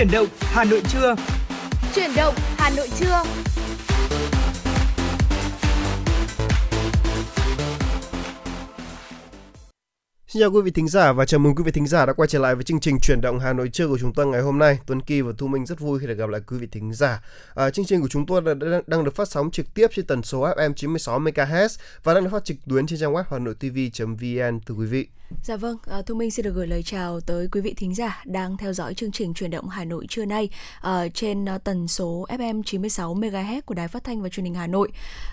Chuyển động Hà Nội trưa. Chuyển động Hà Nội trưa. Xin chào quý vị thính giả và chào mừng quý vị thính giả đã quay trở lại với chương trình chuyển động Hà Nội trưa của chúng tôi ngày hôm nay. Tuấn Kỳ và Thu Minh rất vui khi được gặp lại quý vị thính giả. À, chương trình của chúng tôi đang, đang được phát sóng trực tiếp trên tần số FM 96 MHz và đang được phát trực tuyến trên trang web hà nội tv.vn thưa quý vị. Dạ vâng, à, Thu Minh xin được gửi lời chào tới quý vị thính giả đang theo dõi chương trình truyền động Hà Nội trưa nay à, trên à, tần số FM 96 MHz của Đài Phát thanh và Truyền hình Hà Nội.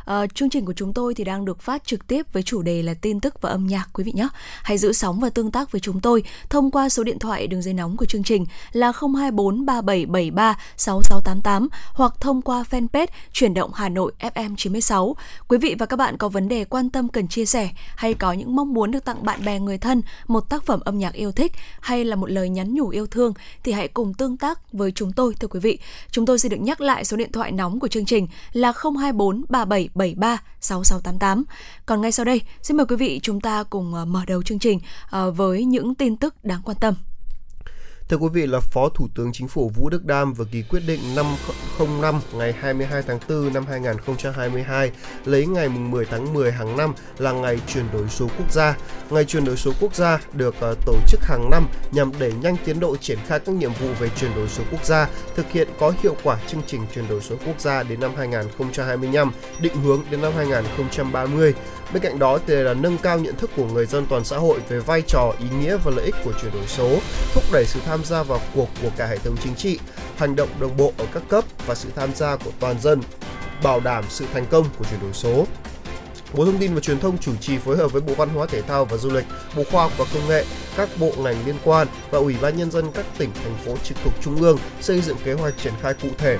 À, chương trình của chúng tôi thì đang được phát trực tiếp với chủ đề là tin tức và âm nhạc quý vị nhé. Hãy giữ sóng và tương tác với chúng tôi thông qua số điện thoại đường dây nóng của chương trình là 024 3773 6688 hoặc thông qua fanpage truyền động Hà Nội FM 96. Quý vị và các bạn có vấn đề quan tâm cần chia sẻ hay có những mong muốn được tặng bạn bè người thân thân, một tác phẩm âm nhạc yêu thích hay là một lời nhắn nhủ yêu thương thì hãy cùng tương tác với chúng tôi thưa quý vị. Chúng tôi sẽ được nhắc lại số điện thoại nóng của chương trình là 024 3773 6688. Còn ngay sau đây, xin mời quý vị chúng ta cùng ờ, mở đầu chương trình ờ, với những tin tức đáng quan tâm. Thưa quý vị là Phó Thủ tướng Chính phủ Vũ Đức Đam vừa ký quyết định 505 ngày 22 tháng 4 năm 2022 lấy ngày 10 tháng 10 hàng năm là ngày chuyển đổi số quốc gia. Ngày chuyển đổi số quốc gia được ờ, tổ chức hàng năm nhằm đẩy nhanh tiến độ triển khai các nhiệm vụ về chuyển đổi số quốc gia, thực hiện có hiệu quả chương trình chuyển đổi số quốc gia đến năm 2025, định hướng đến năm 2030. Bên cạnh đó thì là nâng cao nhận thức của người dân toàn xã hội về vai trò, ý nghĩa và lợi ích của chuyển đổi số, thúc đẩy sự tham gia vào cuộc của cả hệ thống chính trị, hành động đồng bộ ở các cấp và sự tham gia của toàn dân, bảo đảm sự thành công của chuyển đổi số. Bộ Thông tin và Truyền thông chủ trì phối hợp với Bộ Văn hóa Thể thao và Du lịch, Bộ Khoa học và Công nghệ, các bộ ngành liên quan và Ủy ban nhân dân các tỉnh thành phố trực thuộc trung ương xây dựng kế hoạch triển khai cụ thể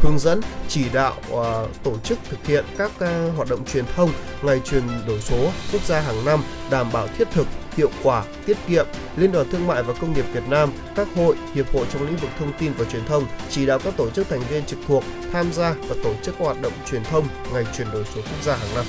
hướng dẫn chỉ đạo uh, tổ chức thực hiện các uh, hoạt động truyền thông ngày truyền đổi số quốc gia hàng năm đảm bảo thiết thực hiệu quả, tiết kiệm, Liên đoàn Thương mại và Công nghiệp Việt Nam, các hội, hiệp hội trong lĩnh vực thông tin và truyền thông chỉ đạo các tổ chức thành viên trực thuộc tham gia và tổ chức các hoạt động truyền thông ngày chuyển đổi số quốc gia hàng năm.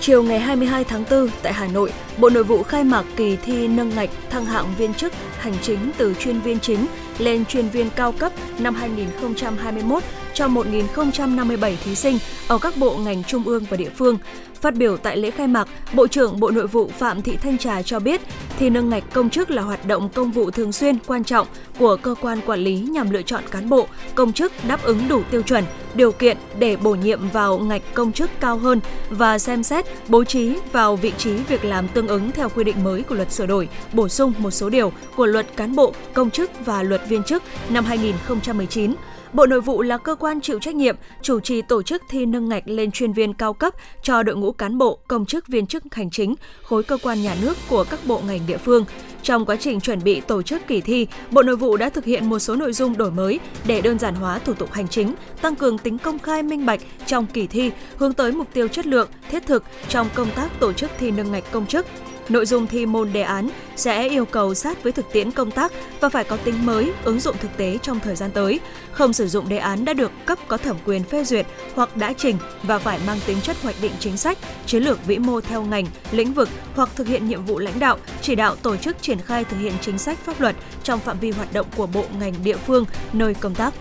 Chiều ngày 22 tháng 4 tại Hà Nội, Bộ Nội vụ khai mạc kỳ thi nâng ngạch thăng hạng viên chức hành chính từ chuyên viên chính lên chuyên viên cao cấp năm 2021 cho 1.057 thí sinh ở các bộ ngành trung ương và địa phương. Phát biểu tại lễ khai mạc, Bộ trưởng Bộ Nội vụ Phạm Thị Thanh Trà cho biết, thi nâng ngạch công chức là hoạt động công vụ thường xuyên quan trọng của cơ quan quản lý nhằm lựa chọn cán bộ, công chức đáp ứng đủ tiêu chuẩn, điều kiện để bổ nhiệm vào ngạch công chức cao hơn và xem xét bố trí vào vị trí việc làm tương ứng theo quy định mới của luật sửa đổi, bổ sung một số điều của luật cán bộ, công chức và luật viên chức năm 2019 Bộ Nội vụ là cơ quan chịu trách nhiệm chủ trì tổ chức thi nâng ngạch lên chuyên viên cao cấp cho đội ngũ cán bộ, công chức viên chức hành chính, khối cơ quan nhà nước của các bộ ngành địa phương. Trong quá trình chuẩn bị tổ chức kỳ thi, Bộ Nội vụ đã thực hiện một số nội dung đổi mới để đơn giản hóa thủ tục hành chính, tăng cường tính công khai minh bạch trong kỳ thi, hướng tới mục tiêu chất lượng, thiết thực trong công tác tổ chức thi nâng ngạch công chức, Nội dung thi môn đề án sẽ yêu cầu sát với thực tiễn công tác và phải có tính mới, ứng dụng thực tế trong thời gian tới, không sử dụng đề án đã được cấp có thẩm quyền phê duyệt hoặc đã trình và phải mang tính chất hoạch định chính sách, chiến lược vĩ mô theo ngành, lĩnh vực hoặc thực hiện nhiệm vụ lãnh đạo, chỉ đạo tổ chức triển khai thực hiện chính sách pháp luật trong phạm vi hoạt động của bộ ngành địa phương nơi công tác.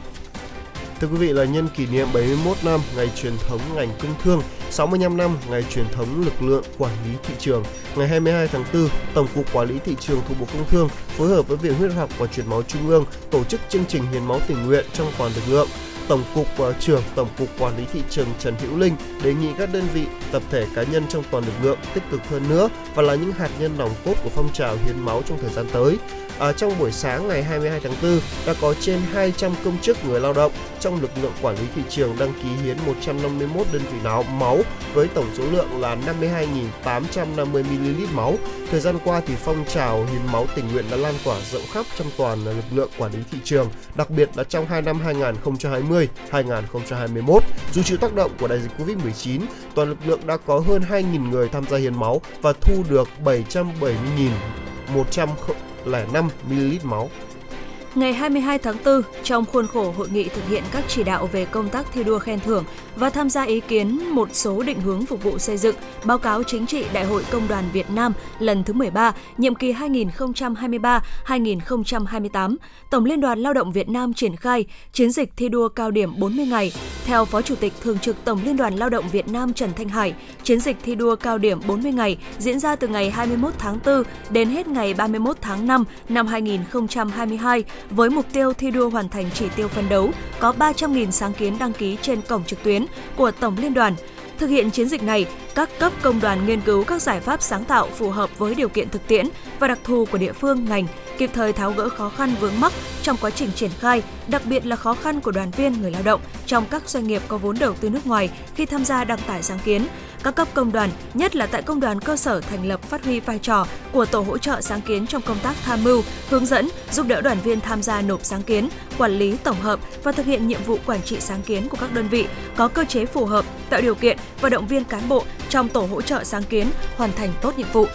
Thưa quý vị là nhân kỷ niệm 71 năm ngày truyền thống ngành công thương, 65 năm ngày truyền thống lực lượng quản lý thị trường. Ngày 22 tháng 4, Tổng cục Quản lý thị trường thuộc Bộ Công Thương phối hợp với Viện Huyết học và Truyền máu Trung ương tổ chức chương trình hiến máu tình nguyện trong toàn lực lượng. Tổng cục uh, trưởng Tổng cục Quản lý thị trường Trần Hữu Linh đề nghị các đơn vị, tập thể cá nhân trong toàn lực lượng tích cực hơn nữa và là những hạt nhân nòng cốt của phong trào hiến máu trong thời gian tới ở trong buổi sáng ngày 22 tháng 4 đã có trên 200 công chức người lao động trong lực lượng quản lý thị trường đăng ký hiến 151 đơn vị máu máu với tổng số lượng là 52.850 ml máu. Thời gian qua thì phong trào hiến máu tình nguyện đã lan tỏa rộng khắp trong toàn lực lượng quản lý thị trường, đặc biệt là trong hai năm 2020-2021. Dù chịu tác động của đại dịch Covid-19, toàn lực lượng đã có hơn 2.000 người tham gia hiến máu và thu được 770.100 là 5ml máu ngày 22 tháng 4, trong khuôn khổ hội nghị thực hiện các chỉ đạo về công tác thi đua khen thưởng và tham gia ý kiến một số định hướng phục vụ xây dựng, báo cáo chính trị Đại hội Công đoàn Việt Nam lần thứ 13, nhiệm kỳ 2023-2028, Tổng Liên đoàn Lao động Việt Nam triển khai chiến dịch thi đua cao điểm 40 ngày. Theo Phó Chủ tịch Thường trực Tổng Liên đoàn Lao động Việt Nam Trần Thanh Hải, chiến dịch thi đua cao điểm 40 ngày diễn ra từ ngày 21 tháng 4 đến hết ngày 31 tháng 5 năm 2022 với mục tiêu thi đua hoàn thành chỉ tiêu phấn đấu có 300.000 sáng kiến đăng ký trên cổng trực tuyến của Tổng Liên đoàn. Thực hiện chiến dịch này, các cấp công đoàn nghiên cứu các giải pháp sáng tạo phù hợp với điều kiện thực tiễn và đặc thù của địa phương, ngành, kịp thời tháo gỡ khó khăn vướng mắc trong quá trình triển khai, đặc biệt là khó khăn của đoàn viên người lao động trong các doanh nghiệp có vốn đầu tư nước ngoài khi tham gia đăng tải sáng kiến, các cấp công đoàn, nhất là tại công đoàn cơ sở thành lập phát huy vai trò của tổ hỗ trợ sáng kiến trong công tác tham mưu, hướng dẫn, giúp đỡ đoàn viên tham gia nộp sáng kiến, quản lý tổng hợp và thực hiện nhiệm vụ quản trị sáng kiến của các đơn vị có cơ chế phù hợp, tạo điều kiện và động viên cán bộ trong tổ hỗ trợ sáng kiến hoàn thành tốt nhiệm vụ.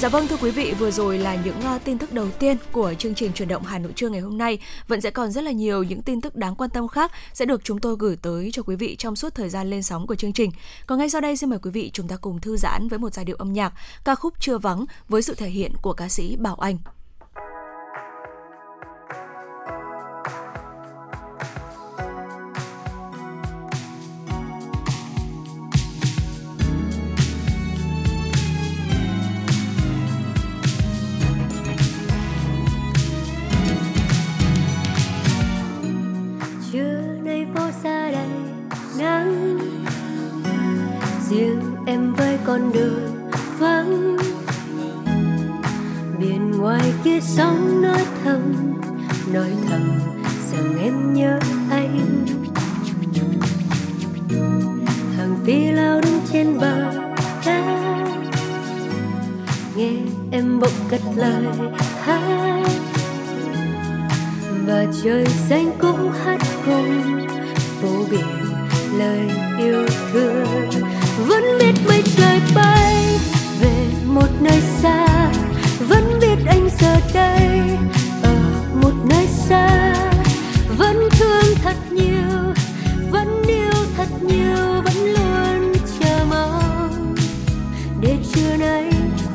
Dạ vâng thưa quý vị, vừa rồi là những uh, tin tức đầu tiên của chương trình chuyển động Hà Nội trưa ngày hôm nay. Vẫn sẽ còn rất là nhiều những tin tức đáng quan tâm khác sẽ được chúng tôi gửi tới cho quý vị trong suốt thời gian lên sóng của chương trình. Còn ngay sau đây xin mời quý vị chúng ta cùng thư giãn với một giai điệu âm nhạc ca khúc Chưa vắng với sự thể hiện của ca sĩ Bảo Anh. Với con đường vắng. Biển ngoài kia sóng nói thầm nói thầm rằng em nhớ anh. Hàng phi lao đứng trên bờ đá nghe em bỗng cất lời hát. Và trời xanh cũng hát cùng, phố biển lời yêu thương vẫn biết mây trời bay về một nơi xa. Vẫn biết anh giờ đây ở một nơi xa. Vẫn thương thật nhiều, vẫn yêu thật nhiều, vẫn luôn chờ mong. Để trưa nay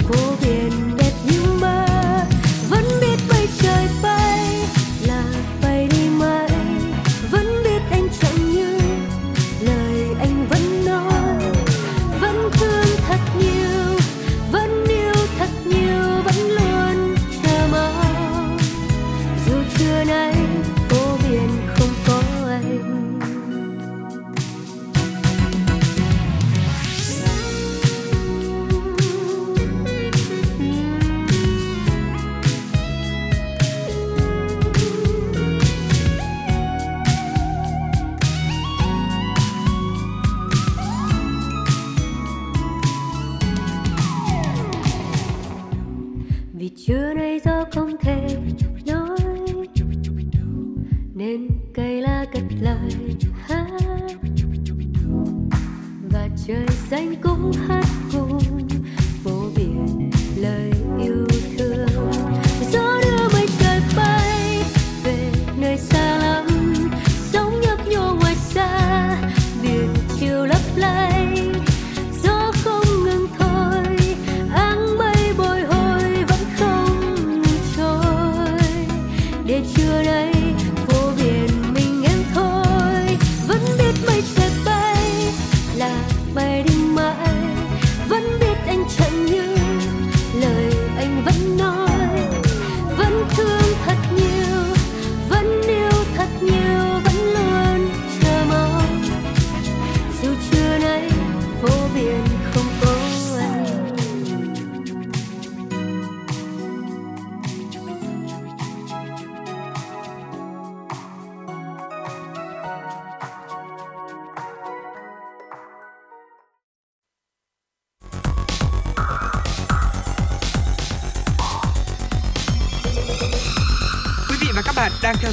phố biển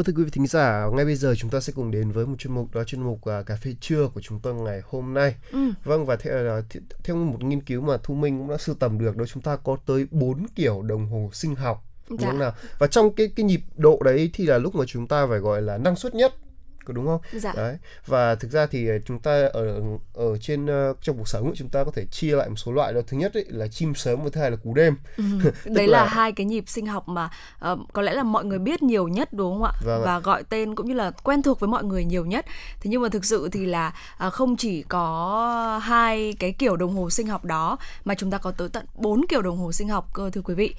Vâng thưa quý vị thính giả, ngay bây giờ chúng ta sẽ cùng đến với một chuyên mục đó chuyên mục uh, cà phê trưa của chúng tôi ngày hôm nay. Ừ. Vâng và theo, uh, theo một nghiên cứu mà Thu Minh cũng đã sưu tầm được đó chúng ta có tới 4 kiểu đồng hồ sinh học đúng dạ. không nào? Và trong cái cái nhịp độ đấy thì là lúc mà chúng ta phải gọi là năng suất nhất có đúng không? Dạ. Đấy. Và thực ra thì ờ, chúng ta ở ở trên uh, trong cuộc sống chúng ta có thể chia lại một số loại đó. Thứ nhất ấy là chim sớm và thứ hai là cú đêm. Ừ. Đấy là... là hai cái nhịp sinh học mà uh, có lẽ là mọi người biết nhiều nhất đúng không ạ? Vâng và gọi tên cũng như là quen thuộc với mọi người nhiều nhất. Thế nhưng mà thực sự thì là uh, không chỉ có hai cái kiểu đồng hồ sinh học đó mà chúng ta có tới tận bốn kiểu đồng hồ sinh học cơ thưa quý vị.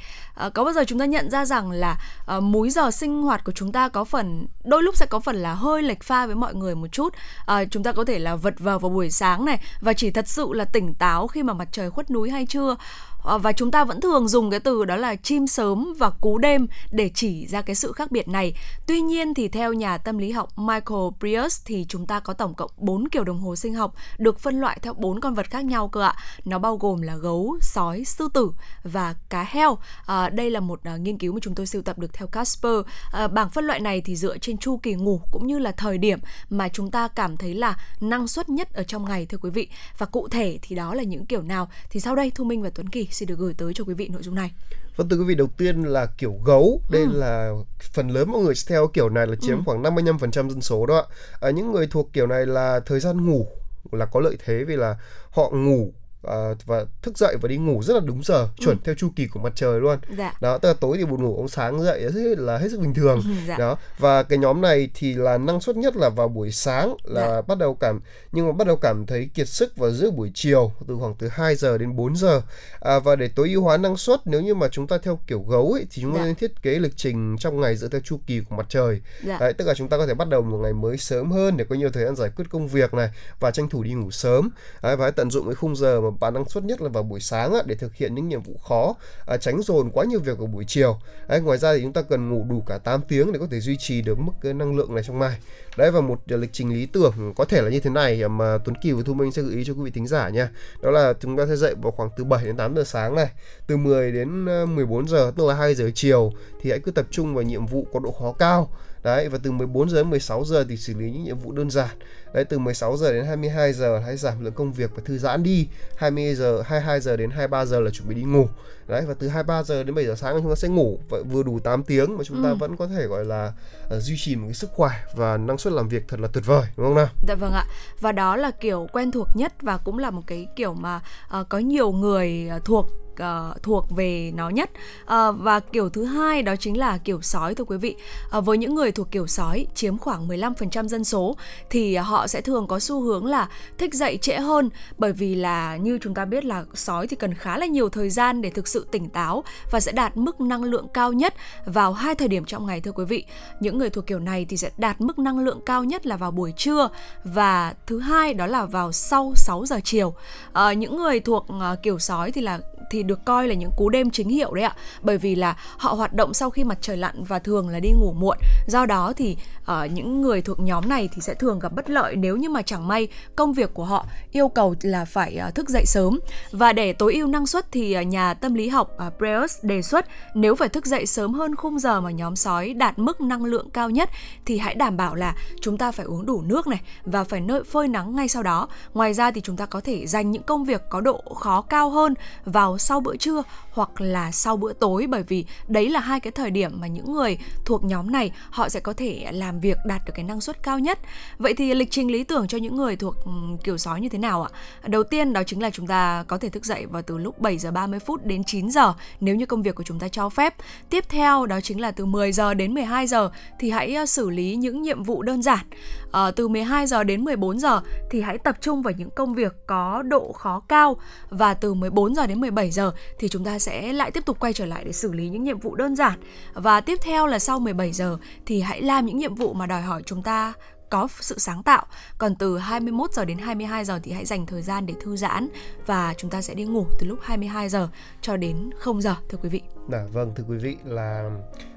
Uh, có bao giờ chúng ta nhận ra rằng là uh, múi giờ sinh hoạt của chúng ta có phần đôi lúc sẽ có phần là hơi lệch pha với mọi người một chút. À, chúng ta có thể là vật vào vào buổi sáng này và chỉ thật sự là tỉnh táo khi mà mặt trời khuất núi hay chưa? Ờ, và chúng ta vẫn thường dùng cái từ đó là chim sớm và cú đêm để chỉ ra cái sự khác biệt này. Tuy nhiên thì theo nhà tâm lý học Michael Breus thì chúng ta có tổng cộng 4 kiểu đồng hồ sinh học được phân loại theo bốn con vật khác nhau cơ ạ. Nó bao gồm là gấu, sói, sư tử và cá heo. À, đây là một à, nghiên cứu mà chúng tôi sưu tập được theo Casper. À, bảng phân loại này thì dựa trên chu kỳ ngủ cũng như là thời điểm mà chúng ta cảm thấy là năng suất nhất ở trong ngày thưa quý vị. Và cụ thể thì đó là những kiểu nào thì sau đây Thu Minh và Tuấn Kỳ xin được gửi tới cho quý vị nội dung này. Vâng thưa quý vị, đầu tiên là kiểu gấu. Đây ừ. là phần lớn mọi người theo kiểu này là chiếm ừ. khoảng 55% dân số đó ạ. À, những người thuộc kiểu này là thời gian ngủ là có lợi thế vì là họ ngủ à, và thức dậy và đi ngủ rất là đúng giờ chuẩn ừ. theo chu kỳ của mặt trời luôn dạ. đó tức là tối thì buồn ngủ ông sáng dậy là hết sức bình thường ừ, dạ. đó và cái nhóm này thì là năng suất nhất là vào buổi sáng là dạ. bắt đầu cảm nhưng mà bắt đầu cảm thấy kiệt sức vào giữa buổi chiều từ khoảng từ 2 giờ đến 4 giờ à, và để tối ưu hóa năng suất nếu như mà chúng ta theo kiểu gấu ấy, thì chúng ta dạ. nên thiết kế lịch trình trong ngày dựa theo chu kỳ của mặt trời dạ. Đấy, tức là chúng ta có thể bắt đầu một ngày mới sớm hơn để có nhiều thời gian giải quyết công việc này và tranh thủ đi ngủ sớm Đấy, và hãy tận dụng cái khung giờ mà bạn năng suất nhất là vào buổi sáng để thực hiện những nhiệm vụ khó à, tránh dồn quá nhiều việc vào buổi chiều. Đấy, ngoài ra thì chúng ta cần ngủ đủ cả 8 tiếng để có thể duy trì được mức cái năng lượng này trong ngày. Đấy và một lịch trình lý tưởng có thể là như thế này à, mà Tuấn Kiều và Thu Minh sẽ gợi ý cho quý vị thính giả nha. Đó là chúng ta sẽ dậy vào khoảng từ 7 đến 8 giờ sáng này từ 10 đến à, 14 giờ tức là 2 giờ chiều thì hãy cứ tập trung vào nhiệm vụ có độ khó cao. Đấy và từ 14 giờ đến 16 giờ thì xử lý những nhiệm vụ đơn giản đấy từ 16 giờ đến 22 giờ hãy giảm lượng công việc và thư giãn đi 20 giờ 22 giờ đến 23 giờ là chuẩn bị đi ngủ đấy và từ 23 giờ đến 7 giờ sáng chúng ta sẽ ngủ vậy vừa đủ 8 tiếng mà chúng ta ừ. vẫn có thể gọi là uh, duy trì một cái sức khỏe và năng suất làm việc thật là tuyệt vời đúng không nào? Dạ vâng ạ. Và đó là kiểu quen thuộc nhất và cũng là một cái kiểu mà uh, có nhiều người uh, thuộc uh, thuộc về nó nhất uh, và kiểu thứ hai đó chính là kiểu sói thưa quý vị uh, với những người thuộc kiểu sói chiếm khoảng 15% dân số thì họ sẽ thường có xu hướng là thích dậy trễ hơn bởi vì là như chúng ta biết là sói thì cần khá là nhiều thời gian để thực sự tỉnh táo và sẽ đạt mức năng lượng cao nhất vào hai thời điểm trong ngày thưa quý vị. Những người thuộc kiểu này thì sẽ đạt mức năng lượng cao nhất là vào buổi trưa và thứ hai đó là vào sau 6 giờ chiều. À, những người thuộc uh, kiểu sói thì là thì được coi là những cú đêm chính hiệu đấy ạ. Bởi vì là họ hoạt động sau khi mặt trời lặn và thường là đi ngủ muộn. Do đó thì uh, những người thuộc nhóm này thì sẽ thường gặp bất lợi nếu như mà chẳng may công việc của họ yêu cầu là phải uh, thức dậy sớm. Và để tối ưu năng suất thì uh, nhà tâm lý học uh, Breus đề xuất nếu phải thức dậy sớm hơn khung giờ mà nhóm sói đạt mức năng lượng cao nhất thì hãy đảm bảo là chúng ta phải uống đủ nước này và phải nơi phơi nắng ngay sau đó. Ngoài ra thì chúng ta có thể dành những công việc có độ khó cao hơn vào sau bữa trưa hoặc là sau bữa tối bởi vì đấy là hai cái thời điểm mà những người thuộc nhóm này họ sẽ có thể làm việc đạt được cái năng suất cao nhất. Vậy thì lịch trình lý tưởng cho những người thuộc ừ, kiểu sói như thế nào ạ? Đầu tiên đó chính là chúng ta có thể thức dậy vào từ lúc 7 giờ 30 phút đến 9 giờ nếu như công việc của chúng ta cho phép. Tiếp theo đó chính là từ 10 giờ đến 12 giờ thì hãy ờ, xử lý những nhiệm vụ đơn giản. À, từ 12 giờ đến 14 giờ thì hãy tập trung vào những công việc có độ khó cao và từ 14 giờ đến 17 giờ thì chúng ta sẽ lại tiếp tục quay trở lại để xử lý những nhiệm vụ đơn giản và tiếp theo là sau 17 giờ thì hãy làm những nhiệm vụ mà đòi hỏi chúng ta có sự sáng tạo. Còn từ 21 giờ đến 22 giờ thì hãy dành thời gian để thư giãn và chúng ta sẽ đi ngủ từ lúc 22 giờ cho đến 0 giờ thưa quý vị. Dạ vâng thưa quý vị là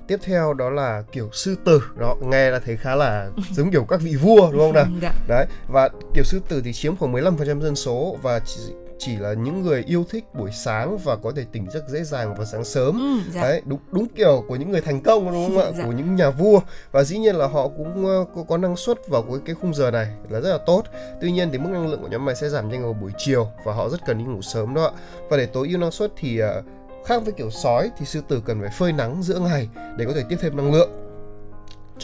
tiếp theo đó là kiểu sư tử đó nghe là thấy khá là giống kiểu các vị vua đúng không nào dạ. đấy và kiểu sư tử thì chiếm khoảng 15% dân số và chỉ là những người yêu thích buổi sáng và có thể tỉnh giấc dễ dàng vào sáng sớm. Ừ, dạ. đấy đúng đúng kiểu của những người thành công đúng không ạ? Dạ. của những nhà vua. Và dĩ nhiên là họ cũng ờ, có, có năng suất vào cái, cái khung giờ này là rất là tốt. Tuy nhiên thì mức năng lượng của nhóm này sẽ giảm nhanh vào buổi chiều và họ rất cần đi ngủ sớm đó ạ. Và để tối ưu năng suất thì ờ, khác với kiểu sói thì sư tử cần phải phơi nắng giữa ngày để có thể tiếp thêm năng lượng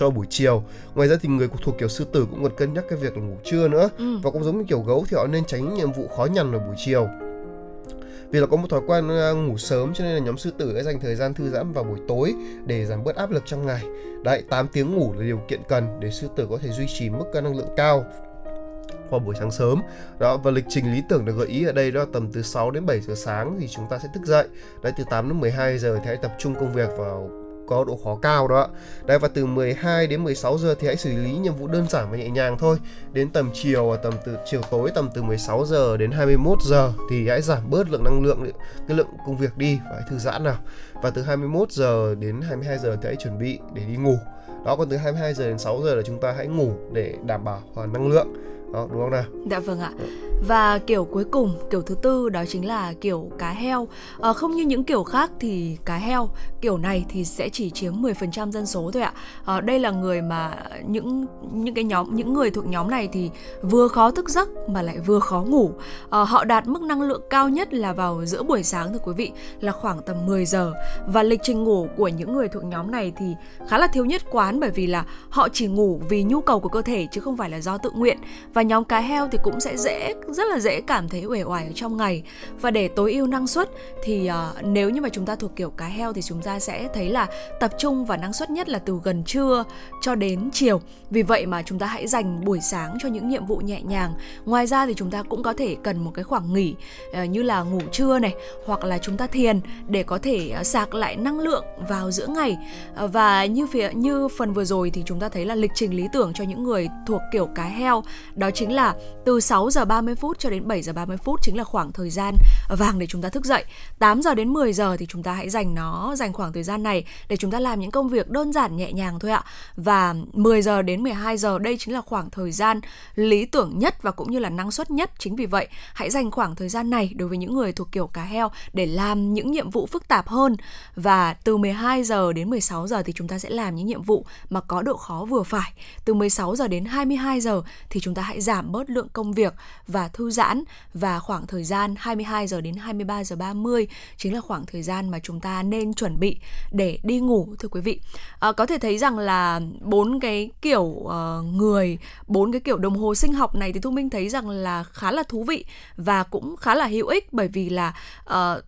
cho buổi chiều ngoài ra thì người thuộc kiểu sư tử cũng cần cân nhắc cái việc là ngủ trưa nữa Ừ. và cũng giống như kiểu gấu thì họ nên tránh những nhiệm vụ khó nhằn vào buổi chiều vì là có một thói quen ờ, ngủ sớm cho nên là nhóm sư tử sẽ dành thời gian thư giãn vào buổi tối để giảm bớt áp lực trong ngày. Đấy, 8 tiếng ngủ là điều kiện cần để sư tử có thể duy trì mức năng lượng cao vào buổi sáng sớm. Đó và lịch trình lý tưởng được gợi ý ở đây đó tầm từ 6 đến 7 giờ sáng thì chúng ta sẽ thức dậy. Đấy từ 8 đến 12 giờ thì hãy tập trung công việc vào có độ khó cao đó. ạ. Đấy, và từ 12 đến 16 giờ thì hãy xử lý nhiệm vụ đơn giản và nhẹ nhàng thôi. Đến tầm chiều và tầm từ, chiều tối tầm từ 16 giờ đến 21 giờ thì hãy giảm bớt lượng năng lượng, cái lượng công việc đi và hãy thư giãn nào. Và từ 21 giờ đến 22 giờ thì hãy chuẩn bị để đi ngủ. Đó, còn từ 22 giờ đến 6 giờ là chúng ta hãy ngủ để đảm bảo hoàn năng lượng. Đó đúng không nào? Dạ vâng ạ. Và kiểu cuối cùng, kiểu thứ tư đó chính là kiểu cá heo. à, không như những kiểu khác thì cá heo kiểu này thì sẽ chỉ chiếm 10% dân số thôi ạ. à, đây là người mà những những cái nhóm những người thuộc nhóm này thì vừa khó thức giấc mà lại vừa khó ngủ. à, họ đạt mức năng lượng cao nhất là vào giữa buổi sáng thưa quý vị là khoảng tầm 10 giờ và lịch trình ngủ của những người thuộc nhóm này thì khá là thiếu nhất quán bởi vì là họ chỉ ngủ vì nhu cầu của cơ thể chứ không phải là do tự nguyện và và nhóm cá heo thì cũng sẽ dễ rất là dễ cảm thấy uể oải ở trong ngày. Và để tối ưu năng suất thì uh, nếu như mà chúng ta thuộc kiểu cá heo thì chúng ta sẽ thấy là tập trung và năng suất nhất là từ gần trưa cho đến chiều. Vì vậy mà chúng ta hãy dành buổi sáng cho những nhiệm vụ nhẹ nhàng. Ngoài ra thì chúng ta cũng có thể cần một cái khoảng nghỉ uh, như là ngủ trưa này hoặc là chúng ta thiền để có thể uh, sạc lại năng lượng vào giữa ngày. Uh, và như phía như phần vừa rồi thì chúng ta thấy là lịch trình lý tưởng cho những người thuộc kiểu cá heo đó chính là từ 6 giờ 30 phút cho đến 7 giờ 30 phút chính là khoảng thời gian vàng để chúng ta thức dậy. 8 giờ đến 10 giờ thì chúng ta hãy dành nó dành khoảng thời gian này để chúng ta làm những công việc đơn giản nhẹ nhàng thôi ạ. Và 10 giờ đến 12 giờ đây chính là khoảng thời gian lý tưởng nhất và cũng như là năng suất nhất. Chính vì vậy, hãy dành khoảng thời gian này đối với những người thuộc kiểu cá heo để làm những nhiệm vụ phức tạp hơn và từ 12 giờ đến 16 giờ thì chúng ta sẽ làm những nhiệm vụ mà có độ khó vừa phải. Từ 16 giờ đến 22 giờ thì chúng ta hãy giảm bớt lượng công việc và thư giãn và khoảng thời gian 22 giờ đến 23 giờ 30 chính là khoảng thời gian mà chúng ta nên chuẩn bị để đi ngủ thưa quý vị. À, có thể thấy rằng là bốn cái kiểu uh, người, bốn cái kiểu đồng hồ sinh học này thì Thu Minh thấy rằng là khá là thú vị và cũng khá là hữu ích bởi vì là uh,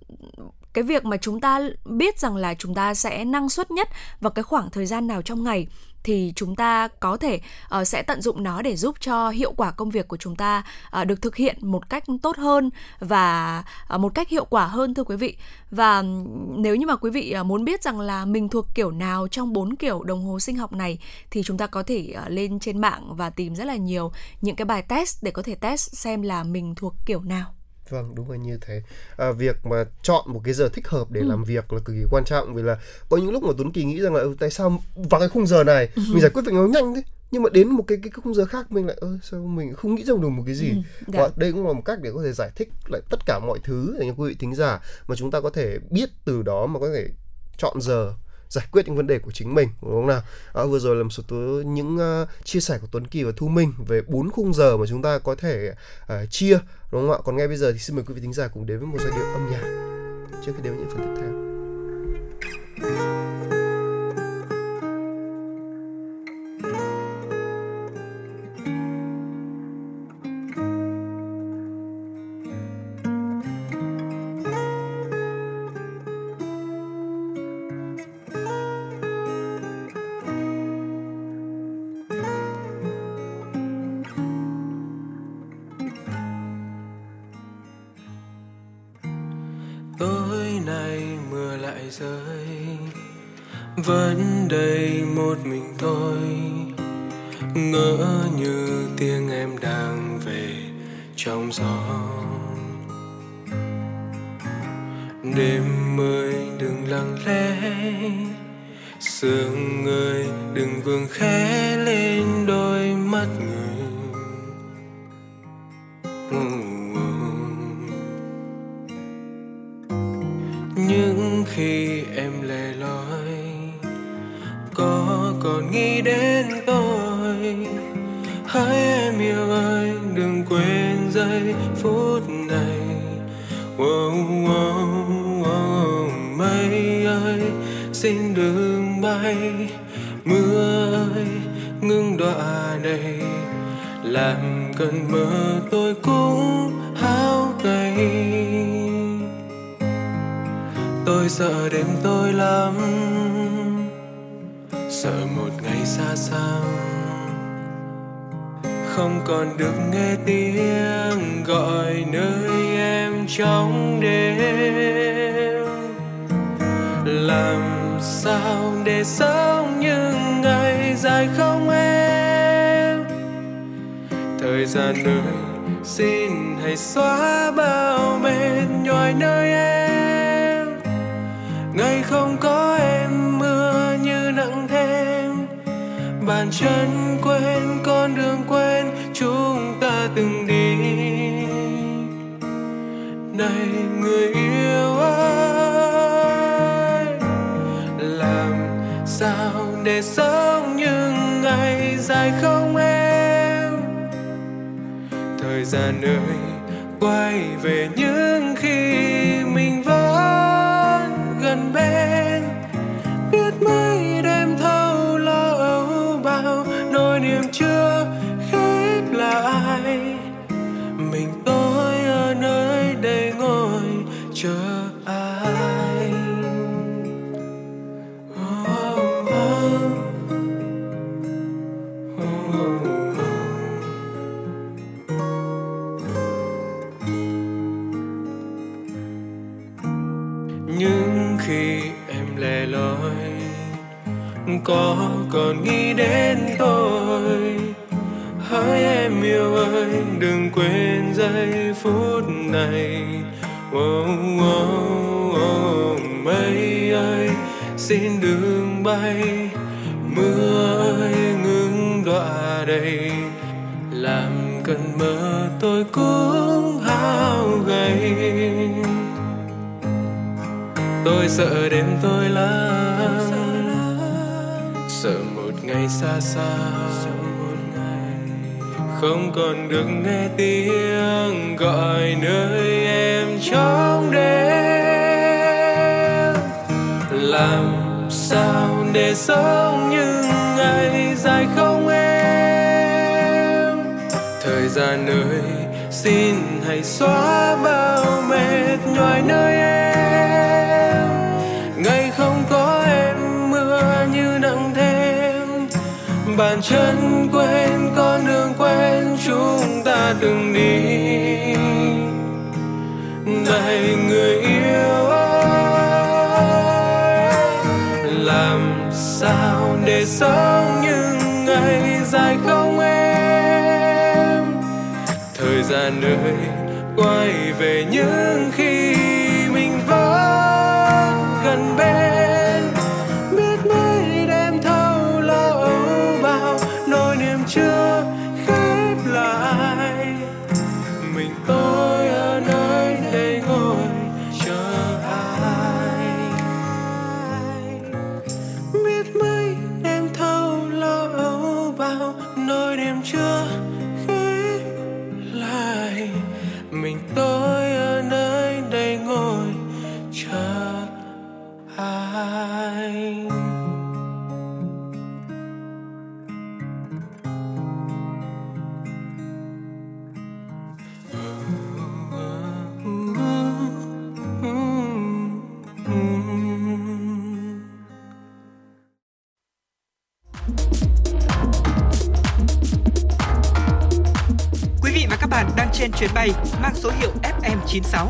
cái việc mà chúng ta biết rằng là chúng ta sẽ năng suất nhất vào cái khoảng thời gian nào trong ngày thì chúng ta có thể uh, sẽ tận dụng nó để giúp cho hiệu quả công việc của chúng ta uh, được thực hiện một cách tốt hơn và uh, một cách hiệu quả hơn thưa quý vị. Và nếu như mà quý vị uh, muốn biết rằng là mình thuộc kiểu nào trong bốn kiểu đồng hồ sinh học này thì chúng ta có thể uh, lên trên mạng và tìm rất là nhiều những cái bài test để có thể test xem là mình thuộc kiểu nào. Vâng, đúng là như thế. À, việc mà chọn một cái giờ thích hợp để làm việc là cực kỳ quan trọng vì là có những lúc mà Tuấn Kỳ nghĩ rằng là ừ, tại sao vào cái khung giờ này mình giải quyết việc nó nhanh thế? Nhưng mà đến một cái cái, cái khung giờ khác mình lại ơ sao mình không nghĩ ra được một cái gì? Dạ. và đây cũng là một cách để có thể giải thích lại tất cả mọi thứ để cho quý vị thính giả mà chúng ta có thể biết từ đó mà có thể chọn giờ giải quyết những vấn đề của chính mình đúng không nào? À, vừa rồi là một số những uh, chia sẻ của Tuấn Kỳ và Thu Minh về bốn khung giờ mà chúng ta có thể uh, chia đúng không ạ? Còn ngay bây giờ thì xin mời quý vị thính giả cùng đến với một giai điệu âm nhạc. Trước khi đến với những phần tiếp theo. Vẫn đây một mình tôi ngỡ để sống như ngày dài không em. Thời gian ơi xin hãy xóa bao mệt nhòi nơi em. Ngày không có em, mưa như nặng thêm. Bàn chân quên, con đường quen chúng ta từng đi. để sống những ngày dài không em. Thời gian ơi quay về những chuyến bay mang số hiệu FM96.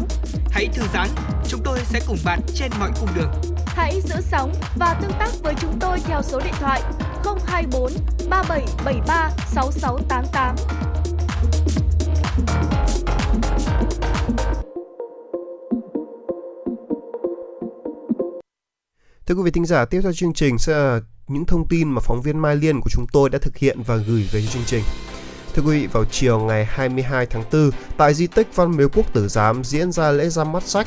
Hãy thư giãn, chúng tôi sẽ cùng bạn trên mọi cung đường. Hãy giữ sóng và tương tác với chúng tôi theo số điện thoại 024 3773 6688. Thưa quý vị thính giả, tiếp theo chương trình sẽ là những thông tin mà phóng viên Mai Liên của chúng tôi đã thực hiện và gửi về chương trình. Thưa quý vị, vào chiều ngày 22 tháng 4, tại di tích Văn Miếu Quốc Tử Giám diễn ra lễ ra mắt sách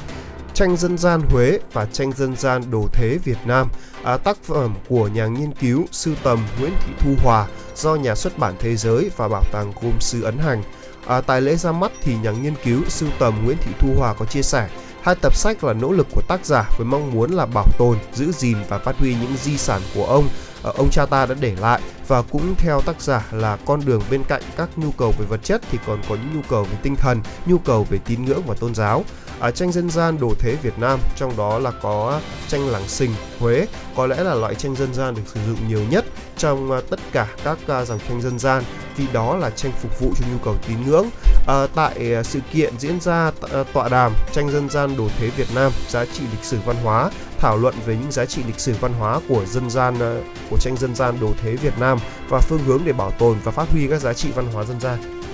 tranh dân gian Huế và tranh dân gian đồ thế Việt Nam, à, tác phẩm của nhà nghiên cứu sưu tầm Nguyễn Thị Thu Hòa do nhà xuất bản Thế giới và bảo tàng gồm sư ấn hành. À, tại lễ ra mắt thì nhà nghiên cứu sưu tầm Nguyễn Thị Thu Hòa có chia sẻ Hai tập sách là nỗ lực của tác giả với mong muốn là bảo tồn, giữ gìn và phát huy những di sản của ông Ờ, ông cha ta đã để lại và cũng theo tác giả là con đường bên cạnh các nhu cầu về vật chất thì còn có những nhu cầu về tinh thần, nhu cầu về tín ngưỡng và tôn giáo. Ở tranh dân gian đồ thế Việt Nam, trong đó là có tranh làng sình Huế, có lẽ là loại tranh dân gian được sử dụng nhiều nhất trong à, tất cả các à, dòng tranh dân gian vì đó là tranh phục vụ cho nhu cầu tín ngưỡng. À, tại à, sự kiện diễn ra à, tọa đàm tranh dân gian đồ thế Việt Nam giá trị lịch sử văn hóa thảo luận về những giá trị lịch sử văn hóa của dân gian của tranh dân gian đồ thế Việt Nam và phương hướng để bảo tồn và phát huy các giá trị văn hóa dân gian.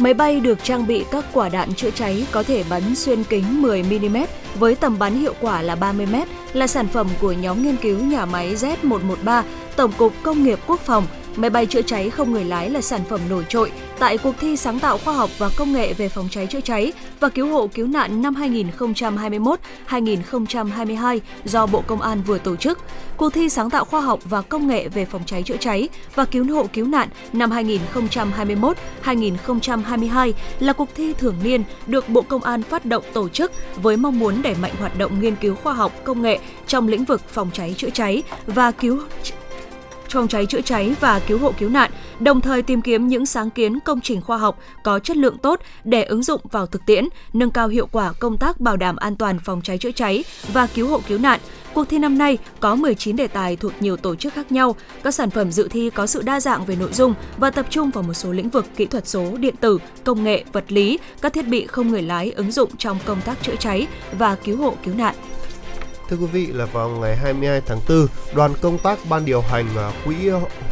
Máy bay được trang bị các quả đạn chữa cháy có thể bắn xuyên kính 10 mm với tầm bắn hiệu quả là 30 m là sản phẩm của nhóm nghiên cứu nhà máy Z113 Tổng cục Công nghiệp Quốc phòng. Máy bay chữa cháy không người lái là sản phẩm nổi trội tại cuộc thi sáng tạo khoa học và công nghệ về phòng cháy chữa cháy và cứu hộ cứu nạn năm 2021-2022 do Bộ Công an vừa tổ chức. Cuộc thi sáng tạo khoa học và công nghệ về phòng cháy chữa cháy và cứu hộ cứu nạn năm 2021-2022 là cuộc thi thường niên được Bộ Công an phát động tổ chức với mong muốn đẩy mạnh hoạt động nghiên cứu khoa học công nghệ trong lĩnh vực phòng cháy chữa cháy và cứu phòng cháy chữa cháy và cứu hộ cứu nạn, đồng thời tìm kiếm những sáng kiến công trình khoa học có chất lượng tốt để ứng dụng vào thực tiễn, nâng cao hiệu quả công tác bảo đảm an toàn phòng cháy chữa cháy và cứu hộ cứu nạn. Cuộc thi năm nay có 19 đề tài thuộc nhiều tổ chức khác nhau. Các sản phẩm dự thi có sự đa dạng về nội dung và tập trung vào một số lĩnh vực kỹ thuật số, điện tử, công nghệ, vật lý, các thiết bị không người lái ứng dụng trong công tác chữa cháy và cứu hộ cứu nạn. Thưa quý vị là vào ngày 22 tháng 4, đoàn công tác ban điều hành à, quỹ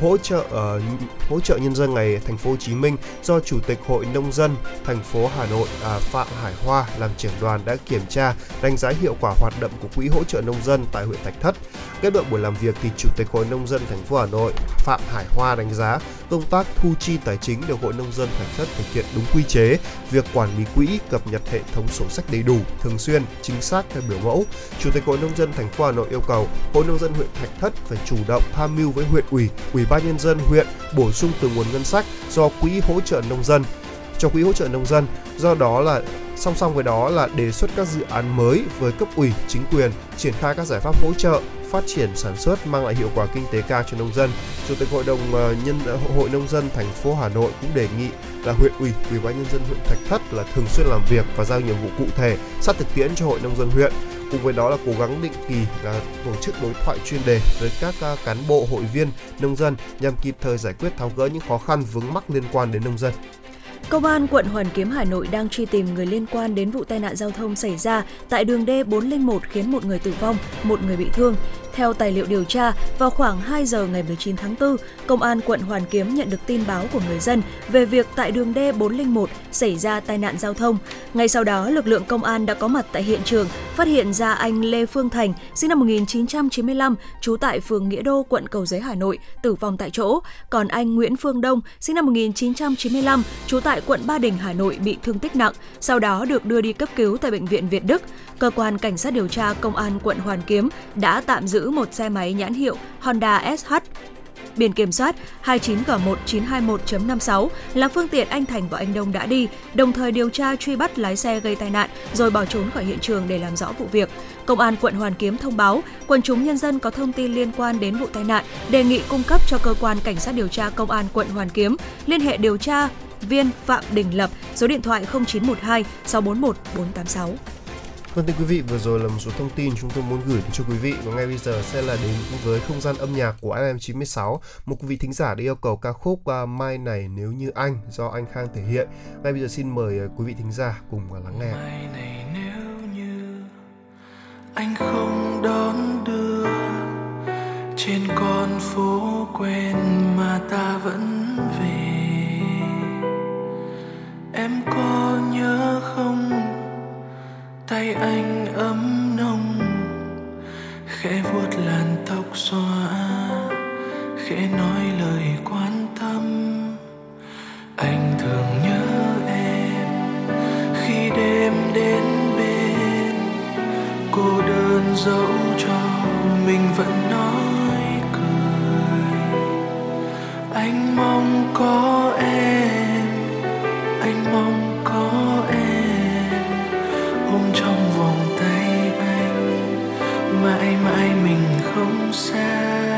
hỗ trợ ờ, hỗ trợ nhân dân ngày thành phố Hồ Chí Minh do Chủ tịch Hội nông dân thành phố Hà Nội à, Phạm Hải Hoa làm trưởng đoàn đã kiểm tra, đánh giá hiệu quả hoạt động của quỹ hỗ trợ nông dân tại huyện Thạch Thất. Kết luận buổi làm việc thì Chủ tịch Hội nông dân thành phố Hà Nội Phạm Hải Hoa đánh giá công tác thu chi tài chính được Hội nông dân Thạch Thất thực hiện đúng quy chế, việc quản lý quỹ cập nhật hệ thống sổ sách đầy đủ, thường xuyên, chính xác theo biểu mẫu. Chủ tịch Hội nông dân thành phố Hà Nội yêu cầu Hội nông dân huyện Thạch Thất phải chủ động tham mưu với huyện ủy, ủy ban nhân dân huyện bổ sung từ nguồn ngân sách do quỹ hỗ trợ nông dân cho quỹ hỗ trợ nông dân. Do đó là song song với đó là đề xuất các dự án mới với cấp ủy, chính quyền triển khai các giải pháp hỗ trợ phát triển sản xuất mang lại hiệu quả kinh tế cao cho nông dân. Chủ tịch Hội đồng ờ, nhân ờ, Hội nông dân thành phố Hà Nội cũng đề nghị là huyện ủy, ủy ban nhân dân huyện Thạch Thất là thường xuyên làm việc và giao nhiệm vụ cụ thể sát thực tiễn cho hội nông dân huyện. Cùng với đó là cố gắng định kỳ là tổ chức đối thoại chuyên đề với các ờ, cán bộ hội viên nông dân nhằm kịp thời giải quyết tháo gỡ những khó khăn vướng mắc liên quan đến nông dân. Công an quận Hoàn Kiếm Hà Nội đang truy tìm người liên quan đến vụ tai nạn giao thông xảy ra tại đường D401 khiến một người tử vong, một người bị thương. Theo tài liệu điều tra, vào khoảng 2 giờ ngày 19 tháng 4, Công an quận Hoàn Kiếm nhận được tin báo của người dân về việc tại đường D401 xảy ra tai nạn giao thông. Ngay sau đó, lực lượng công an đã có mặt tại hiện trường, phát hiện ra anh Lê Phương Thành, sinh năm 1995, trú tại phường Nghĩa Đô, quận Cầu Giấy, Hà Nội, tử vong tại chỗ. Còn anh Nguyễn Phương Đông, sinh năm 1995, trú tại quận Ba Đình, Hà Nội bị thương tích nặng, sau đó được đưa đi cấp cứu tại bệnh viện Việt Đức. Cơ quan cảnh sát điều tra công an quận Hoàn Kiếm đã tạm giữ một xe máy nhãn hiệu Honda SH biển kiểm soát 29G1921.56 là phương tiện anh Thành và anh Đông đã đi, đồng thời điều tra truy bắt lái xe gây tai nạn rồi bỏ trốn khỏi hiện trường để làm rõ vụ việc. Công an quận Hoàn Kiếm thông báo, quần chúng nhân dân có thông tin liên quan đến vụ tai nạn đề nghị cung cấp cho cơ quan cảnh sát điều tra công an quận Hoàn Kiếm liên hệ điều tra viên Phạm Đình Lập, số điện thoại 0912 641 486. Vâng thưa quý vị, vừa rồi là một số thông tin chúng tôi muốn gửi đến cho quý vị và ngay bây giờ sẽ là đến với không gian âm nhạc của FM96. Một quý vị thính giả đã yêu cầu ca khúc à, Mai này nếu như anh do anh Khang thể hiện. Ngay bây giờ xin mời à, quý vị thính giả cùng à, lắng nghe. Mai này nếu như anh không đón đưa trên con phố quen mà ta vẫn về em có nhớ không tay anh ấm nồng, khẽ vuốt làn tóc xóa, khẽ nói lời quan tâm. Anh thường nhớ em khi đêm đến bên, cô đơn dẫu cho mình vẫn nói cười. Anh mong có em, anh mong có em. Mãi mãi mình không xa.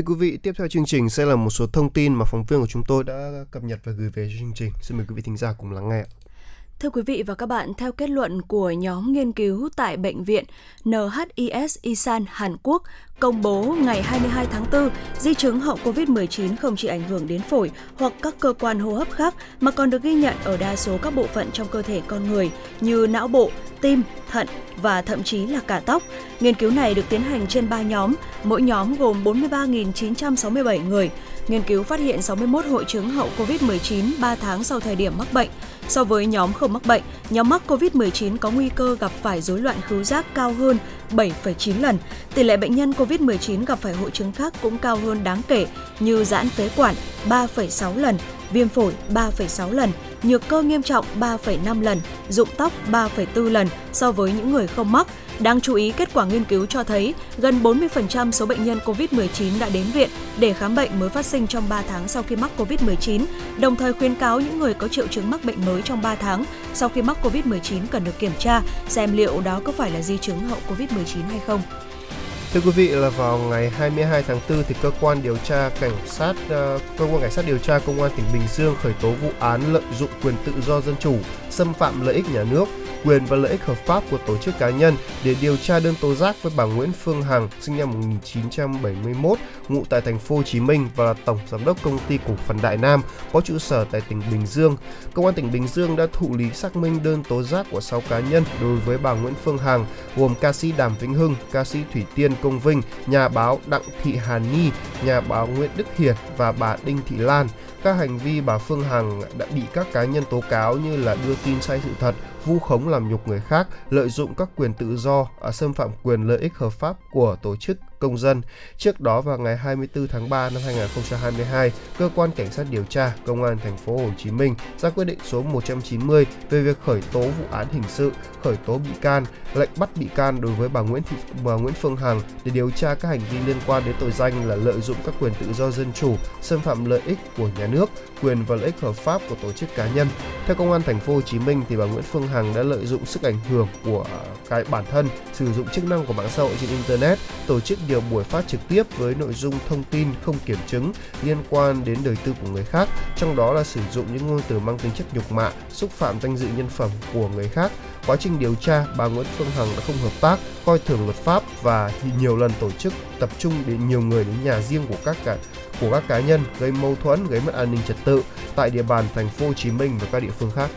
Thưa quý vị, tiếp theo chương trình sẽ là một số thông tin mà phóng viên của chúng tôi đã cập nhật và gửi về cho chương trình. Xin mời quý vị thính giả cùng lắng nghe. Thưa quý vị và các bạn, theo kết luận của nhóm nghiên cứu tại Bệnh viện NHIS Isan Hàn Quốc công bố ngày 22 tháng 4, di chứng hậu COVID-19 không chỉ ảnh hưởng đến phổi hoặc các cơ quan hô hấp khác mà còn được ghi nhận ở đa số các bộ phận trong cơ thể con người như não bộ, tim, thận và thậm chí là cả tóc. Nghiên cứu này được tiến hành trên 3 nhóm, mỗi nhóm gồm 43.967 người. Nghiên cứu phát hiện 61 hội chứng hậu COVID-19 3 tháng sau thời điểm mắc bệnh. So với nhóm không mắc bệnh, nhóm mắc COVID-19 có nguy cơ gặp phải rối loạn khứu giác cao hơn 7,9 lần. Tỷ lệ bệnh nhân COVID-19 gặp phải hội chứng khác cũng cao hơn đáng kể như giãn phế quản 3,6 lần, viêm phổi 3,6 lần, nhược cơ nghiêm trọng 3,5 lần, rụng tóc 3,4 lần so với những người không mắc. Đáng chú ý, kết quả nghiên cứu cho thấy gần 40% số bệnh nhân COVID-19 đã đến viện để khám bệnh mới phát sinh trong 3 tháng sau khi mắc COVID-19, đồng thời khuyến cáo những người có triệu chứng mắc bệnh mới trong 3 tháng sau khi mắc COVID-19 cần được kiểm tra xem liệu đó có phải là di chứng hậu COVID-19 hay không. Thưa quý vị là vào ngày 22 tháng 4 thì cơ quan điều tra cảnh sát uh, cơ quan cảnh sát điều tra công an tỉnh Bình Dương khởi tố vụ án lợi dụng quyền tự do dân chủ, xâm phạm lợi ích nhà nước, quyền và lợi ích hợp pháp của tổ chức cá nhân để điều tra đơn tố giác với bà Nguyễn Phương Hằng, sinh năm 1971, ngụ tại thành phố Hồ Chí Minh và là tổng giám đốc công ty cổ phần Đại Nam có trụ sở tại tỉnh Bình Dương. Công an tỉnh Bình Dương đã thụ lý xác minh đơn tố giác của 6 cá nhân đối với bà Nguyễn Phương Hằng, gồm ca sĩ Đàm Vĩnh Hưng, ca sĩ Thủy Tiên Công Vinh, nhà báo Đặng Thị Hàn Ni, nhà báo Nguyễn Đức Hiền và bà Đinh Thị Lan. Các hành vi bà Phương Hằng đã bị các cá nhân tố cáo như là đưa tin sai sự thật, vu khống làm nhục người khác, lợi dụng các quyền tự do, à, xâm phạm quyền lợi ích hợp pháp của tổ chức công dân. Trước đó vào ngày 24 tháng 3 năm 2022, cơ quan cảnh sát điều tra công an thành phố Hồ Chí Minh ra quyết định số 190 về việc khởi tố vụ án hình sự, khởi tố bị can, lệnh bắt bị can đối với bà Nguyễn Thị bà Nguyễn Phương Hằng để điều tra các hành vi liên quan đến tội danh là lợi dụng các quyền tự do dân chủ, xâm phạm lợi ích của nhà nước, quyền và lợi ích hợp pháp của tổ chức cá nhân. Theo công an thành phố Hồ Chí Minh thì bà Nguyễn Phương Hằng đã lợi dụng sức ảnh hưởng của cái bản thân, sử dụng chức năng của mạng xã hội trên internet, tổ chức nhiều buổi phát trực tiếp với nội dung thông tin không kiểm chứng liên quan đến đời tư của người khác, trong đó là sử dụng những ngôn từ mang tính chất nhục mạ, xúc phạm danh dự nhân phẩm của người khác. Quá trình điều tra, bà Nguyễn Phương Hằng đã không hợp tác, coi thường luật pháp và nhiều lần tổ chức tập trung đến nhiều người đến nhà riêng của các cả của các cá nhân gây mâu thuẫn, gây mất an ninh trật tự tại địa bàn thành phố Hồ Chí Minh và các địa phương khác.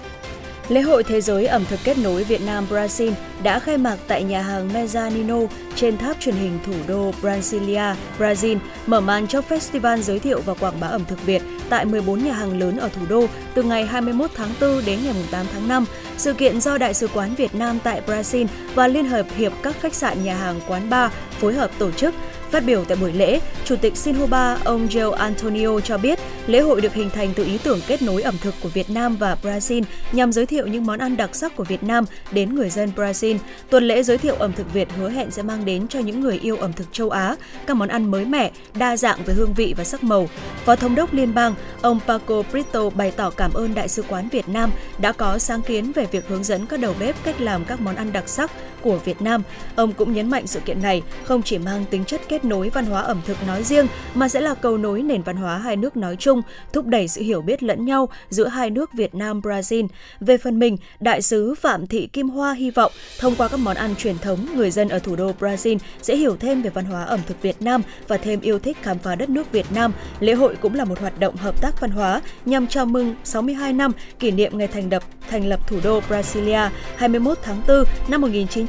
Lễ hội Thế giới ẩm thực kết nối Việt Nam Brazil đã khai mạc tại nhà hàng Mezzanino trên tháp truyền hình thủ đô Brasilia, Brazil, mở màn cho festival giới thiệu và quảng bá ẩm thực Việt tại 14 nhà hàng lớn ở thủ đô từ ngày 21 tháng 4 đến ngày 8 tháng 5. Sự kiện do Đại sứ quán Việt Nam tại Brazil và Liên hợp Hiệp các khách sạn nhà hàng quán bar phối hợp tổ chức Phát biểu tại buổi lễ, Chủ tịch Sinhoba ông Joe Antonio cho biết lễ hội được hình thành từ ý tưởng kết nối ẩm thực của Việt Nam và Brazil nhằm giới thiệu những món ăn đặc sắc của Việt Nam đến người dân Brazil. Tuần lễ giới thiệu ẩm thực Việt hứa hẹn sẽ mang đến cho những người yêu ẩm thực châu Á các món ăn mới mẻ, đa dạng về hương vị và sắc màu. Phó Thống đốc Liên bang, ông Paco Brito bày tỏ cảm ơn Đại sứ quán Việt Nam đã có sáng kiến về việc hướng dẫn các đầu bếp cách làm các món ăn đặc sắc của Việt Nam. Ông cũng nhấn mạnh sự kiện này không chỉ mang tính chất kết nối văn hóa ẩm thực nói riêng mà sẽ là cầu nối nền văn hóa hai nước nói chung, thúc đẩy sự hiểu biết lẫn nhau giữa hai nước Việt Nam Brazil. Về phần mình, đại sứ Phạm Thị Kim Hoa hy vọng thông qua các món ăn truyền thống, người dân ở thủ đô Brazil sẽ hiểu thêm về văn hóa ẩm thực Việt Nam và thêm yêu thích khám phá đất nước Việt Nam. Lễ hội cũng là một hoạt động hợp tác văn hóa nhằm chào mừng 62 năm kỷ niệm ngày thành lập thành lập thủ đô Brasilia 21 tháng 4 năm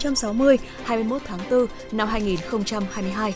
1960, 21 tháng 4 năm 2022.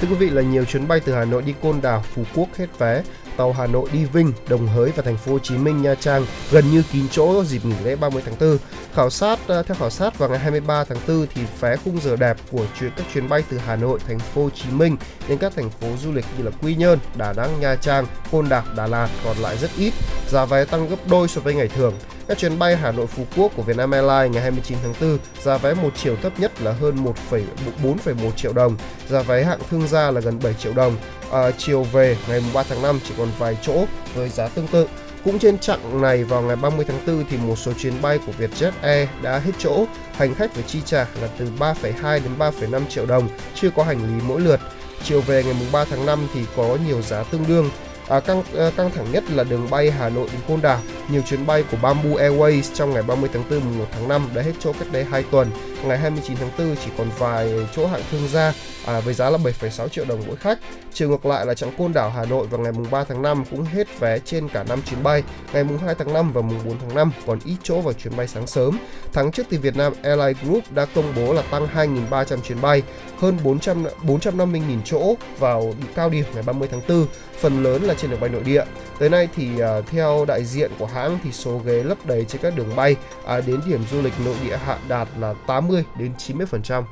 Thưa quý vị là nhiều chuyến bay từ Hà Nội đi Côn Đảo, Phú Quốc hết vé, tàu Hà Nội đi Vinh, Đồng Hới và thành phố Hồ Chí Minh, Nha Trang gần như kín chỗ dịp nghỉ lễ 30 tháng 4. Khảo sát à, theo khảo sát vào ngày 23 tháng 4 thì vé khung giờ đẹp của chuyến các chuyến bay từ Hà Nội, thành phố Hồ Chí Minh đến các thành phố du lịch như là Quy Nhơn, Đà Nẵng, Nha Trang, Côn Đảo, Đà Lạt còn lại rất ít. Giá vé tăng gấp đôi so với ngày thường. Các chuyến bay Hà Nội Phú Quốc của Vietnam Airlines ngày 29 tháng 4, giá vé một chiều thấp nhất là hơn 1,4,1 triệu đồng, giá vé hạng thương gia là gần 7 triệu đồng. À, chiều về ngày 3 tháng 5 chỉ còn vài chỗ với giá tương tự. Cũng trên chặng này vào ngày 30 tháng 4 thì một số chuyến bay của Vietjet Air đã hết chỗ, hành khách phải chi trả là từ 3,2 đến 3,5 triệu đồng, chưa có hành lý mỗi lượt. Chiều về ngày 3 tháng 5 thì có nhiều giá tương đương, À, căng à, căng thẳng nhất là đường bay Hà Nội đến Côn Đảo. Nhiều chuyến bay của Bamboo Airways trong ngày 30 tháng 4 mùng 1 tháng 5 đã hết chỗ cách đây 2 tuần. Ngày 29 tháng 4 chỉ còn vài chỗ hạng thương gia à, với giá là 7,6 triệu đồng mỗi khách. Chiều ngược lại là chặng Côn Đảo Hà Nội vào ngày mùng 3 tháng 5 cũng hết vé trên cả 5 chuyến bay. Ngày mùng 2 tháng 5 và mùng 4 tháng 5 còn ít chỗ vào chuyến bay sáng sớm. Tháng trước thì Việt Nam Airlines Group đã công bố là tăng 2.300 chuyến bay, hơn 400 450.000 chỗ vào cao điểm ngày 30 tháng 4, phần lớn là trên đường bay nội địa. Tới nay thì uh, theo đại diện của hãng thì số ghế lấp đầy trên các đường bay uh, đến điểm du lịch nội địa hạ đạt là 80 đến 90%.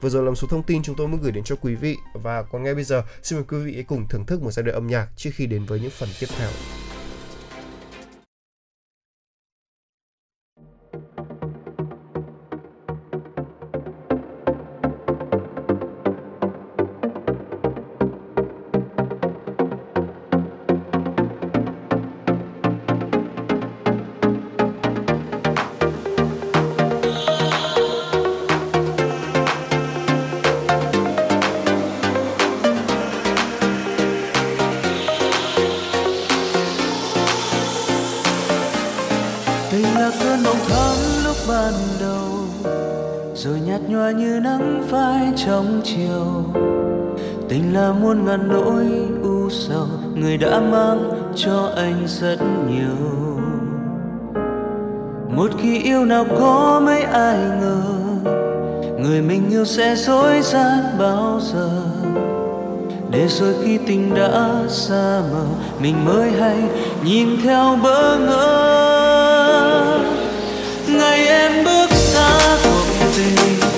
Vừa rồi là một số thông tin chúng tôi muốn gửi đến cho quý vị và còn ngay bây giờ, xin mời quý vị cùng thưởng thức một giai đoạn âm nhạc trước khi đến với những phần tiếp theo. Người đã mang cho anh rất nhiều. Một khi yêu nào có mấy ai ngờ, người mình yêu sẽ dối gian bao giờ. Để rồi khi tình đã xa mờ mình mới hay nhìn theo bỡ ngỡ. Ngày em bước xa cuộc tình.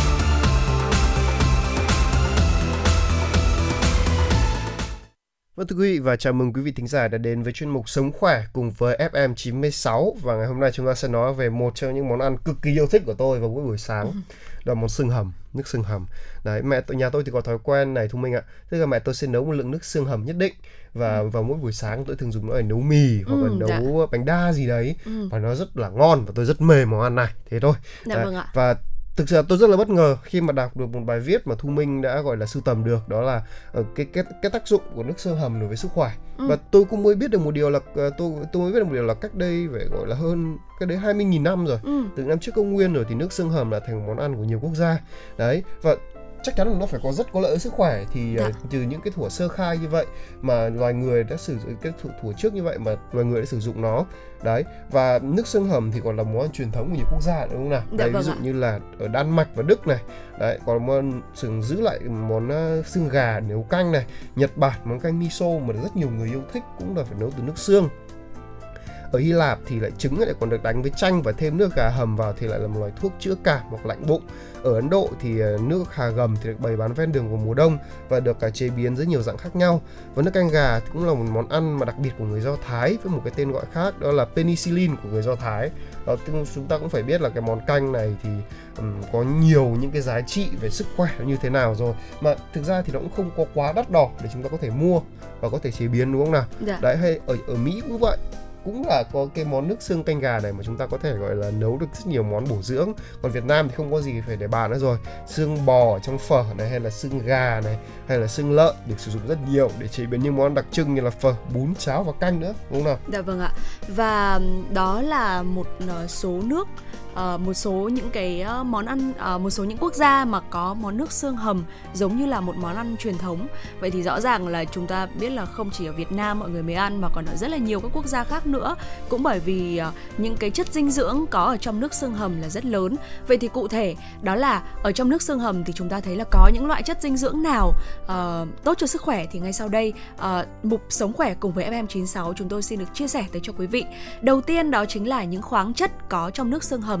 Vâng thưa quý vị và chào mừng quý vị thính giả đã đến với chuyên mục Sống khỏe cùng với FM 96 và ngày hôm nay chúng ta sẽ nói về một trong những món ăn cực kỳ yêu thích của tôi vào mỗi buổi sáng. Đó là món xương hầm, nước xương hầm. Đấy, mẹ nhà tôi thì có thói quen này thông minh ạ. Tức là mẹ tôi sẽ nấu một lượng nước xương hầm nhất định và vào mỗi buổi sáng tôi thường dùng nó để nấu mì hoặc là Ừ, dạ. nấu bánh đa gì đấy Ừ. và nó rất là ngon và tôi rất mê món ăn này. Thế thôi. Dạ Đấy, vâng ạ. Và thực sự tôi rất là bất ngờ khi mà đọc được một bài viết mà Thu Minh đã gọi là sưu tầm được đó là ờ, cái cái cái tác dụng của nước sơ hầm đối với sức khỏe Ừ. và tôi cũng mới biết được một điều là ờ, tôi tôi mới biết được một điều là cách đây phải gọi là hơn cái đấy 20.000 năm rồi Ừ. từ năm trước công nguyên rồi thì nước xương hầm là thành món ăn của nhiều quốc gia đấy và chắc chắn là nó phải có rất có lợi sức khỏe thì dạ. uh, từ những cái thủa sơ khai như vậy mà loài người đã sử dụng cái thủa, trước như vậy mà loài người đã sử dụng nó đấy và nước xương hầm thì còn là món ăn truyền thống của nhiều quốc gia đúng không nào dạ, đấy vâng ví dụ ạ. như là ở Đan Mạch và Đức này đấy còn món sừng giữ lại món uh, xương gà nấu canh này Nhật Bản món canh miso mà rất nhiều người yêu thích cũng là phải nấu từ nước xương ở Hy Lạp thì lại trứng lại còn được đánh với chanh và thêm nước gà hầm vào thì lại là một loại thuốc chữa cảm hoặc lạnh bụng. Ở Ấn Độ thì ờ, nước hà gầm thì được bày bán ven đường vào mùa đông và được cả chế biến dưới nhiều dạng khác nhau. Và nước canh gà thì cũng là một món ăn mà đặc biệt của người Do Thái với một cái tên gọi khác đó là penicillin của người Do Thái. Đó chúng ta cũng phải biết là cái món canh này thì um, có nhiều những cái giá trị về sức khỏe như thế nào rồi. Mà thực ra thì nó cũng không có quá đắt đỏ để chúng ta có thể mua và có thể chế biến đúng không nào? Dạ. đấy hay ở ở Mỹ cũng vậy cũng là có cái món nước xương canh gà này mà chúng ta có thể, gọi là, nấu được rất nhiều món bổ dưỡng. Còn Việt Nam thì không có gì phải để bàn nữa rồi. Xương bò trong phở này, hay là xương gà này, hay là xương lợn được sử dụng rất nhiều để chế biến những món đặc trưng như là phở, bún, cháo và canh nữa, đúng không nào? Dạ vâng ạ. Và đó là một ờ, số nước uh, một số những cái ờ, món ăn uh, một số những quốc gia mà có món nước xương hầm giống như là một món ăn truyền thống. Vậy thì rõ ràng là chúng ta biết là không chỉ ở Việt Nam mọi người mới ăn mà còn ở rất là nhiều các quốc gia khác nữa. Cũng bởi vì uh, những cái chất dinh dưỡng có ở trong nước xương hầm là rất lớn. Vậy thì cụ thể đó là ở trong nước xương hầm thì chúng ta thấy là có những loại chất dinh dưỡng nào uh, tốt cho sức khỏe thì ngay sau đây. Uh, mục sống khỏe cùng với FM96 chúng tôi xin được chia sẻ tới cho quý vị. Đầu tiên đó chính là những khoáng chất có trong nước xương hầm.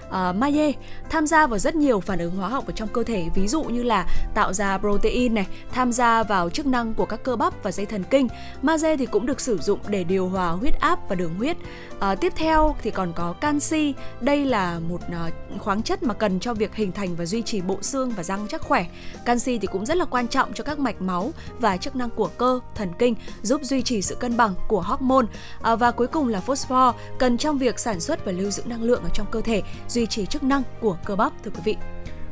Ờ, uh, magie tham gia vào rất nhiều phản ứng hóa học ở trong cơ thể ví dụ như là tạo ra protein này tham gia vào chức năng của các cơ bắp và dây thần kinh. Magie thì cũng được sử dụng để điều hòa huyết áp và đường huyết. Uh, tiếp theo thì còn có canxi. Đây là một uh, khoáng chất mà cần cho việc hình thành và duy trì bộ xương và răng chắc khỏe. Canxi thì cũng rất là quan trọng cho các mạch máu và chức năng của cơ thần kinh giúp duy trì sự cân bằng của hormone. Uh, và cuối cùng là phosphor cần trong việc sản xuất và lưu giữ năng lượng ở trong cơ thể duy trì chức năng của cơ bắp thưa quý vị.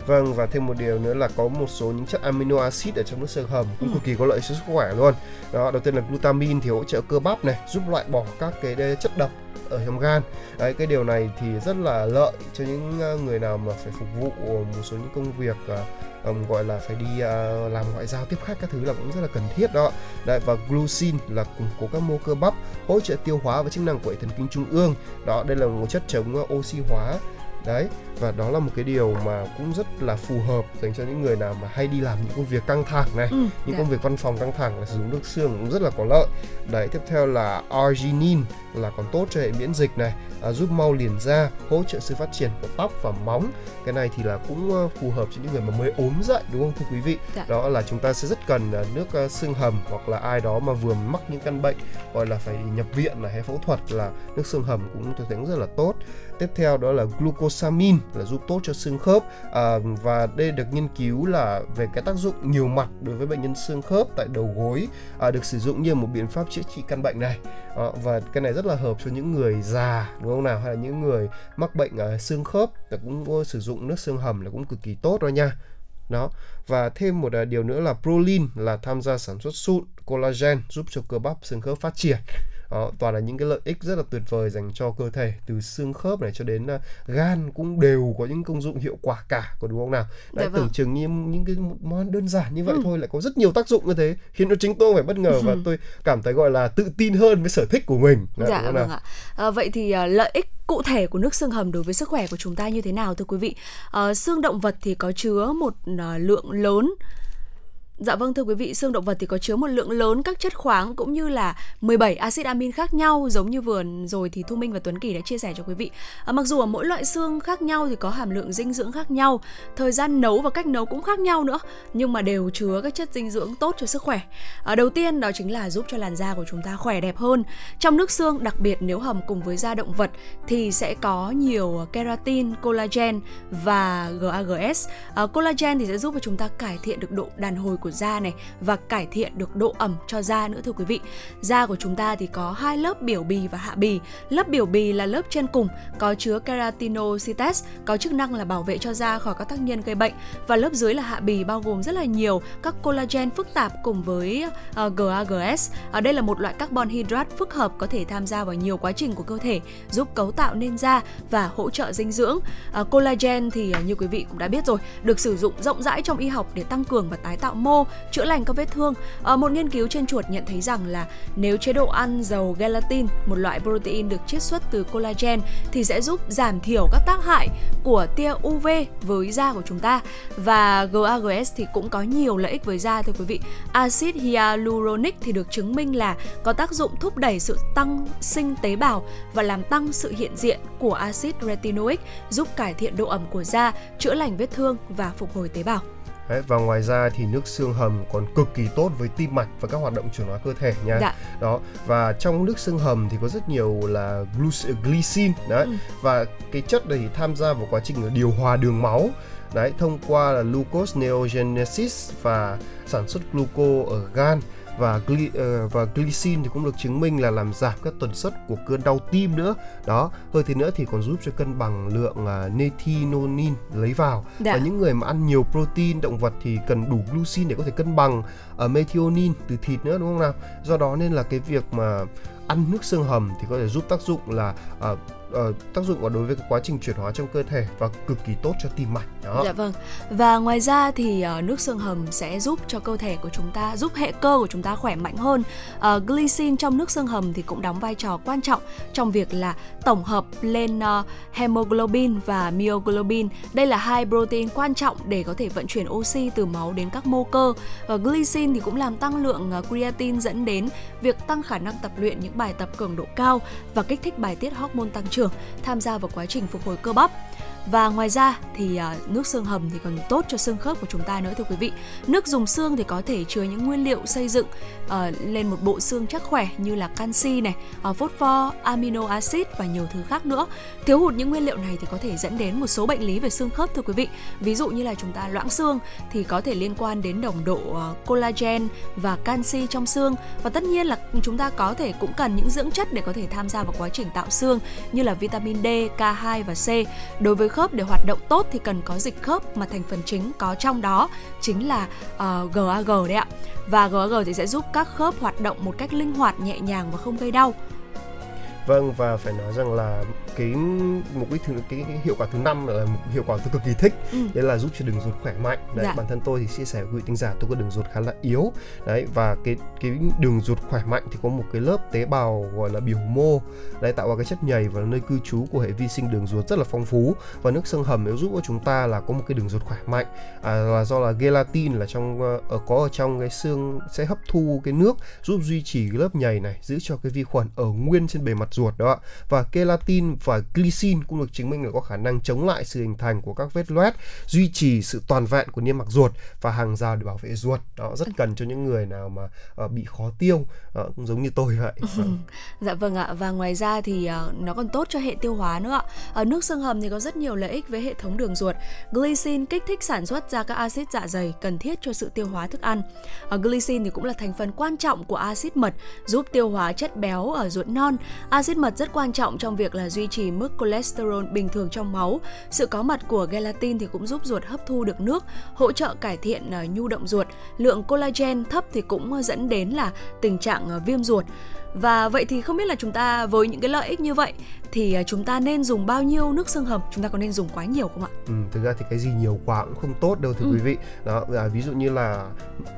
Vâng và thêm một điều nữa là có một số những chất amino acid ở trong nước xương hầm cũng ừ. cực kỳ có lợi cho sức khỏe luôn. Đó, đầu tiên là glutamine thì hỗ trợ cơ bắp này, giúp loại bỏ các cái chất độc ở trong gan. Đấy cái điều này thì rất là lợi cho những ờ, người nào mà phải phục vụ một số những công việc um, gọi là phải đi uh, làm ngoại giao tiếp khách các thứ là cũng rất là cần thiết đó đấy và glucin là củng cố các mô cơ bắp hỗ trợ tiêu hóa và chức năng của hệ thần kinh trung ương đó đây là một chất chống oxy hóa đấy và đó là một cái điều mà cũng rất là phù hợp dành cho những người nào mà hay đi làm những công việc căng thẳng này. Ừ, những dạ. công việc văn phòng căng thẳng là sử dụng nước xương cũng rất là có lợi. Đấy tiếp theo là arginine là còn tốt cho hệ miễn dịch này à, giúp mau liền da hỗ trợ sự phát triển của tóc và móng. Cái này thì là cũng uh, phù hợp cho những người mà mới ốm dậy đúng không thưa quý vị? Dạ. đó là chúng ta sẽ rất cần uh, nước uh, xương hầm hoặc là ai đó mà vừa mắc những căn bệnh gọi là phải nhập viện là hay phẫu thuật là nước xương hầm cũng tôi thấy rất là tốt. Tiếp theo đó là glucosamine là giúp tốt cho xương khớp à, và đây được nghiên cứu là về cái tác dụng nhiều mặt đối với bệnh nhân xương khớp tại đầu gối à, được sử dụng như một biện pháp chữa trị căn bệnh này. À, và cái này rất là hợp cho những người già đúng không nào hay là những người mắc bệnh ở xương khớp là cũng sử dụng nước xương hầm là cũng cực kỳ tốt rồi nha. Đó. Và thêm một ờ, điều nữa là proline là tham gia sản xuất sụn collagen giúp cho cơ bắp xương khớp phát triển đó, toàn là những cái lợi ích rất là tuyệt vời dành cho cơ thể từ xương khớp này cho đến uh, gan cũng đều có những công dụng hiệu quả cả có đúng không nào? Đấy dạ vâng. tưởng chừng như những cái món đơn giản như vậy ừ. thôi lại có rất nhiều tác dụng như thế khiến cho chính tôi phải bất ngờ và tôi cảm thấy gọi là tự tin hơn với sở thích của mình. Đấy, dạ vâng ạ. À, vậy thì uh, lợi ích cụ thể của nước xương hầm đối với sức khỏe của chúng ta như thế nào thưa quý vị? Uh, xương động vật thì có chứa một uh, lượng lớn Dạ vâng thưa quý vị, xương động vật thì có chứa một lượng lớn các chất khoáng cũng như là 17 axit amin khác nhau giống như vừa rồi thì Thu Minh và Tuấn Kỳ đã chia sẻ cho quý vị. À, mặc dù ở mỗi loại xương khác nhau thì có hàm lượng dinh dưỡng khác nhau, thời gian nấu và cách nấu cũng khác nhau nữa, nhưng mà đều chứa các chất dinh dưỡng tốt cho sức khỏe. À, đầu tiên đó chính là giúp cho làn da của chúng ta khỏe đẹp hơn. Trong nước xương, đặc biệt nếu hầm cùng với da động vật thì sẽ có nhiều keratin, collagen và GAGS. À, collagen thì sẽ giúp cho chúng ta cải thiện được độ đàn hồi của của da này và cải thiện được độ ẩm cho da nữa thưa quý vị. Da của chúng ta thì có hai lớp biểu bì và hạ bì. Lớp biểu bì là lớp trên cùng có chứa keratinocytes có chức năng là bảo vệ cho da khỏi các tác nhân gây bệnh và lớp dưới là hạ bì bao gồm rất là nhiều các collagen phức tạp cùng với ờ, uh, GAGS. Ở đây là một loại carbon hydrate phức hợp có thể tham gia vào nhiều quá trình của cơ thể, giúp cấu tạo nên da và hỗ trợ dinh dưỡng. Uh, collagen thì uh, như quý vị cũng đã biết rồi, được sử dụng rộng rãi trong y học để tăng cường và tái tạo mô, chữa lành các vết thương. À, một nghiên cứu trên chuột nhận thấy rằng là nếu chế độ ăn giàu gelatin, một loại protein được chiết xuất từ collagen thì sẽ giúp giảm thiểu các tác hại của tia UV với da của chúng ta và GAGS thì cũng có nhiều lợi ích với da thưa quý vị. Axit hyaluronic thì được chứng minh là có tác dụng thúc đẩy sự tăng sinh tế bào và làm tăng sự hiện diện của axit retinoic, giúp cải thiện độ ẩm của da, chữa lành vết thương và phục hồi tế bào. Đấy, và ngoài ra thì nước xương hầm còn cực kỳ tốt với tim mạch và các hoạt động chuyển hóa cơ thể nha. Dạ. Đó và trong nước xương hầm thì có rất nhiều là glycine đấy ừ. và cái chất này thì tham gia vào quá trình điều hòa đường máu đấy thông qua là glucose neogenesis và sản xuất gluco ở gan và gly, uh, và glycine thì cũng được chứng minh là làm giảm các tần suất của cơn đau tim nữa. Đó hơn thế nữa thì còn giúp cho cân bằng lượng uh, methionine lấy vào. Đã. và những người mà ăn nhiều protein động vật thì cần đủ glucine để có thể cân bằng uh, methionine từ thịt nữa đúng không nào? Do đó nên là cái việc mà ăn nước xương hầm thì có thể giúp tác dụng là uh, uh, tác dụng đối với cái quá trình chuyển hóa trong cơ thể và cực kỳ tốt cho tim mạch đó. Dạ vâng. Và ngoài ra thì uh, nước xương hầm sẽ giúp cho cơ thể của chúng ta giúp hệ cơ của chúng ta khỏe mạnh hơn. Uh, glycine trong nước xương hầm thì cũng đóng vai trò quan trọng trong việc là tổng hợp lên uh, hemoglobin và myoglobin. Đây là hai protein quan trọng để có thể vận chuyển oxy từ máu đến các mô cơ. Và glycine thì cũng làm tăng lượng uh, creatine dẫn đến việc tăng khả năng tập luyện những bài tập cường độ cao và kích thích bài tiết hormone tăng trưởng trưởng tham gia vào quá trình phục hồi cơ bắp và ngoài ra thì uh, nước xương hầm thì còn tốt cho xương khớp của chúng ta nữa thưa quý vị. Nước dùng xương thì có thể chứa những nguyên liệu xây dựng uh, lên một bộ xương chắc khỏe như là canxi này, ờ, uh, pho amino acid và nhiều thứ khác nữa. Thiếu hụt những nguyên liệu này thì có thể dẫn đến một số bệnh lý về xương khớp thưa quý vị. Ví dụ như là chúng ta loãng xương thì có thể liên quan đến nồng độ uh, collagen và canxi trong xương và tất nhiên là chúng ta có thể cũng cần những dưỡng chất để có thể tham gia vào quá trình tạo xương như là vitamin D, K2 và C. Đối với khớp để hoạt động tốt thì cần có dịch khớp mà thành phần chính có trong đó chính là ờ, uh, GAG đấy ạ. Và GAG thì sẽ giúp các khớp hoạt động một cách linh hoạt, nhẹ nhàng và không gây đau. Vâng và phải nói rằng là cái mục đích thứ cái, cái hiệu quả thứ năm là một hiệu quả tôi cực kỳ thích. Ừ. đấy là giúp cho đường ruột khỏe mạnh. Đấy dạ. bản thân tôi thì chia sẻ với quý tính giả tôi có đường ruột khá là yếu. Đấy và cái cái đường ruột khỏe mạnh thì có một cái lớp tế bào gọi là biểu mô. Đấy tạo ra cái chất nhầy và nơi cư trú của hệ vi sinh đường ruột rất là phong phú. Và nước xương hầm nếu giúp cho chúng ta là có một cái đường ruột khỏe mạnh à, là do là gelatin là trong ở ờ, có ở trong cái xương sẽ hấp thu cái nước giúp duy trì cái lớp nhầy này giữ cho cái vi khuẩn ở nguyên trên bề mặt ruột đó và gelatin và glycine cũng được chứng minh là có khả năng chống lại sự hình thành của các vết loét, duy trì sự toàn vẹn của niêm mạc ruột và hàng rào để bảo vệ ruột. Đó rất cần cho những người nào mà uh, bị khó tiêu, uh, cũng giống như tôi vậy. dạ vâng ạ và ngoài ra thì uh, nó còn tốt cho hệ tiêu hóa nữa ạ. Ở nước xương hầm thì có rất nhiều lợi ích với hệ thống đường ruột. Glycine kích thích sản xuất ra các axit dạ dày cần thiết cho sự tiêu hóa thức ăn. Ở glycine thì cũng là thành phần quan trọng của axit mật giúp tiêu hóa chất béo ở ruột non. Axit mật rất quan trọng trong việc là duy trì mức cholesterol bình thường trong máu. Sự có mặt của gelatin thì cũng giúp ruột hấp thu được nước, hỗ trợ cải thiện à, nhu động ruột. Lượng collagen thấp thì cũng à, dẫn đến là tình trạng à, viêm ruột. Và vậy thì không biết là chúng ta với những cái lợi ích như vậy thì à, chúng ta nên dùng bao nhiêu nước xương hầm? Chúng ta có nên dùng quá nhiều không ạ? Ừ, thực ra thì cái gì nhiều quá cũng không tốt đâu thưa ừ. quý vị. Đó, à, ví dụ như là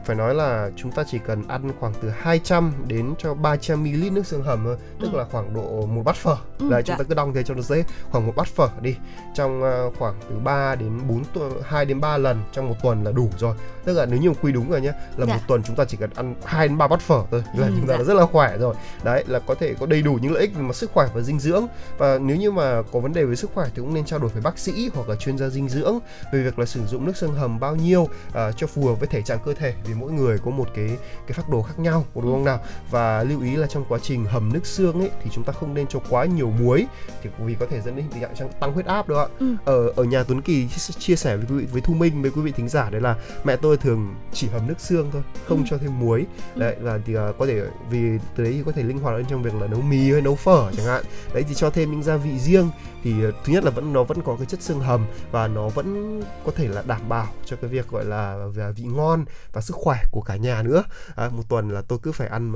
phải nói là chúng ta chỉ cần ăn khoảng từ 200 đến cho 300 ml nước xương hầm thôi, tức ừ. là khoảng độ một bát phở. Ừ, Đấy, chúng dạ. ta cứ đong thế cho nó dễ, khoảng một bát phở đi. Trong uh, khoảng từ 3 đến 4 tuần 2 đến 3 lần trong một tuần là đủ rồi. Tức là nếu như quy đúng rồi nhé, là dạ. một tuần chúng ta chỉ cần ăn 2 đến 3 bát phở thôi là ừ, chúng ta dạ. đã rất là khỏe rồi đấy là có thể có đầy đủ những lợi ích về mặt sức khỏe và dinh dưỡng và nếu như mà có vấn đề về sức khỏe thì cũng nên trao đổi với bác sĩ hoặc là chuyên gia dinh dưỡng về việc là sử dụng nước xương hầm bao nhiêu uh, cho phù hợp với thể trạng cơ thể vì mỗi người có một cái cái phác đồ khác nhau đúng không nào và lưu ý là trong quá trình hầm nước xương ấy thì chúng ta không nên cho quá nhiều muối thì vì có thể dẫn đến tình trạng tăng huyết áp đó ạ ừ. ở ở nhà Tuấn Kỳ chia sẻ với quý vị với Thu Minh với quý vị thính giả đấy là mẹ tôi thường chỉ hầm nước xương thôi không ừ. cho thêm muối ừ. đấy và thì uh, có thể vì từ đấy thì có thể linh hoạt hơn trong việc là nấu mì hay nấu phở chẳng hạn. Đấy thì cho thêm những gia vị riêng thì uh, thứ nhất là vẫn nó vẫn có cái chất xương hầm và nó vẫn có thể là đảm bảo cho cái việc gọi là vị ngon và sức khỏe của cả nhà nữa. À, một tuần là tôi cứ phải ăn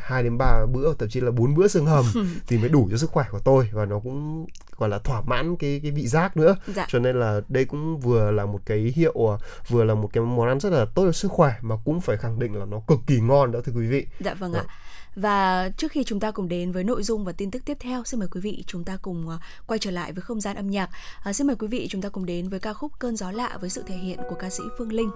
hai um, đến ba bữa thậm chí là bốn bữa xương hầm thì mới đủ cho sức khỏe của tôi và nó cũng gọi là thỏa mãn cái cái vị giác nữa. Dạ. cho nên là đây cũng vừa là một cái hiệu à, vừa là một cái món ăn rất là tốt cho sức khỏe mà cũng phải khẳng định là nó cực kỳ ngon đó thưa quý vị. Dạ vâng ạ và trước khi chúng ta cùng đến với nội dung và tin tức tiếp theo, xin mời quý vị chúng ta cùng ờ, quay trở lại với không gian âm nhạc. À, xin mời quý vị chúng ta cùng đến với ca khúc Cơn gió lạ với sự thể hiện của ca sĩ Phương Linh.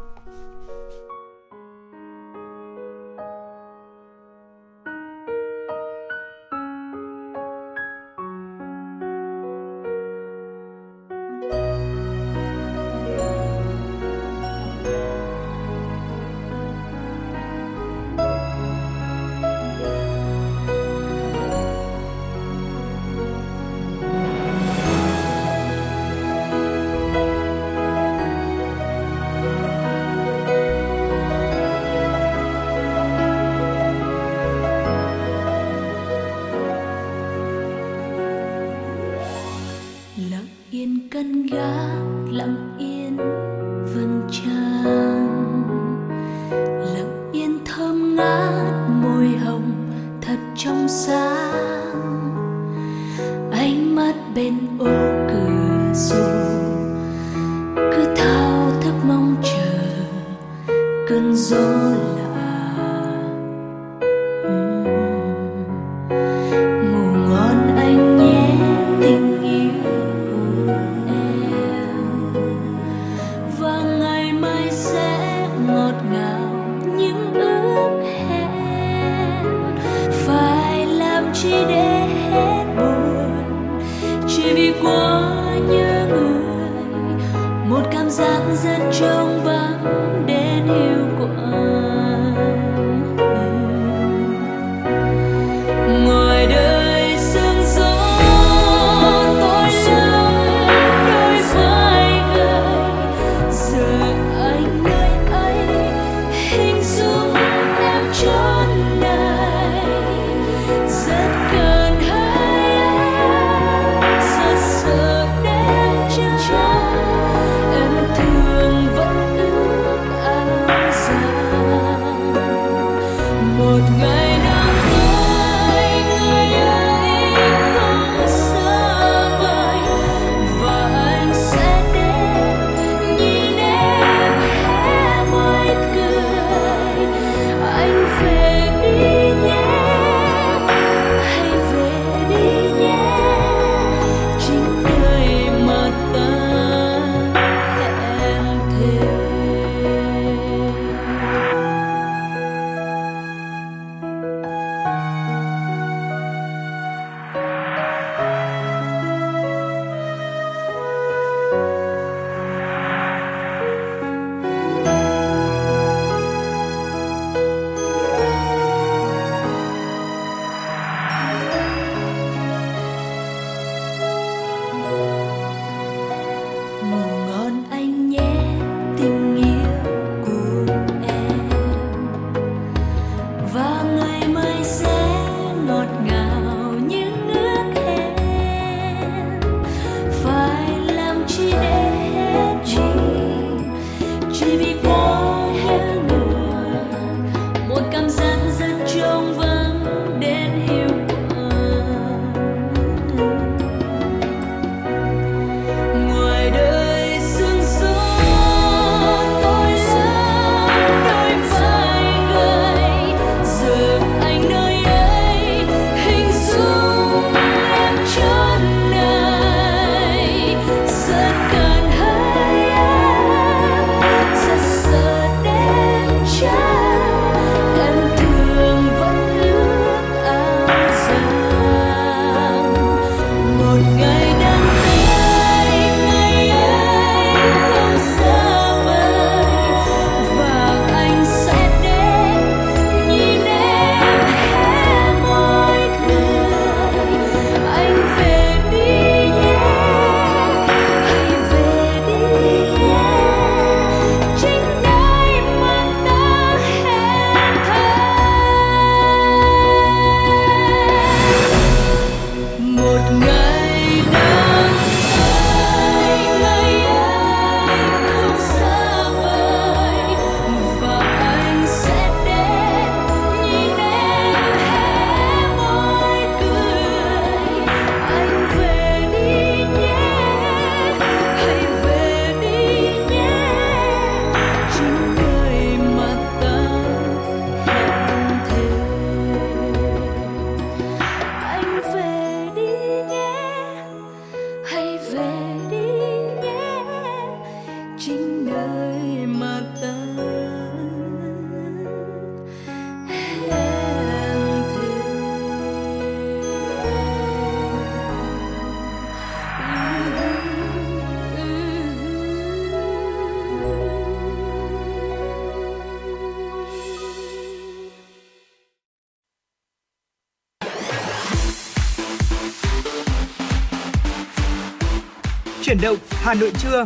Chuyển động Hà Nội trưa.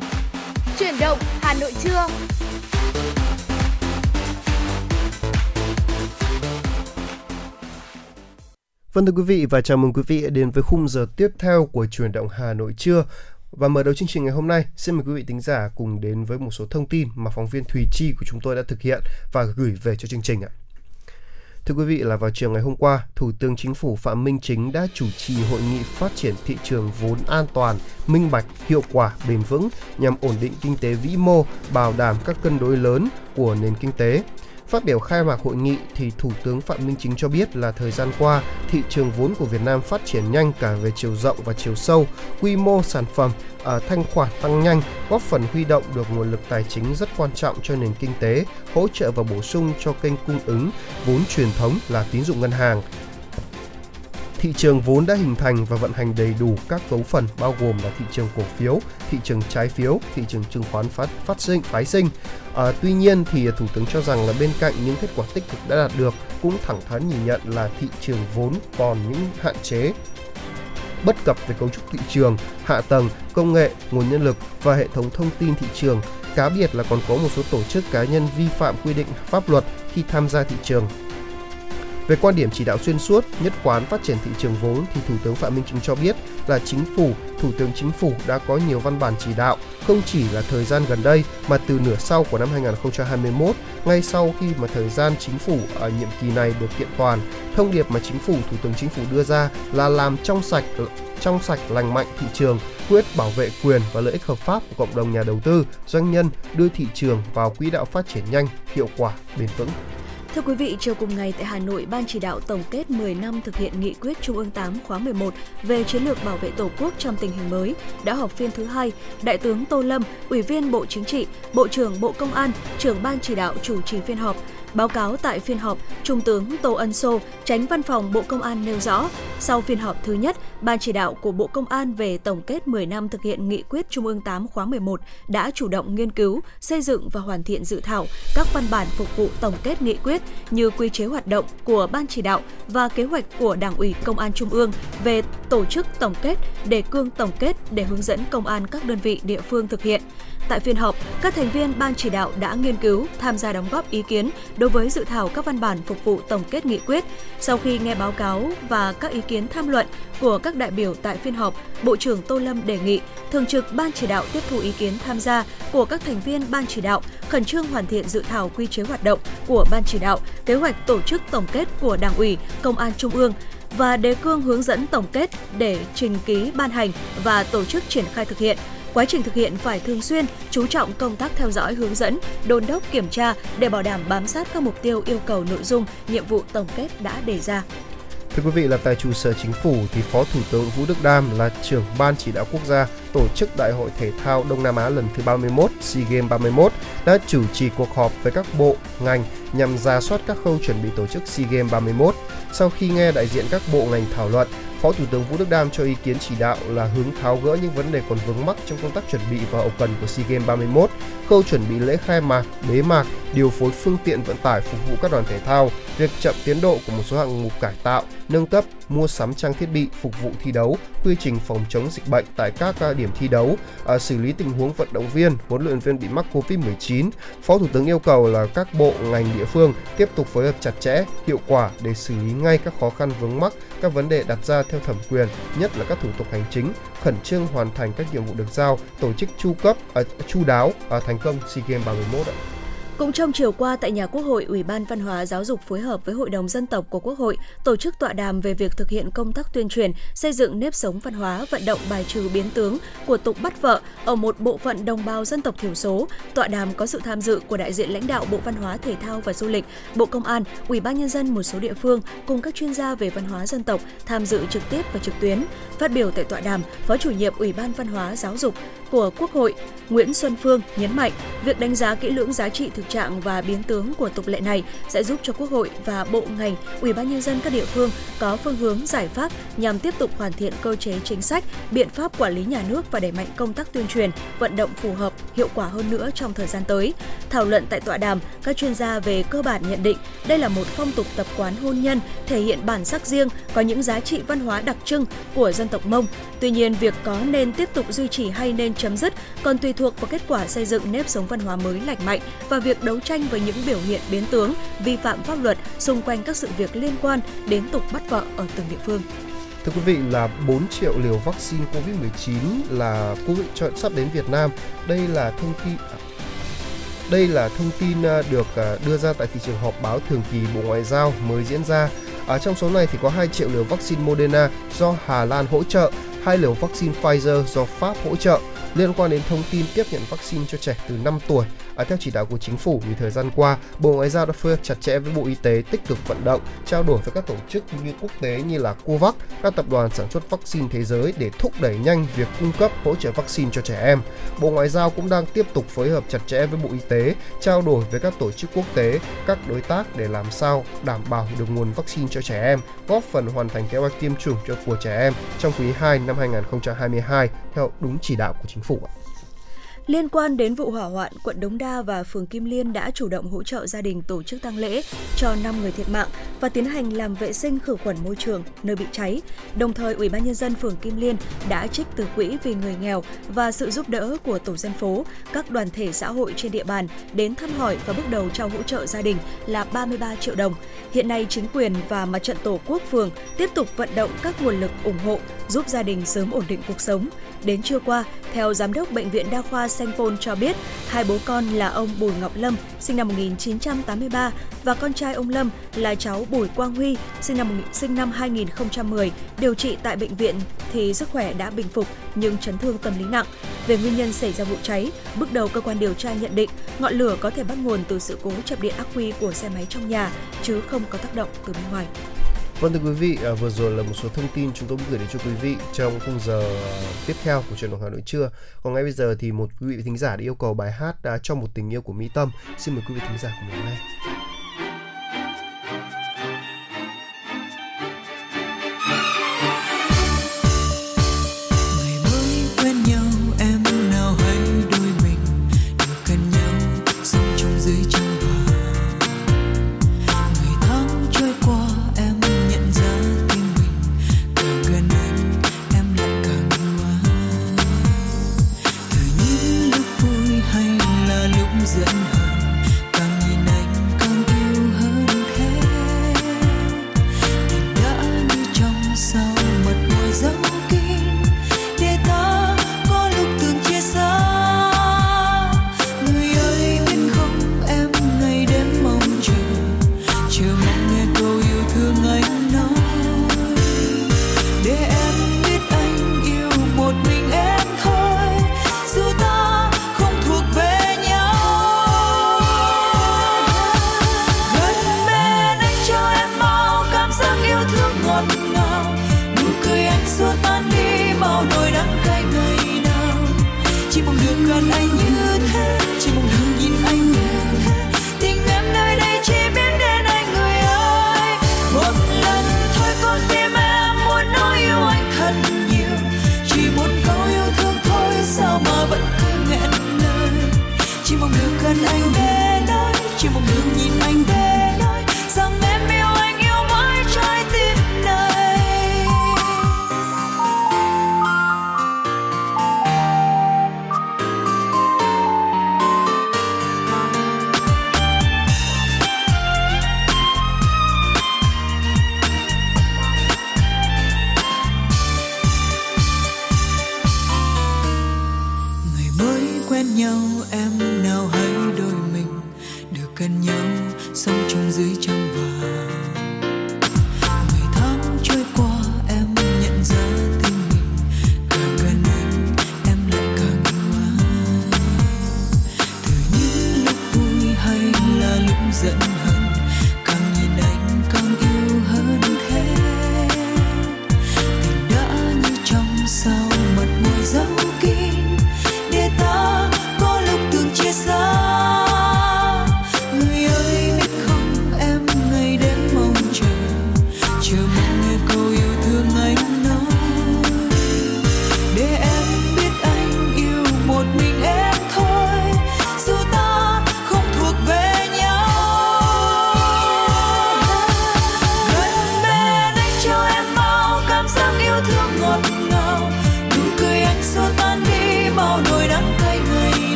Chuyển động Hà Nội trưa. Vâng thưa quý vị và chào mừng quý vị đến với khung giờ tiếp theo của Chuyển động Hà Nội trưa. Và mở đầu chương trình ngày hôm nay, xin mời quý vị tính giả cùng đến với một số thông tin mà phóng viên Thùy Chi của chúng tôi đã thực hiện và gửi về cho chương trình ạ. Thưa quý vị là vào chiều ngày hôm qua, Thủ tướng Chính phủ Phạm Minh Chính đã chủ trì hội nghị phát triển thị trường vốn an toàn, minh bạch, hiệu quả, bền vững nhằm ổn định kinh tế vĩ mô, bảo đảm các cân đối lớn của nền kinh tế. Phát biểu khai mạc hội nghị thì Thủ tướng Phạm Minh Chính cho biết là thời gian qua, thị trường vốn của Việt Nam phát triển nhanh cả về chiều rộng và chiều sâu, quy mô sản phẩm, ở thanh khoản tăng nhanh, góp phần huy động được nguồn lực tài chính rất quan trọng cho nền kinh tế, hỗ trợ và bổ sung cho kênh cung ứng vốn truyền thống là tín dụng ngân hàng thị trường vốn đã hình thành và vận hành đầy đủ các cấu phần bao gồm là thị trường cổ phiếu, thị trường trái phiếu, thị trường chứng khoán phát phát sinh phái sinh. À, tuy nhiên thì thủ tướng cho rằng là bên cạnh những kết quả tích cực đã đạt được cũng thẳng thắn nhìn nhận là thị trường vốn còn những hạn chế bất cập về cấu trúc thị trường, hạ tầng, công nghệ, nguồn nhân lực và hệ thống thông tin thị trường. Cá biệt là còn có một số tổ chức cá nhân vi phạm quy định pháp luật khi tham gia thị trường về quan điểm chỉ đạo xuyên suốt, nhất quán phát triển thị trường vốn thì Thủ tướng Phạm Minh Chính cho biết là chính phủ, Thủ tướng Chính phủ đã có nhiều văn bản chỉ đạo, không chỉ là thời gian gần đây mà từ nửa sau của năm 2021, ngay sau khi mà thời gian chính phủ ở nhiệm kỳ này được kiện toàn, thông điệp mà chính phủ, Thủ tướng Chính phủ đưa ra là làm trong sạch trong sạch lành mạnh thị trường, quyết bảo vệ quyền và lợi ích hợp pháp của cộng đồng nhà đầu tư, doanh nhân, đưa thị trường vào quỹ đạo phát triển nhanh, hiệu quả, bền vững. Thưa quý vị, chiều cùng ngày tại Hà Nội, Ban chỉ đạo tổng kết 10 năm thực hiện nghị quyết Trung ương 8 khóa 11 về chiến lược bảo vệ Tổ quốc trong tình hình mới đã họp phiên thứ hai. Đại tướng Tô Lâm, Ủy viên Bộ Chính trị, Bộ trưởng Bộ Công an, trưởng Ban chỉ đạo chủ trì phiên họp. Báo cáo tại phiên họp, Trung tướng Tô Ân Sô, tránh văn phòng Bộ Công an nêu rõ, sau phiên họp thứ nhất, Ban chỉ đạo của Bộ Công an về tổng kết 10 năm thực hiện nghị quyết Trung ương 8 khóa 11 đã chủ động nghiên cứu, xây dựng và hoàn thiện dự thảo các văn bản phục vụ tổng kết nghị quyết như quy chế hoạt động của Ban chỉ đạo và kế hoạch của Đảng ủy Công an Trung ương về tổ chức tổng kết, đề cương tổng kết để hướng dẫn công an các đơn vị địa phương thực hiện. Tại phiên họp, các thành viên ban chỉ đạo đã nghiên cứu, tham gia đóng góp ý kiến đối với dự thảo các văn bản phục vụ tổng kết nghị quyết. Sau khi nghe báo cáo và các ý kiến tham luận của các đại biểu tại phiên họp, Bộ trưởng Tô Lâm đề nghị Thường trực Ban chỉ đạo tiếp thu ý kiến tham gia của các thành viên Ban chỉ đạo, khẩn trương hoàn thiện dự thảo quy chế hoạt động của Ban chỉ đạo, kế hoạch tổ chức tổng kết của Đảng ủy, Công an Trung ương và đề cương hướng dẫn tổng kết để trình ký ban hành và tổ chức triển khai thực hiện – Quá trình thực hiện phải thường xuyên chú trọng công tác theo dõi hướng dẫn, đôn đốc kiểm tra để bảo đảm bám sát các mục tiêu yêu cầu nội dung, nhiệm vụ tổng kết đã đề ra. Thưa quý vị là tại trụ sở chính phủ thì Phó Thủ tướng Vũ Đức Đam là trưởng ban chỉ đạo quốc gia tổ chức Đại hội thể thao Đông Nam Á lần thứ 31 SEA Games 31 đã chủ trì cuộc họp với các bộ, ngành nhằm ra soát các khâu chuẩn bị tổ chức SEA Games 31. Sau khi nghe đại diện các bộ ngành thảo luận, Phó Thủ tướng Vũ Đức Đam cho ý kiến chỉ đạo là hướng tháo gỡ những vấn đề còn vướng mắc trong công tác chuẩn bị và hậu cần của SEA Games 31, khâu chuẩn bị lễ khai mạc, bế mạc, điều phối phương tiện vận tải phục vụ các đoàn thể thao, việc chậm tiến độ của một số hạng mục cải tạo, nâng cấp, mua sắm trang thiết bị phục vụ thi đấu, quy trình phòng chống dịch bệnh tại các điểm thi đấu, à, xử lý tình huống vận động viên, huấn luyện viên bị mắc Covid-19. Phó Thủ tướng yêu cầu là các bộ ngành địa phương tiếp tục phối hợp chặt chẽ, hiệu quả để xử lý ngay các khó khăn vướng mắc, các vấn đề đặt ra theo thẩm quyền, nhất là các thủ tục hành chính, khẩn trương hoàn thành các nhiệm vụ được giao, tổ chức chu cấp, uh, chu đáo, uh, thành công SEA Games 31 ạ. Cũng trong chiều qua tại nhà Quốc hội, Ủy ban Văn hóa Giáo dục phối hợp với Hội đồng Dân tộc của Quốc hội tổ chức tọa đàm về việc thực hiện công tác tuyên truyền, xây dựng nếp sống văn hóa, vận động bài trừ biến tướng của tục bắt vợ ở một bộ phận đồng bào dân tộc thiểu số. Tọa đàm có sự tham dự của đại diện lãnh đạo Bộ Văn hóa, Thể thao và Du lịch, Bộ Công an, Ủy ban nhân dân một số địa phương cùng các chuyên gia về văn hóa dân tộc tham dự trực tiếp và trực tuyến. Phát biểu tại tọa đàm, Phó chủ nhiệm Ủy ban Văn hóa Giáo dục của Quốc hội Nguyễn Xuân Phương nhấn mạnh việc đánh giá kỹ lưỡng giá trị thực trạng và biến tướng của tục lệ này sẽ giúp cho Quốc hội và bộ ngành, Ủy ban nhân dân các địa phương có phương hướng giải pháp nhằm tiếp tục hoàn thiện cơ chế chính sách, biện pháp quản lý nhà nước và đẩy mạnh công tác tuyên truyền, vận động phù hợp, hiệu quả hơn nữa trong thời gian tới. Thảo luận tại tọa đàm, các chuyên gia về cơ bản nhận định đây là một phong tục tập quán hôn nhân thể hiện bản sắc riêng, có những giá trị văn hóa đặc trưng của dân tộc Mông. Tuy nhiên, việc có nên tiếp tục duy trì hay nên chấm dứt còn tùy thuộc vào kết quả xây dựng nếp sống văn hóa mới lành mạnh và việc đấu tranh với những biểu hiện biến tướng, vi phạm pháp luật xung quanh các sự việc liên quan đến tục bắt vợ ở từng địa phương. Thưa quý vị là 4 triệu liều vaccine COVID-19 là quốc hội chọn sắp đến Việt Nam. Đây là thông tin đây là thông tin à, được à, đưa ra tại thị trường họp báo thường kỳ Bộ Ngoại giao mới diễn ra. Ở trong số này thì có 2 triệu liều vaccine Moderna do Hà Lan hỗ trợ, 2 liều vaccine Pfizer do Pháp hỗ trợ liên quan đến thông tin tiếp nhận vaccine cho trẻ từ 5 tuổi. À, theo chỉ đạo của chính phủ, thì thời gian qua, Bộ Ngoại giao đã phối hợp chặt chẽ với Bộ Y tế tích cực vận động, trao đổi với các tổ chức như quốc tế như là COVAX, các tập đoàn sản xuất vaccine thế giới để thúc đẩy nhanh việc cung cấp hỗ trợ vaccine cho trẻ em. Bộ Ngoại giao cũng đang tiếp tục phối hợp chặt chẽ với Bộ Y tế, trao đổi với các tổ chức quốc tế, các đối tác để làm sao đảm bảo được nguồn vaccine cho trẻ em, góp phần hoàn thành kế hoạch tiêm chủng cho của trẻ em trong quý 2 năm 2022 theo đúng chỉ đạo của chính phủ. Liên quan đến vụ hỏa hoạn, quận Đống Đa và phường Kim Liên đã chủ động hỗ trợ gia đình tổ chức tang lễ cho 5 người thiệt mạng và tiến hành làm vệ sinh khử khuẩn môi trường nơi bị cháy. Đồng thời, Ủy ban nhân dân phường Kim Liên đã trích từ quỹ vì người nghèo và sự giúp đỡ của tổ dân phố, các đoàn thể xã hội trên địa bàn đến thăm hỏi và bước đầu trao hỗ trợ gia đình là 33 triệu đồng. Hiện nay, chính quyền và mặt trận Tổ quốc phường tiếp tục vận động các nguồn lực ủng hộ giúp gia đình sớm ổn định cuộc sống. Đến trưa qua, theo Giám đốc Bệnh viện Đa khoa Sanh Pôn cho biết, hai bố con là ông Bùi Ngọc Lâm, sinh năm 1983 và con trai ông Lâm là cháu Bùi Quang Huy, sinh năm sinh năm 2010, điều trị tại bệnh viện thì sức khỏe đã bình phục nhưng chấn thương tâm lý nặng. Về nguyên nhân xảy ra vụ cháy, bước đầu cơ quan điều tra nhận định ngọn lửa có thể bắt nguồn từ sự cố chập điện ắc quy của xe máy trong nhà chứ không có tác động từ bên ngoài. Vâng thưa quý vị, à, vừa rồi là một số thông tin chúng tôi gửi đến cho quý vị trong khung giờ tiếp theo của truyền động Hà Nội trưa. Còn ngay bây giờ thì một quý vị thính giả đã yêu cầu bài hát đã cho một tình yêu của Mỹ Tâm. Xin mời quý vị thính giả cùng lắng nghe.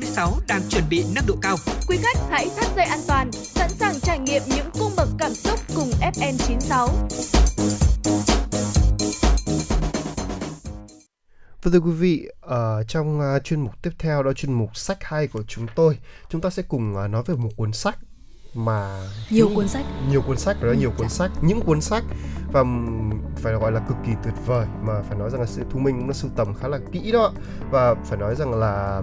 FM96 đang chuẩn bị nâng độ cao. Quý khách hãy thắt dây an toàn, sẵn sàng trải nghiệm những cung bậc cảm xúc cùng FN96. Vâng thưa quý vị, ở trong uh, chuyên mục tiếp theo đó chuyên mục sách hay của chúng tôi, chúng ta sẽ cùng uh, nói về một cuốn sách mà Nhiều cuốn sách. nhiều cuốn sách đó là Ừ, nhiều dạ. cuốn sách, những cuốn sách và phải gọi là cực kỳ tuyệt vời mà phải nói rằng là sự thu minh cũng đã sưu tầm khá là kỹ đó và phải nói rằng là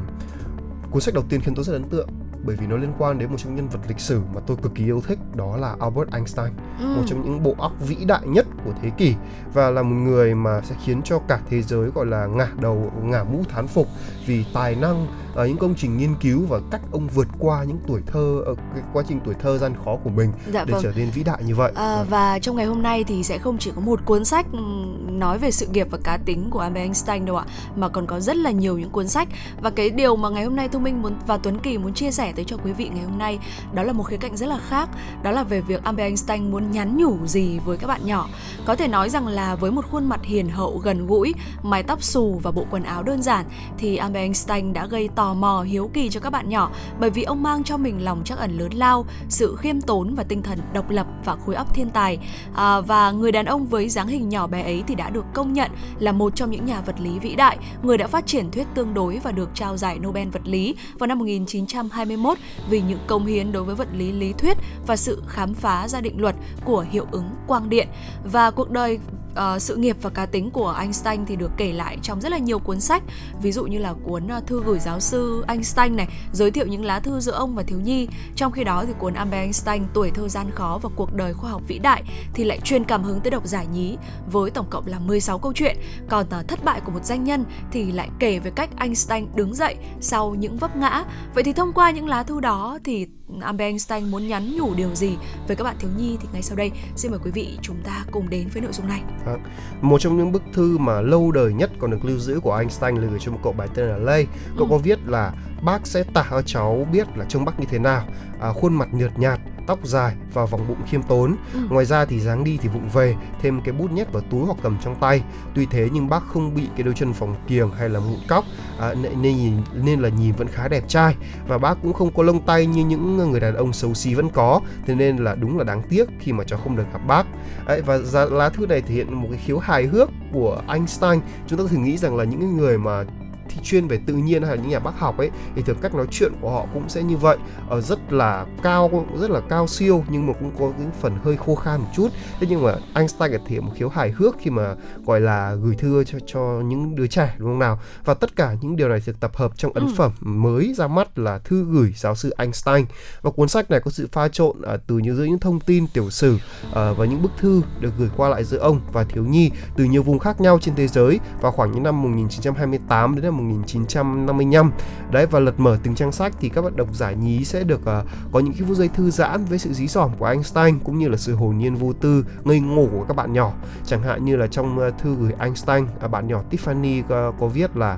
cuốn sách đầu tiên khiến tôi rất ấn tượng bởi vì nó liên quan đến một trong nhân vật lịch sử mà tôi cực kỳ yêu thích đó là Albert Einstein Ừ. một trong những bộ óc vĩ đại nhất của thế kỷ và là một người mà sẽ khiến cho cả thế giới gọi là ngả đầu ngả mũ thán phục vì tài năng ở những công trình nghiên cứu và cách ông vượt qua những tuổi thơ ờ, cái quá trình tuổi thơ gian khó của mình Dạ để vâng. trở nên vĩ đại như vậy. À, Vâng. và trong ngày hôm nay thì sẽ không chỉ có một cuốn sách ừm, nói về sự nghiệp và cá tính của Albert Einstein đâu ạ, mà còn có rất là nhiều những cuốn sách và cái điều mà ngày hôm nay Thu Minh muốn và Tuấn Kỳ muốn chia sẻ tới cho quý vị ngày hôm nay đó là một khía cạnh rất là khác, đó là về việc Albert Einstein muốn nhắn nhủ gì với các bạn nhỏ. Có thể nói rằng là với một khuôn mặt hiền hậu gần gũi, mái tóc xù và bộ quần áo đơn giản thì Albert Einstein đã gây tò mò hiếu kỳ cho các bạn nhỏ bởi vì ông mang cho mình lòng trắc ẩn lớn lao, sự khiêm tốn và tinh thần độc lập và khối óc thiên tài. À, và người đàn ông với dáng hình nhỏ bé ấy thì đã được công nhận là một trong những nhà vật lý vĩ đại, người đã phát triển thuyết tương đối và được trao giải Nobel vật lý vào năm 1921 vì những công hiến đối với vật lý lý thuyết và sự khám phá ra định luật của hiệu ứng quang điện. Và cuộc đời uh, sự nghiệp và cá tính của Einstein thì được kể lại trong rất là nhiều cuốn sách. Ví dụ như là cuốn uh, thư gửi giáo sư Einstein này giới thiệu những lá thư giữa ông và thiếu nhi. Trong khi đó thì cuốn Albert Einstein tuổi thơ gian khó và cuộc đời khoa học vĩ đại thì lại truyền cảm hứng tới độc giả nhí với tổng cộng là 16 câu chuyện. Còn uh, thất bại của một danh nhân thì lại kể về cách Einstein đứng dậy sau những vấp ngã. Vậy thì thông qua những lá thư đó thì Albert Einstein muốn nhắn nhủ điều gì với các bạn thiếu nhi thì ngay sau đây xin mời quý vị chúng ta cùng đến với nội dung này Vâng. Một trong những bức thư mà lâu đời nhất còn được lưu giữ của Einstein là gửi cho một cậu bé tên là Lay. Cậu Ừ. có viết là bác sẽ tả cho cháu biết là trông bác như thế nào, à, khuôn mặt nhợt nhạt, tóc dài và vòng bụng khiêm tốn. Ừ. Ngoài ra thì dáng đi thì vụng về, thêm cái bút nhét vào túi hoặc cầm trong tay. Tuy thế nhưng bác không bị cái đôi chân phồng kiềng hay là mụn cóc, à, nên, nên nhìn nên là nhìn vẫn khá đẹp trai và bác cũng không có lông tay như những người đàn ông xấu xí vẫn có. Thế nên là đúng là đáng tiếc khi mà cháu không được gặp bác. Đấy, và lá thư này thể hiện một cái khiếu hài hước của Einstein. Chúng ta thường nghĩ rằng là những người mà thi chuyên về tự nhiên hay là những nhà bác học ấy thì thường cách nói chuyện của họ cũng sẽ như vậy. Ở rất là cao rất là cao siêu nhưng mà cũng có cái phần hơi khô khan một chút. Thế nhưng mà Einstein thể hiện một khiếu hài hước khi mà gọi là gửi thư cho cho những đứa trẻ đúng không nào? Và tất cả những điều này được tập hợp trong ấn Ừ. phẩm mới ra mắt là thư gửi giáo sư Einstein. Và cuốn sách này có sự pha trộn à, từ những giữa những thông tin tiểu sử à, và những bức thư được gửi qua lại giữa ông và thiếu nhi từ nhiều vùng khác nhau trên thế giới. Vào khoảng những năm 1928 đến năm 1955 đấy và lật mở từng trang sách thì các bạn độc giả nhí sẽ được uh, có những cái phút giây thư giãn với sự dí dỏm của Einstein cũng như là sự hồn nhiên vô tư ngây ngô của các bạn nhỏ. Chẳng hạn như là trong uh, thư gửi Einstein uh, bạn nhỏ Tiffany uh, có viết là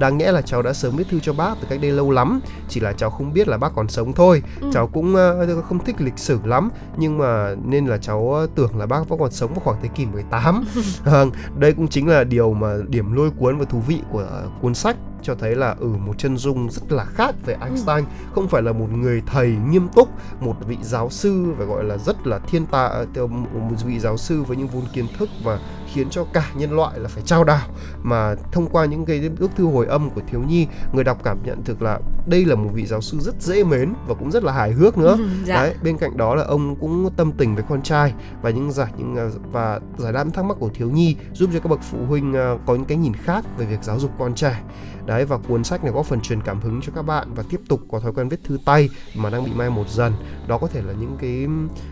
Đáng nhẽ là cháu đã sớm viết thư cho bác từ cách đây lâu lắm. Chỉ là cháu không biết là bác còn sống thôi. Ừ. Cháu cũng ờ, không thích lịch sử lắm. Nhưng mà nên là cháu ờ, tưởng là bác vẫn còn sống vào khoảng thế kỷ 18 Vâng, Đây cũng chính là điều mà điểm lôi cuốn và thú vị của ờ, cuốn sách cho thấy là ở ừ, một chân dung rất là khác về Einstein. Ừ. không phải là một người thầy nghiêm túc một vị giáo sư phải gọi là rất là thiên tài một vị giáo sư với những vốn kiến thức và khiến cho cả nhân loại là phải trao đảo. Mà thông qua những cái bức thư hồi âm của thiếu nhi người đọc cảm nhận thực là đây là một vị giáo sư rất dễ mến và cũng rất là hài hước nữa. Ừ, dạ. đấy bên cạnh đó là ông cũng tâm tình với con trai và những giải những à, và giải đáp thắc mắc của thiếu nhi giúp cho các bậc phụ huynh à, có những cái nhìn khác về việc giáo dục con trẻ đấy và cuốn sách này có phần truyền cảm hứng cho các bạn và tiếp tục có thói quen viết thư tay mà đang bị mai một dần đó có thể là những cái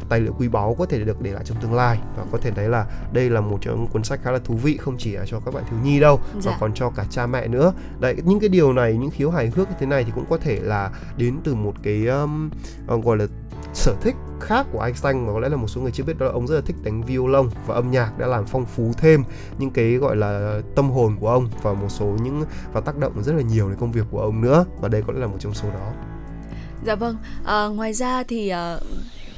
tài liệu quý báu có thể được để lại trong tương lai và có thể thấy là đây là một trong cuốn sách khá là thú vị không chỉ cho các bạn thiếu nhi đâu dạ. mà còn cho cả cha mẹ nữa đấy những cái điều này những khiếu hài hước như thế này thì cũng có thể là đến từ một cái um, gọi là sở thích khác của Einstein mà có lẽ là một số người chưa biết đó là ông rất là thích đánh violon và âm nhạc đã làm phong phú thêm những cái gọi là tâm hồn của ông và một số những và tác động rất là nhiều đến công việc của ông nữa và đây có lẽ là một trong số đó. Dạ vâng. À, ngoài ra thì à,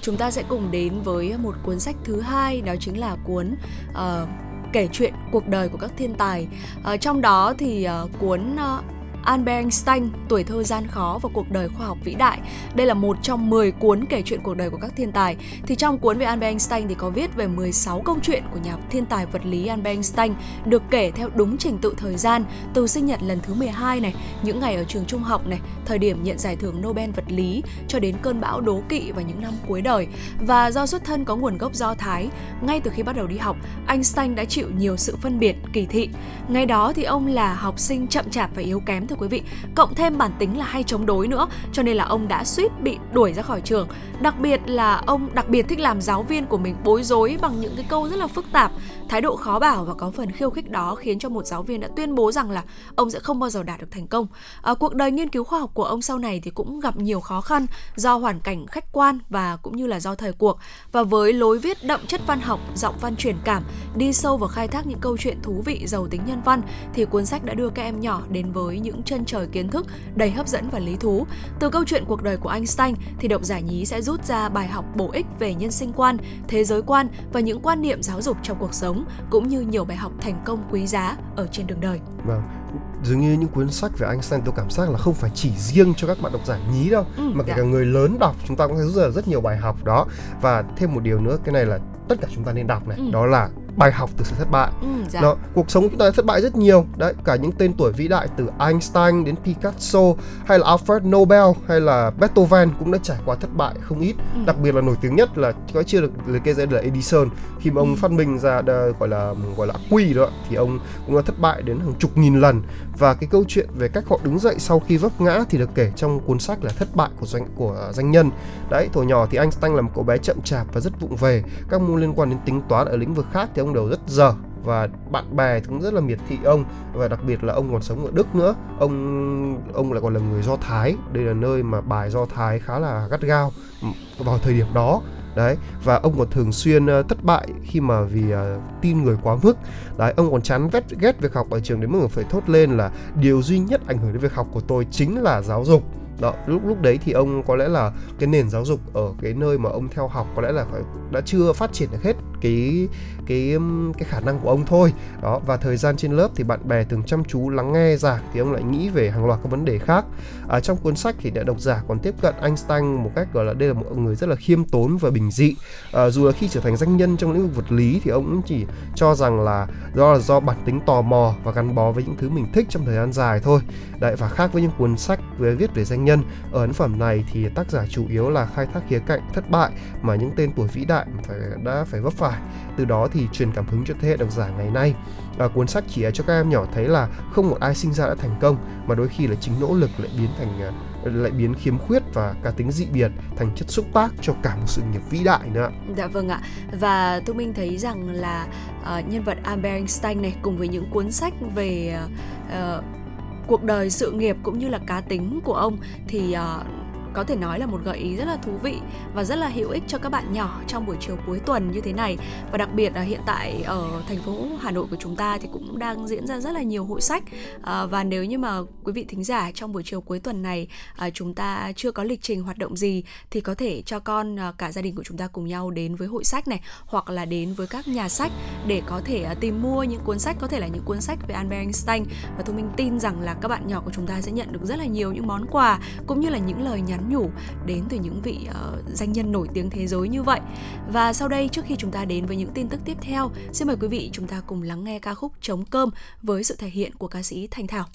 chúng ta sẽ cùng đến với một cuốn sách thứ hai đó chính là cuốn à, kể chuyện cuộc đời của các thiên tài. À, trong đó thì à, cuốn à, Albert Einstein, Tuổi thơ gian khó và cuộc đời khoa học vĩ đại. Đây là một trong 10 cuốn kể chuyện cuộc đời của các thiên tài. Thì trong cuốn về Albert Einstein thì có viết về 16 câu chuyện của nhà thiên tài vật lý Albert Einstein được kể theo đúng trình tự thời gian từ sinh nhật lần thứ 12 này, những ngày ở trường trung học này, thời điểm nhận giải thưởng Nobel vật lý cho đến cơn bão đố kỵ và những năm cuối đời. Và do xuất thân có nguồn gốc Do Thái, ngay từ khi bắt đầu đi học, Einstein đã chịu nhiều sự phân biệt, kỳ thị. Ngày đó thì ông là học sinh chậm chạp và yếu kém thưa quý vị. Cộng thêm bản tính là hay chống đối nữa, cho nên là ông đã suýt bị đuổi ra khỏi trường. Đặc biệt là ông đặc biệt thích làm giáo viên của mình bối rối bằng những cái câu rất là phức tạp thái độ khó bảo và có phần khiêu khích đó khiến cho một giáo viên đã tuyên bố rằng là ông sẽ không bao giờ đạt được thành công. À, cuộc đời nghiên cứu khoa học của ông sau này thì cũng gặp nhiều khó khăn do hoàn cảnh khách quan và cũng như là do thời cuộc. Và với lối viết đậm chất văn học giọng văn truyền cảm đi sâu vào khai thác những câu chuyện thú vị giàu tính nhân văn thì cuốn sách đã đưa các em nhỏ đến với những chân trời kiến thức đầy hấp dẫn và lý thú. Từ câu chuyện cuộc đời của Einstein thì độc giả nhí sẽ rút ra bài học bổ ích về nhân sinh quan, thế giới quan và những quan niệm giáo dục trong cuộc sống cũng như nhiều bài học thành công quý giá ở trên đường đời. Vâng, dường như những cuốn sách về Einstein tôi cảm giác là không phải chỉ riêng cho các bạn độc giả nhí đâu ừ, mà kể dạ. cả người lớn đọc chúng ta cũng thấy rất là rất nhiều bài học đó và thêm một điều nữa cái này là tất cả chúng ta nên đọc này ừ. đó là bài học từ sự thất bại. Ừ, dạ. Đó, cuộc sống chúng ta thất bại rất nhiều. Đấy, cả những tên tuổi vĩ đại từ Einstein đến Picasso hay là Alfred Nobel hay là Beethoven cũng đã trải qua thất bại không ít. Ừ. Đặc biệt là nổi tiếng nhất là có chưa được liệt kê ra là Edison khi mà ông ừ. phát minh ra đờ, gọi là gọi là quy đó thì ông cũng đã thất bại đến hàng chục nghìn lần và cái câu chuyện về cách họ đứng dậy sau khi vấp ngã thì được kể trong cuốn sách là thất bại của doanh của danh nhân. Đấy, tuổi nhỏ thì Einstein là một cậu bé chậm chạp và rất vụng về. Các môn liên quan đến tính toán ở lĩnh vực khác thì ông đều rất dở và bạn bè cũng rất là miệt thị ông và đặc biệt là ông còn sống ở Đức nữa. Ông ông lại còn là người Do Thái. Đây là nơi mà bài Do Thái khá là gắt gao vào thời điểm đó. Đấy và ông còn thường xuyên uh, thất bại khi mà vì uh, tin người quá mức. Đấy ông còn chán ghét ghét việc học ở trường đến mức phải thốt lên là điều duy nhất ảnh hưởng đến việc học của tôi chính là giáo dục. Đó lúc lúc đấy thì ông có lẽ là cái nền giáo dục ở cái nơi mà ông theo học có lẽ là phải đã chưa phát triển được hết cái cái cái khả năng của ông thôi. Đó và thời gian trên lớp thì bạn bè thường chăm chú lắng nghe giảng thì ông lại nghĩ về hàng loạt các vấn đề khác. À, trong cuốn sách thì đã độc giả còn tiếp cận Einstein một cách gọi là đây là một người rất là khiêm tốn và bình dị. À, dù là khi trở thành danh nhân trong lĩnh vực vật lý thì ông cũng chỉ cho rằng là do là do bản tính tò mò và gắn bó với những thứ mình thích trong thời gian dài thôi. Đấy và khác với những cuốn sách về viết về danh nhân ở ấn phẩm này thì tác giả chủ yếu là khai thác khía cạnh thất bại mà những tên tuổi vĩ đại phải đã phải vấp phải. Từ đó thì truyền cảm hứng cho thế hệ độc giả ngày nay à, cuốn sách chỉ cho các em nhỏ thấy là không một ai sinh ra đã thành công mà đôi khi là chính nỗ lực lại biến thành ờ, lại biến khiếm khuyết và cá tính dị biệt thành chất xúc tác cho cả một sự nghiệp vĩ đại nữa. Dạ vâng ạ. Và tôi Minh thấy rằng là uh, nhân vật Albert Einstein này cùng với những cuốn sách về uh, cuộc đời sự nghiệp cũng như là cá tính của ông thì uh, có thể nói là một gợi ý rất là thú vị và rất là hữu ích cho các bạn nhỏ trong buổi chiều cuối tuần như thế này. Và đặc biệt là hiện tại ở thành phố Hà Nội của chúng ta thì cũng đang diễn ra rất là nhiều hội sách. À, và nếu như mà quý vị thính giả trong buổi chiều cuối tuần này à, chúng ta chưa có lịch trình hoạt động gì thì có thể cho con à, cả gia đình của chúng ta cùng nhau đến với hội sách này hoặc là đến với các nhà sách để có thể à, tìm mua những cuốn sách có thể là những cuốn sách về Albert Einstein. Và thu minh tin rằng là các bạn nhỏ của chúng ta sẽ nhận được rất là nhiều những món quà cũng như là những lời nhắn nhủ đến từ những vị uh, danh nhân nổi tiếng thế giới như vậy. Và sau đây trước khi chúng ta đến với những tin tức tiếp theo xin mời quý vị chúng ta cùng lắng nghe ca khúc chống cơm với sự thể hiện của ca sĩ Thanh Thảo.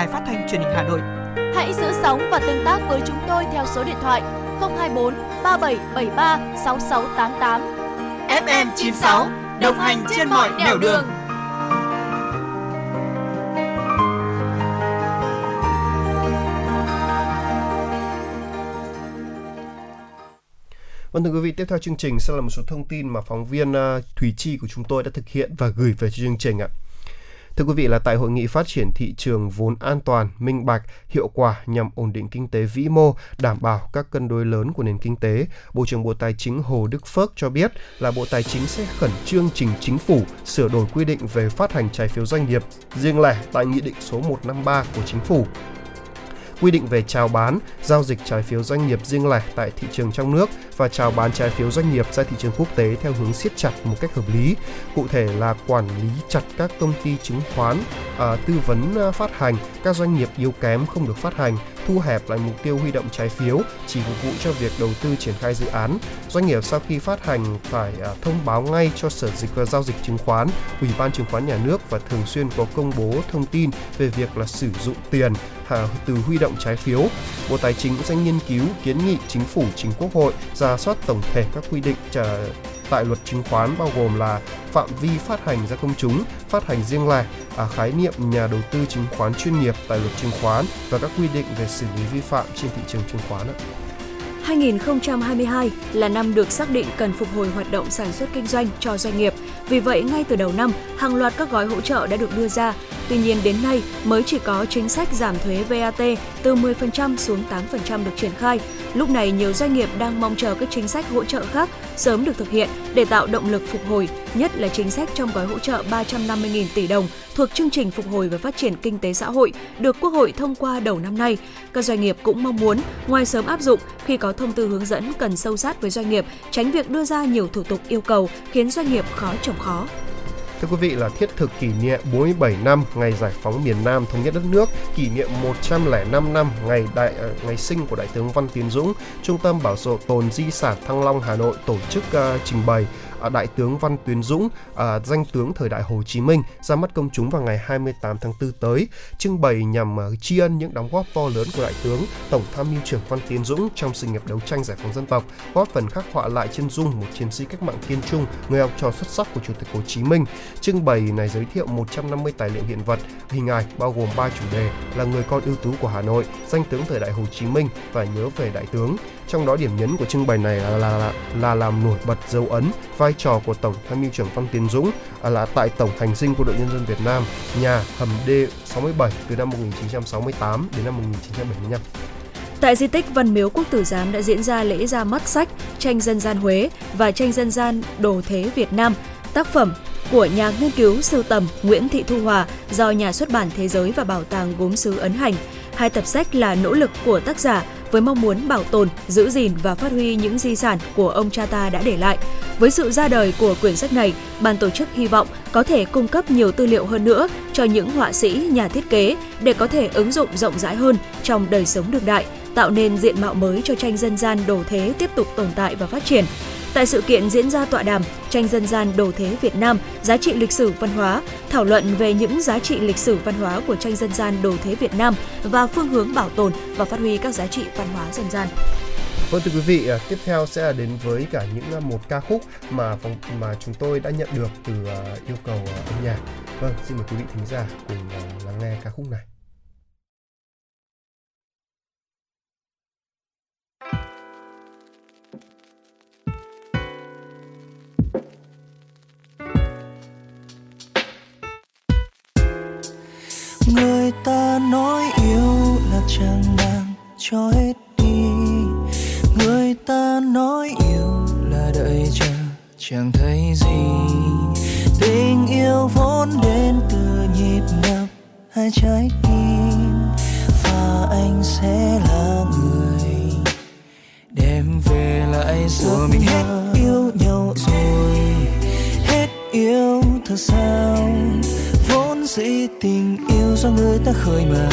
Đài phát thanh truyền hình Hà Nội. Hãy giữ sóng và tương tác với chúng tôi theo số điện thoại 024 3773 6688. FM 96 đồng hành trên mọi nẻo đường. đường. Vâng thưa quý vị, tiếp theo chương trình sẽ là một số thông tin mà phóng viên uh, Thùy Chi của chúng tôi đã thực hiện và gửi về cho chương trình ạ. Thưa quý vị là tại hội nghị phát triển thị trường vốn an toàn, minh bạch, hiệu quả nhằm ổn định kinh tế vĩ mô, đảm bảo các cân đối lớn của nền kinh tế, Bộ trưởng Bộ Tài chính Hồ Đức Phước cho biết là Bộ Tài chính sẽ khẩn trương trình chính phủ sửa đổi quy định về phát hành trái phiếu doanh nghiệp. Riêng lẻ tại Nghị định số 153 của Chính phủ quy định về chào bán, giao dịch trái phiếu doanh nghiệp riêng lẻ tại thị trường trong nước và chào bán trái phiếu doanh nghiệp ra thị trường quốc tế theo hướng siết chặt một cách hợp lý. Cụ thể là quản lý chặt các công ty chứng khoán, à, tư vấn à, phát hành, các doanh nghiệp yếu kém không được phát hành, thu hẹp lại mục tiêu huy động trái phiếu chỉ phục vụ cho việc đầu tư triển khai dự án. Doanh nghiệp sau khi phát hành phải à, thông báo ngay cho Sở Dịch và Giao dịch Chứng khoán, Ủy ban Chứng khoán Nhà nước và thường xuyên có công bố thông tin về việc là sử dụng tiền à, từ huy động trái phiếu. Bộ Tài chính sẽ nghiên cứu kiến nghị chính phủ chính quốc hội ra soát tổng thể các quy định à, tại luật chứng khoán bao gồm là phạm vi phát hành ra công chúng, phát hành riêng lẻ, à, khái niệm nhà đầu tư chứng khoán chuyên nghiệp tại luật chứng khoán và các quy định về xử lý vi phạm trên thị trường chứng khoán. 2022 là năm được xác định cần phục hồi hoạt động sản xuất kinh doanh cho doanh nghiệp. Vì vậy, ngay từ đầu năm, hàng loạt các gói hỗ trợ đã được đưa ra. Tuy nhiên, đến nay mới chỉ có chính sách giảm thuế VAT từ 10% xuống 8% được triển khai. Lúc này, nhiều doanh nghiệp đang mong chờ các chính sách hỗ trợ khác sớm được thực hiện để tạo động lực phục hồi, nhất là chính sách trong gói hỗ trợ 350.000 tỷ đồng thuộc chương trình phục hồi và phát triển kinh tế xã hội được Quốc hội thông qua đầu năm nay. Các doanh nghiệp cũng mong muốn ngoài sớm áp dụng khi có thông tư hướng dẫn cần sâu sát với doanh nghiệp, tránh việc đưa ra nhiều thủ tục yêu cầu khiến doanh nghiệp khó trồng khó. Thưa quý vị là thiết thực kỷ niệm 47 năm ngày giải phóng miền Nam thống nhất đất nước, kỷ niệm 105 năm ngày đại ờ, ngày sinh của đại tướng Văn Tiến Dũng, Trung tâm Bảo tồn di sản Thăng Long Hà Nội tổ chức uh, trình bày. À, đại tướng Văn Tuyến Dũng, à, danh tướng thời đại Hồ Chí Minh ra mắt công chúng vào ngày 28 tháng 4 tới, trưng bày nhằm à, tri ân những đóng góp to lớn của đại tướng Tổng tham mưu trưởng Văn Tiến Dũng trong sự nghiệp đấu tranh giải phóng dân tộc, góp phần khắc họa lại chân dung một chiến sĩ cách mạng kiên trung, người học trò xuất sắc của Chủ tịch Hồ Chí Minh. Trưng bày này giới thiệu 150 tài liệu hiện vật, hình ảnh bao gồm 3 chủ đề là người con ưu tú của Hà Nội, danh tướng thời đại Hồ Chí Minh và nhớ về đại tướng. Trong đó điểm nhấn của trưng bày này là là, là, là làm nổi bật dấu ấn vai trò của Tổng tham mưu trưởng Văn Tiến Dũng à là tại Tổng hành dinh quân đội nhân dân Việt Nam, nhà hầm D67 từ năm 1968 đến năm 1975. Tại di tích Văn Miếu Quốc Tử Giám đã diễn ra lễ ra mắt sách Tranh dân gian Huế và Tranh dân gian Đồ thế Việt Nam, tác phẩm của nhà nghiên cứu sưu tầm Nguyễn Thị Thu Hòa do Nhà xuất bản Thế giới và Bảo tàng Gốm sứ ấn hành. Hai tập sách là nỗ lực của tác giả với mong muốn bảo tồn, giữ gìn và phát huy những di sản của ông cha ta đã để lại. Với sự ra đời của quyển sách này, ban tổ chức hy vọng có thể cung cấp nhiều tư liệu hơn nữa cho những họa sĩ, nhà thiết kế để có thể ứng dụng rộng rãi hơn trong đời sống đương đại, tạo nên diện mạo mới cho tranh dân gian đồ thế tiếp tục tồn tại và phát triển. Tại sự kiện diễn ra tọa đàm tranh dân gian đồ thế Việt Nam, giá trị lịch sử văn hóa, thảo luận về những giá trị lịch sử văn hóa của tranh dân gian đồ thế Việt Nam và phương hướng bảo tồn và phát huy các giá trị văn hóa dân gian. Vâng thưa quý vị, à, tiếp theo sẽ là đến với cả những à, một ca khúc mà phòng mà chúng tôi đã nhận được từ à, yêu cầu âm nhạc. Vâng, xin mời quý vị thính giả cùng lắng nghe ca khúc này. Người ta nói yêu là chẳng mang cho hết đi. Người ta nói yêu là đợi chờ chẳng thấy gì. Tình yêu vốn đến từ nhịp đập hai trái tim. Và anh sẽ là người đem về lại giấc mình hết yêu nhau rồi. hết yêu thật sao dĩ tình yêu do người ta khơi mào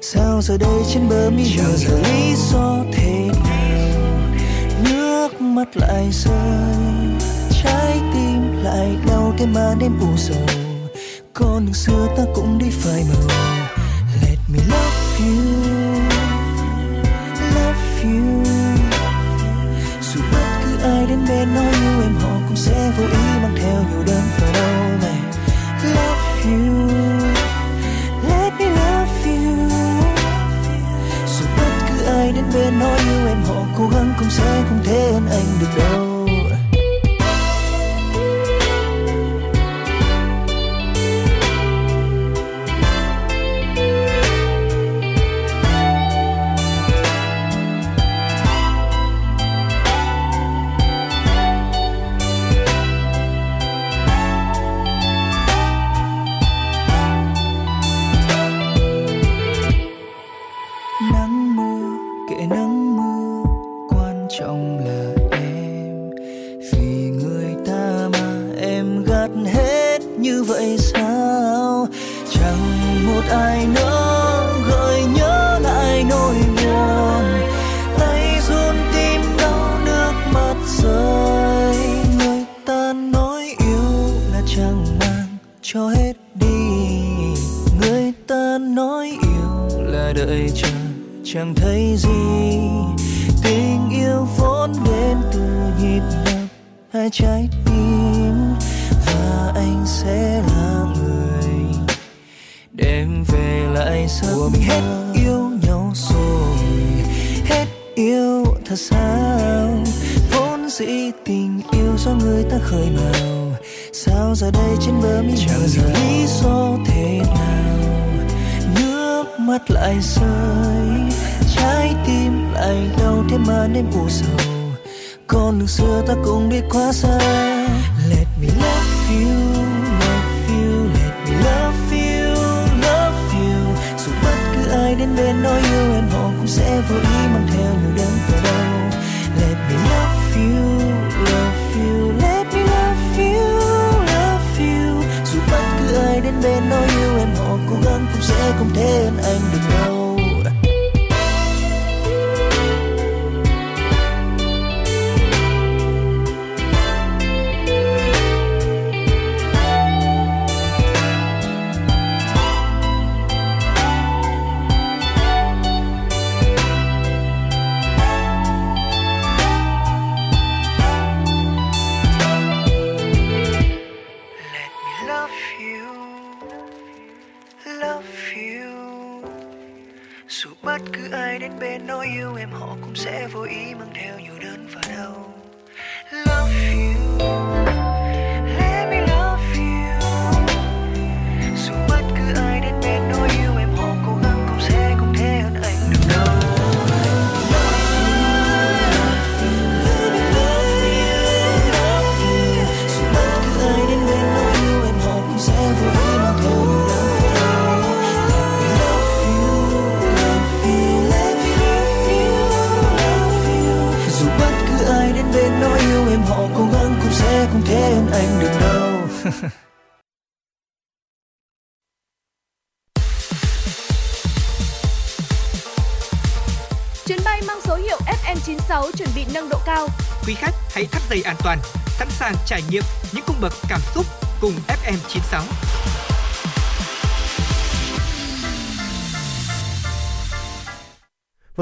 sao giờ đây trên bờ mi chẳng giờ lý do thế nào? Nước mắt lại rơi trái tim lại đau thêm mà đêm u sầu. Con đường xưa ta cũng đi phai màu. Let me love you love you. Dù bất cứ ai đến bên nói yêu em họ cũng sẽ vô ý mang theo nhiều đau bên nói yêu em, họ cố gắng cũng sẽ không thể hơn anh được đâu.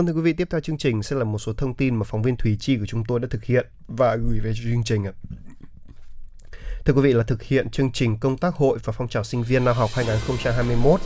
Vâng thưa quý vị, tiếp theo chương trình sẽ là một số thông tin mà phóng viên Thùy Chi của chúng tôi đã thực hiện và gửi về cho chương trình ạ. Thưa quý vị là thực hiện chương trình công tác hội và phong trào sinh viên năm học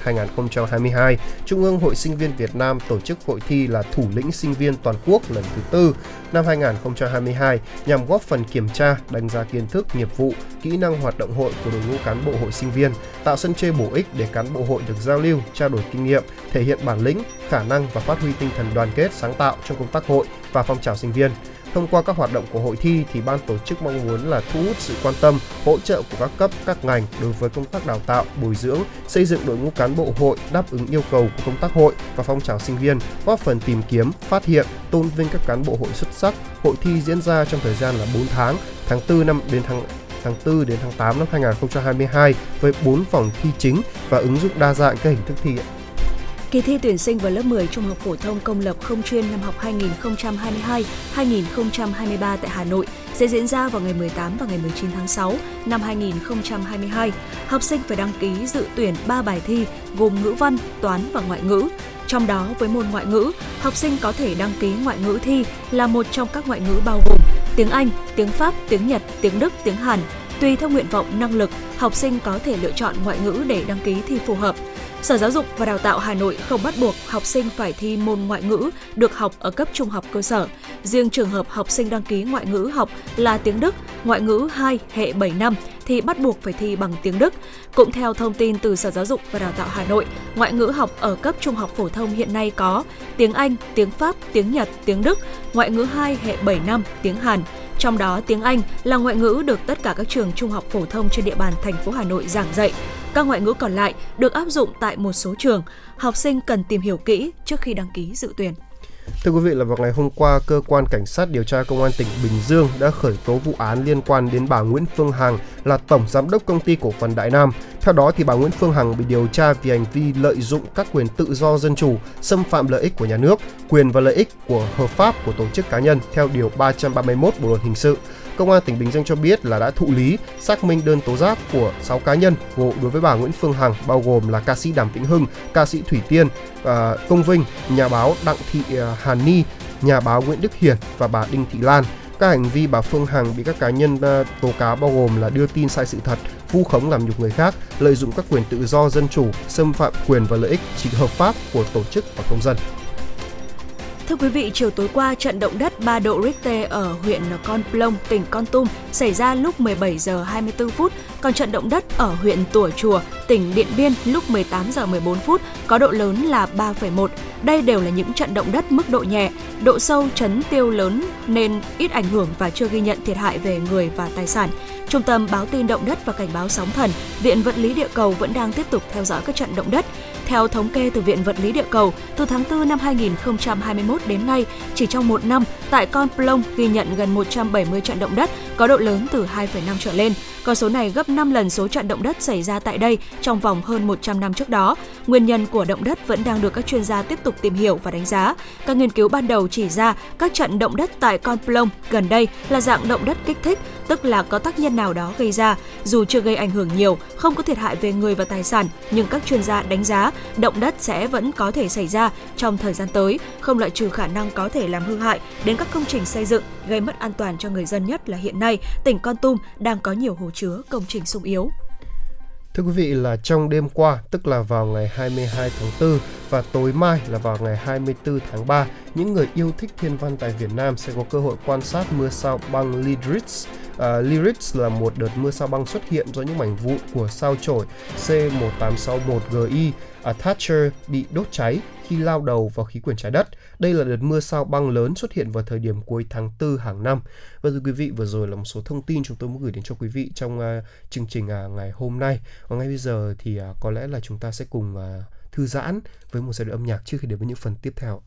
2021-2022, Trung ương Hội Sinh viên Việt Nam tổ chức hội thi là thủ lĩnh sinh viên toàn quốc lần thứ tư năm 2022 nhằm góp phần kiểm tra, đánh giá kiến thức, nghiệp vụ, kỹ năng hoạt động hội của đội ngũ cán bộ hội sinh viên, tạo sân chơi bổ ích để cán bộ hội được giao lưu, trao đổi kinh nghiệm, thể hiện bản lĩnh, khả năng và phát huy tinh thần đoàn kết sáng tạo trong công tác hội và phong trào sinh viên. Thông qua các hoạt động của hội thi thì ban tổ chức mong muốn là thu hút sự quan tâm, hỗ trợ của các cấp, các ngành đối với công tác đào tạo, bồi dưỡng, xây dựng đội ngũ cán bộ hội đáp ứng yêu cầu của công tác hội và phong trào sinh viên, góp phần tìm kiếm, phát hiện, tôn vinh các cán bộ hội xuất sắc. Hội thi diễn ra trong thời gian là 4 tháng, tháng 4 năm đến tháng tháng 4 đến tháng 8 năm 2022 với 4 vòng thi chính và ứng dụng đa dạng các hình thức thi. Kỳ thi tuyển sinh vào lớp 10 trung học phổ thông công lập không chuyên năm học 2022-2023 tại Hà Nội sẽ diễn ra vào ngày 18 và ngày 19 tháng 6 năm 2022. Học sinh phải đăng ký dự tuyển 3 bài thi gồm ngữ văn, toán và ngoại ngữ. Trong đó với môn ngoại ngữ, học sinh có thể đăng ký ngoại ngữ thi là một trong các ngoại ngữ bao gồm tiếng Anh, tiếng Pháp, tiếng Nhật, tiếng Đức, tiếng Hàn. Tùy theo nguyện vọng năng lực, học sinh có thể lựa chọn ngoại ngữ để đăng ký thi phù hợp. Sở Giáo dục và Đào tạo Hà Nội không bắt buộc học sinh phải thi môn ngoại ngữ được học ở cấp trung học cơ sở. Riêng trường hợp học sinh đăng ký ngoại ngữ học là tiếng Đức, ngoại ngữ 2 hệ 7 năm thì bắt buộc phải thi bằng tiếng Đức. Cũng theo thông tin từ Sở Giáo dục và Đào tạo Hà Nội, ngoại ngữ học ở cấp trung học phổ thông hiện nay có tiếng Anh, tiếng Pháp, tiếng Nhật, tiếng Đức, ngoại ngữ 2 hệ 7 năm, tiếng Hàn. Trong đó tiếng Anh là ngoại ngữ được tất cả các trường trung học phổ thông trên địa bàn thành phố Hà Nội giảng dạy. Các ngoại ngữ còn lại được áp dụng tại một số trường. Học sinh cần tìm hiểu kỹ trước khi đăng ký dự tuyển. Thưa quý vị là vào ngày hôm qua, cơ quan cảnh sát điều tra công an tỉnh Bình Dương đã khởi tố vụ án liên quan đến bà Nguyễn Phương Hằng là tổng giám đốc công ty cổ phần Đại Nam. Theo đó thì bà Nguyễn Phương Hằng bị điều tra vì hành vi lợi dụng các quyền tự do dân chủ, xâm phạm lợi ích của nhà nước, quyền và lợi ích của hợp pháp của tổ chức cá nhân theo điều 331 Bộ luật hình sự. Công an tỉnh Bình Dương cho biết là đã thụ lý, xác minh đơn tố giác của 6 cá nhân gồm đối với bà Nguyễn Phương Hằng bao gồm là ca sĩ Đàm Vĩnh Hưng, ca sĩ Thủy Tiên, à, Công Vinh, nhà báo Đặng Thị à, Hàn Ni, nhà báo Nguyễn Đức Hiền và bà Đinh Thị Lan. Các hành vi bà Phương Hằng bị các cá nhân à, tố cáo bao gồm là đưa tin sai sự thật, vu khống làm nhục người khác, lợi dụng các quyền tự do dân chủ, xâm phạm quyền và lợi ích chỉ hợp pháp của tổ chức và công dân. Thưa quý vị, chiều tối qua, trận động đất 3 độ Richter ở huyện Con Plong, tỉnh Con Tum xảy ra lúc 17 giờ 24 phút, còn trận động đất ở huyện Tủa Chùa, tỉnh Điện Biên lúc 18 giờ 14 phút có độ lớn là 3,1. Đây đều là những trận động đất mức độ nhẹ, độ sâu chấn tiêu lớn nên ít ảnh hưởng và chưa ghi nhận thiệt hại về người và tài sản. Trung tâm báo tin động đất và cảnh báo sóng thần, Viện Vật lý Địa cầu vẫn đang tiếp tục theo dõi các trận động đất. Theo thống kê từ Viện Vật lý Địa cầu, từ tháng 4 năm 2021 đến nay, chỉ trong một năm, tại Con Plong ghi nhận gần 170 trận động đất có độ lớn từ 2,5 trở lên. Con số này gấp 5 lần số trận động đất xảy ra tại đây trong vòng hơn 100 năm trước đó. Nguyên nhân của động đất vẫn đang được các chuyên gia tiếp tục tìm hiểu và đánh giá. Các nghiên cứu ban đầu chỉ ra các trận động đất tại Con Plong gần đây là dạng động đất kích thích, tức là có tác nhân nào đó gây ra. Dù chưa gây ảnh hưởng nhiều, không có thiệt hại về người và tài sản, nhưng các chuyên gia đánh giá động đất sẽ vẫn có thể xảy ra trong thời gian tới, không loại trừ khả năng có thể làm hư hại đến các công trình xây dựng, gây mất an toàn cho người dân nhất là hiện nay tỉnh Con Tum đang có nhiều hồ chứa công trình sung yếu. Thưa quý vị là trong đêm qua, tức là vào ngày 22 tháng 4 và tối mai là vào ngày 24 tháng 3, những người yêu thích thiên văn tại Việt Nam sẽ có cơ hội quan sát mưa sao băng Lidrix. À, Lidrix là một đợt mưa sao băng xuất hiện do những mảnh vụn của sao chổi C1861GI Thatcher bị đốt cháy khi lao đầu vào khí quyển trái đất. Đây là đợt mưa sao băng lớn xuất hiện vào thời điểm cuối tháng 4 hàng năm. Và thưa quý vị, vừa rồi là một số thông tin chúng tôi muốn gửi đến cho quý vị trong uh, chương trình uh, ngày hôm nay. Và ngay bây giờ thì uh, có lẽ là chúng ta sẽ cùng uh, thư giãn với một giai đoạn âm nhạc trước khi đến với những phần tiếp theo.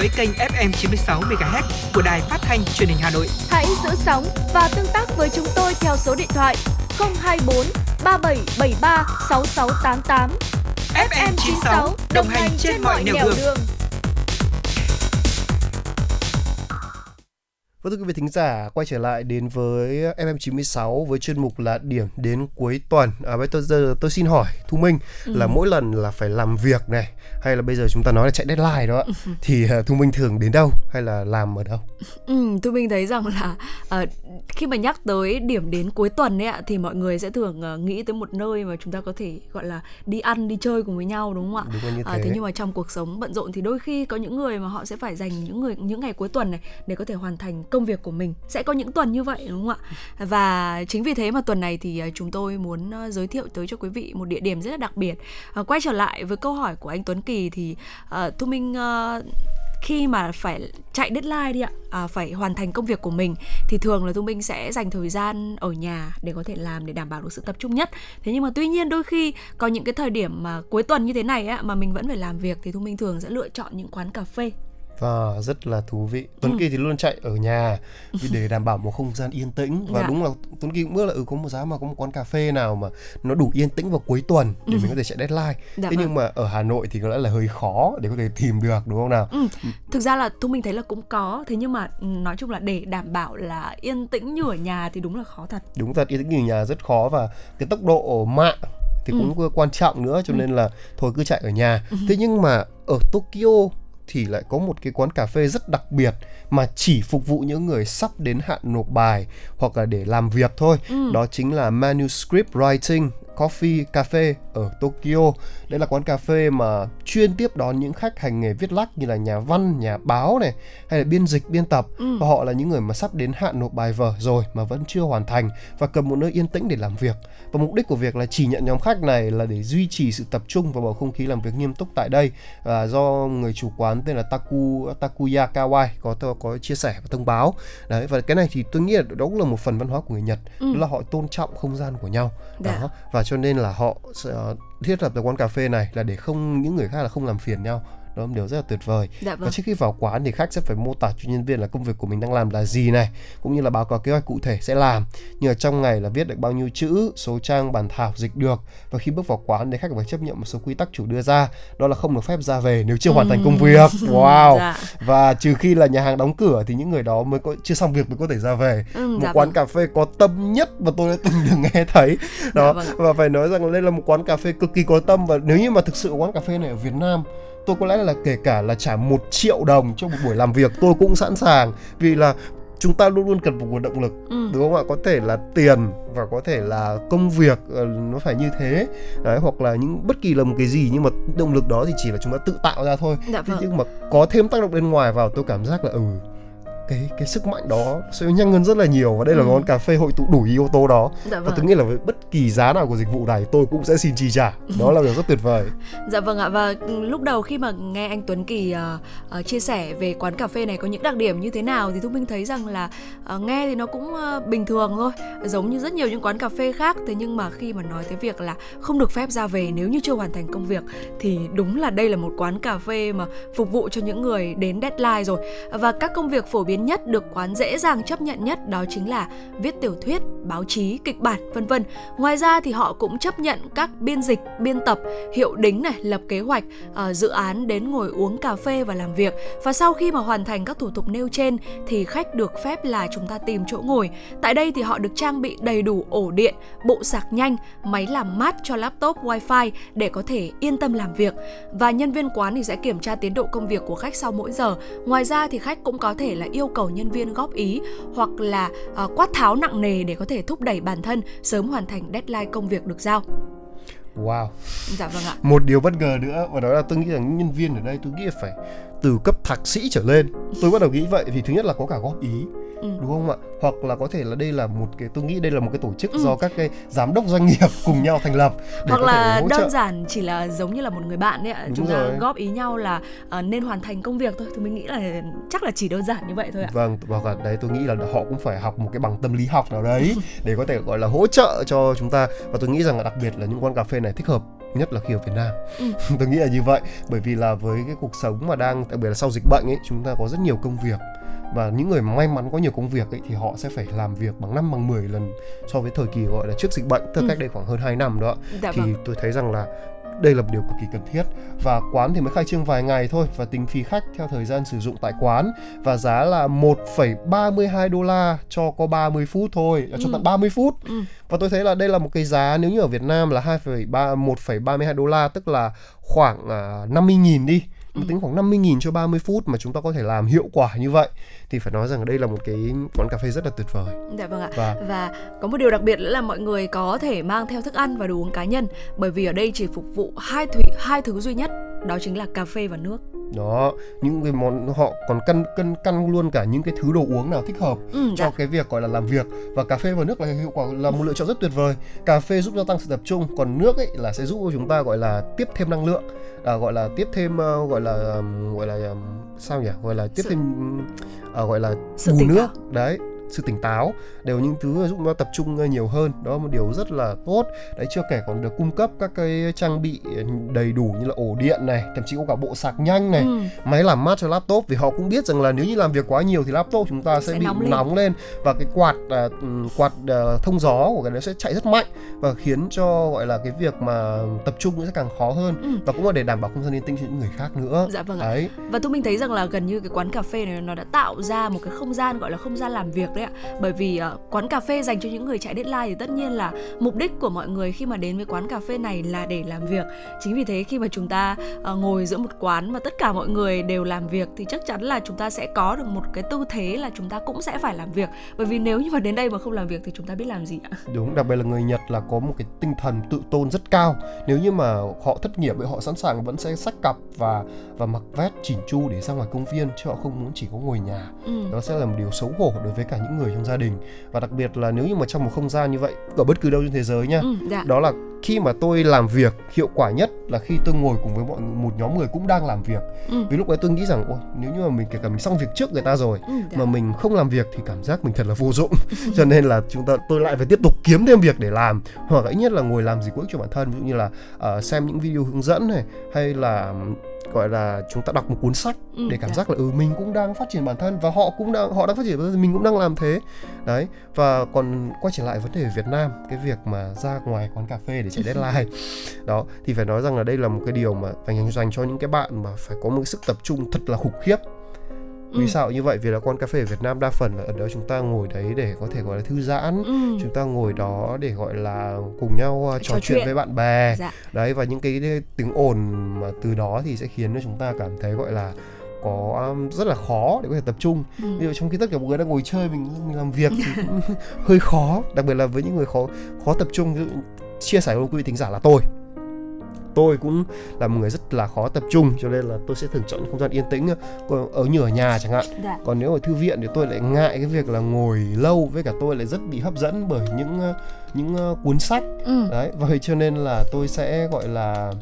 Dõi kênh FM 96 MHz của đài phát thanh truyền hình Hà Nội. Hãy giữ sóng và tương tác với chúng tôi theo số điện thoại 024 3773 6688. FM 96 đồng hành trên mọi nẻo đường. đường. Vâng thưa quý vị thính giả, quay trở lại đến với FM96 với chuyên mục là điểm đến cuối tuần. À, bây giờ tôi xin hỏi Thu Minh ừ. là mỗi lần là phải làm việc này hay là bây giờ chúng ta nói là chạy deadline đó thì uh, thu minh thường đến đâu hay là làm ở đâu ừ, thu minh thấy rằng là uh, khi mà nhắc tới điểm đến cuối tuần ấy ạ thì mọi người sẽ thường uh, nghĩ tới một nơi mà chúng ta có thể gọi là đi ăn đi chơi cùng với nhau đúng không ạ? Đúng như thế. Uh, thế nhưng mà trong cuộc sống bận rộn thì đôi khi có những người mà họ sẽ phải dành những người những ngày cuối tuần này để có thể hoàn thành công việc của mình. Sẽ có những tuần như vậy đúng không ạ? Và chính vì thế mà tuần này thì chúng tôi muốn giới thiệu tới cho quý vị một địa điểm rất là đặc biệt. Uh, quay trở lại với câu hỏi của anh Tuấn kỳ thì uh, thu minh uh, khi mà phải chạy deadline đi ạ à, phải hoàn thành công việc của mình thì thường là thu minh sẽ dành thời gian ở nhà để có thể làm để đảm bảo được sự tập trung nhất. Thế nhưng mà tuy nhiên đôi khi có những cái thời điểm mà cuối tuần như thế này á mà mình vẫn phải làm việc thì thu minh thường sẽ lựa chọn những quán cà phê và rất là thú vị Tuấn ừ. Kỳ thì luôn chạy ở nhà để đảm bảo một không gian yên tĩnh và dạ. đúng là Tuấn Kỳ cũng biết là ừ có một giá mà có một quán cà phê nào mà nó đủ yên tĩnh vào cuối tuần để ừ. mình có thể chạy deadline dạ thế vâng. nhưng mà ở Hà Nội thì có lẽ là hơi khó để có thể tìm được đúng không nào ừ. thực ra là thu mình thấy là cũng có thế nhưng mà ừ, nói chung là để đảm bảo là yên tĩnh như ở nhà thì đúng là khó thật đúng thật yên tĩnh như ở nhà rất khó và cái tốc độ mạng thì cũng ừ. quan trọng nữa cho ừ. nên là thôi cứ chạy ở nhà ừ. thế nhưng mà ở Tokyo thì lại có một cái quán cà phê rất đặc biệt mà chỉ phục vụ những người sắp đến hạn nộp bài hoặc là để làm việc thôi. Ừ. Đó chính là Manuscript Writing Coffee Cafe ở Tokyo. Đây là quán cà phê mà chuyên tiếp đón những khách hành nghề viết lách như là nhà văn, nhà báo này hay là biên dịch, biên tập. Ừ. Và họ là những người mà sắp đến hạn nộp bài vở rồi mà vẫn chưa hoàn thành và cần một nơi yên tĩnh để làm việc. Và mục đích của việc là chỉ nhận nhóm khách này là để duy trì sự tập trung và bầu không khí làm việc nghiêm túc tại đây. À, do người chủ quán tên là Taku Takuya Kawai có có chia sẻ và thông báo. Đấy và cái này thì tôi nghĩ là đó cũng là một phần văn hóa của người Nhật, ừ. đó là họ tôn trọng không gian của nhau. Dạ. Đó và cho nên là họ sẽ thiết lập cái quán cà phê này là để không, những người khác là không làm phiền nhau đó là một điều rất là tuyệt vời. Dạ vâng. và trước khi vào quán thì khách sẽ phải mô tả cho nhân viên là công việc của mình đang làm là gì này cũng như là báo cáo kế hoạch cụ thể sẽ làm. Như là trong ngày là viết được bao nhiêu chữ số trang bản thảo dịch được. Và khi bước vào quán thì khách phải chấp nhận một số quy tắc chủ đưa ra. Đó là không được phép ra về nếu chưa hoàn thành công việc. Wow. Dạ. và trừ khi là nhà hàng đóng cửa thì những người đó mới có chưa xong việc mới có thể ra về. Ừ, một dạ quán vâng. cà phê có tâm nhất mà tôi đã từng được nghe thấy. Đó. vâng. Ạ. và phải nói rằng đây là một quán cà phê cực kỳ có tâm. Và nếu như mà thực sự quán cà phê này ở Việt Nam tôi có lẽ là kể cả là trả một triệu đồng cho một buổi làm việc tôi cũng sẵn sàng vì là chúng ta luôn luôn cần một nguồn động lực Ừ. đúng không ạ có thể là tiền và có thể là công việc ờ, nó phải như thế đấy hoặc là những bất kỳ là một cái gì nhưng mà động lực đó thì chỉ là chúng ta tự tạo ra thôi Dạ Thế vâng. nhưng mà có thêm tác động bên ngoài vào tôi cảm giác là ừ cái cái sức mạnh đó sẽ nhanh hơn rất là nhiều. Và đây là Ừ. món cà phê hội tụ đủ yếu tố đó. Dạ và vâng. tôi nghĩ là với bất kỳ giá nào của dịch vụ này tôi cũng sẽ xin chi trả. Đó là điều rất tuyệt vời. Dạ vâng ạ. Và ừ, lúc đầu khi mà nghe anh Tuấn Kỳ ờ, ờ, chia sẻ về quán cà phê này có những đặc điểm như thế nào thì Thu Minh thấy rằng là ờ, nghe thì nó cũng ờ, bình thường thôi giống như rất nhiều những quán cà phê khác. Thế nhưng mà khi mà nói tới việc là không được phép ra về nếu như chưa hoàn thành công việc thì đúng là đây là một quán cà phê mà phục vụ cho những người đến deadline rồi. Và các công việc phổ biến nhất được quán dễ dàng chấp nhận nhất đó chính là viết tiểu thuyết, báo chí, kịch bản vân vân. Ngoài ra thì họ cũng chấp nhận các biên dịch, biên tập, hiệu đính này, lập kế hoạch, ờ, dự án đến ngồi uống cà phê và làm việc. Và sau khi mà hoàn thành các thủ tục nêu trên thì khách được phép là chúng ta tìm chỗ ngồi. Tại đây thì họ được trang bị đầy đủ ổ điện, bộ sạc nhanh, máy làm mát cho laptop, wifi để có thể yên tâm làm việc. Và nhân viên quán thì sẽ kiểm tra tiến độ công việc của khách sau mỗi giờ. Ngoài ra thì khách cũng có thể là yêu cầu nhân viên góp ý hoặc là ờ, quát tháo nặng nề để có thể thúc đẩy bản thân sớm hoàn thành deadline công việc được giao. wow Dạ vâng ạ. một điều bất ngờ nữa và đó là tôi nghĩ rằng những nhân viên ở đây tôi nghĩ là phải từ cấp thạc sĩ trở lên tôi bắt đầu nghĩ vậy thì thứ nhất là có cả góp ý Ừ. đúng không ạ hoặc là có thể là đây là một cái tôi nghĩ đây là một cái tổ chức Ừ. do các cái giám đốc doanh nghiệp cùng nhau thành lập để hoặc có thể là hỗ trợ đơn giản chỉ là giống như là một người bạn đấy ạ Đúng chúng ta rồi. góp ý nhau là ờ, nên hoàn thành công việc thôi thì mình nghĩ là chắc là chỉ đơn giản như vậy thôi ạ Vâng, và cả đấy tôi nghĩ là họ cũng phải học một cái bằng tâm lý học nào đấy để có thể gọi là hỗ trợ cho chúng ta và tôi nghĩ rằng là đặc biệt là những quán cà phê này thích hợp nhất là khi ở Việt Nam. Ừ. tôi nghĩ là như vậy bởi vì là với cái cuộc sống mà đang đặc biệt là sau dịch bệnh ấy chúng ta có rất nhiều công việc và những người may mắn có nhiều công việc ấy thì họ sẽ phải làm việc bằng 5 bằng 10 lần so với thời kỳ gọi là trước dịch bệnh, tức Ừ. cách đây khoảng hơn 2 năm đó dạ thì vâng tôi thấy rằng là đây là một điều cực kỳ cần thiết và quán thì mới khai trương vài ngày thôi và tính phí khách theo thời gian sử dụng tại quán và giá là 1,32 đô la cho có 30 phút thôi, à, cho Ừ. tận 30 phút. Ừ. Và tôi thấy là đây là một cái giá nếu như ở Việt Nam là 2,3 1,32 đô la tức là khoảng à, 50.000 đi. Ừ. Tính khoảng 50.000 cho 30 phút mà chúng ta có thể làm hiệu quả như vậy thì phải nói rằng đây là một cái quán cà phê rất là tuyệt vời. dạ vâng ạ Và và có một điều đặc biệt nữa là mọi người có thể mang theo thức ăn và đồ uống cá nhân bởi vì ở đây chỉ phục vụ hai thứ hai thứ duy nhất đó chính là cà phê và nước đó những cái món họ còn cân cân căn luôn cả những cái thứ đồ uống nào thích hợp ừ, cho dạ. cái việc gọi là làm việc và cà phê và nước là hiệu quả là một lựa chọn rất tuyệt vời cà phê giúp gia tăng sự tập trung còn nước ấy là sẽ giúp cho chúng ta gọi là tiếp thêm năng lượng à, gọi là tiếp thêm ờ, gọi là ừm, gọi là ừm, sao nhỉ? Gọi là tiếp Sự- thêm ờ, gọi là bù nước. đấy sự tỉnh táo đều những thứ giúp nó tập trung nhiều hơn. Đó là một điều rất là tốt. Đấy chưa kể còn được cung cấp các cái trang bị đầy đủ như là ổ điện này thậm chí có cả bộ sạc nhanh này Ừ, máy làm mát cho laptop. Vì họ cũng biết rằng là nếu như làm việc quá nhiều thì laptop chúng ta sẽ, Sẽ bị nóng lên. nóng lên và cái quạt à, ừm, quạt à, thông gió của cái nó sẽ chạy rất mạnh và khiến cho gọi là cái việc mà tập trung nó sẽ càng khó hơn Ừ. và cũng là để đảm bảo không gian yên tĩnh cho những người khác nữa. Dạ vâng ạ. Đấy. Và Thu Minh thấy rằng là gần như cái quán cà phê này nó đã tạo ra một cái không gian gọi là không gian làm việc đấy ạ. Bởi vì ờ, quán cà phê dành cho những người chạy deadline thì tất nhiên là mục đích của mọi người khi mà đến với quán cà phê này là để làm việc. Chính vì thế khi mà chúng ta ờ, ngồi giữa một quán mà tất cả mọi người đều làm việc thì chắc chắn là chúng ta sẽ có được một cái tư thế là chúng ta cũng sẽ phải làm việc. Bởi vì nếu như mà đến đây mà không làm việc thì chúng ta biết làm gì ạ? đúng đặc biệt là người Nhật là có một cái tinh thần tự tôn rất cao nếu như mà họ thất nghiệp ấy họ sẵn sàng vẫn sẽ xách cặp và và mặc vest chỉn chu để ra ngoài công viên chứ họ không muốn chỉ có ngồi nhà Ừ. đó sẽ là một điều xấu hổ đối với cả những người trong gia đình và đặc biệt là nếu như mà trong một không gian như vậy ở bất cứ đâu trên thế giới nha Ừ, dạ. đó là khi mà tôi làm việc hiệu quả nhất là khi tôi ngồi cùng với mọi một nhóm người cũng đang làm việc Ừ. vì lúc đấy tôi nghĩ rằng ôi nếu như mà mình kể cả mình xong việc trước người ta rồi Ừ, dạ. mà mình không làm việc thì cảm giác mình thật là vô dụng cho nên là chúng ta tôi lại phải tiếp tục kiếm thêm việc để làm hoặc ít nhất là ngồi làm gì ích cho bản thân ví dụ như là ờ, xem những video hướng dẫn này hay là gọi là chúng ta đọc một cuốn sách ừ, để cảm dạ. giác là ừ mình cũng đang phát triển bản thân và họ cũng đang họ đang phát triển bản thân mình cũng đang làm thế. Đấy và còn quay trở lại vấn đề Việt Nam cái việc mà ra ngoài quán cà phê để chạy deadline. Đó thì phải nói rằng là đây là một cái điều mà dành dành cho những cái bạn mà phải có một sức tập trung thật là khủng khiếp vì ừ. sao như vậy vì là quán cà phê ở Việt Nam đa phần là ở đó chúng ta ngồi đấy để có thể gọi là thư giãn ừ. chúng ta ngồi đó để gọi là cùng nhau uh, trò, trò chuyện. chuyện với bạn bè dạ. đấy và những cái tiếng ồn mà từ đó thì sẽ khiến cho chúng ta cảm thấy gọi là có um, rất là khó để có thể tập trung ừ. ví dụ trong khi tất cả mọi người đang ngồi chơi mình mình làm việc thì cũng hơi khó đặc biệt là với những người khó khó tập trung ví dụ chia sẻ với quý vị thính giả là tôi tôi cũng là một người rất là khó tập trung cho nên là tôi sẽ thường chọn không gian yên tĩnh ở như ở nhà chẳng hạn. Dạ. còn nếu ở thư viện thì tôi lại ngại cái việc là ngồi lâu với cả tôi lại rất bị hấp dẫn bởi những những cuốn sách. Ừ. đấy vậy cho nên là tôi sẽ gọi là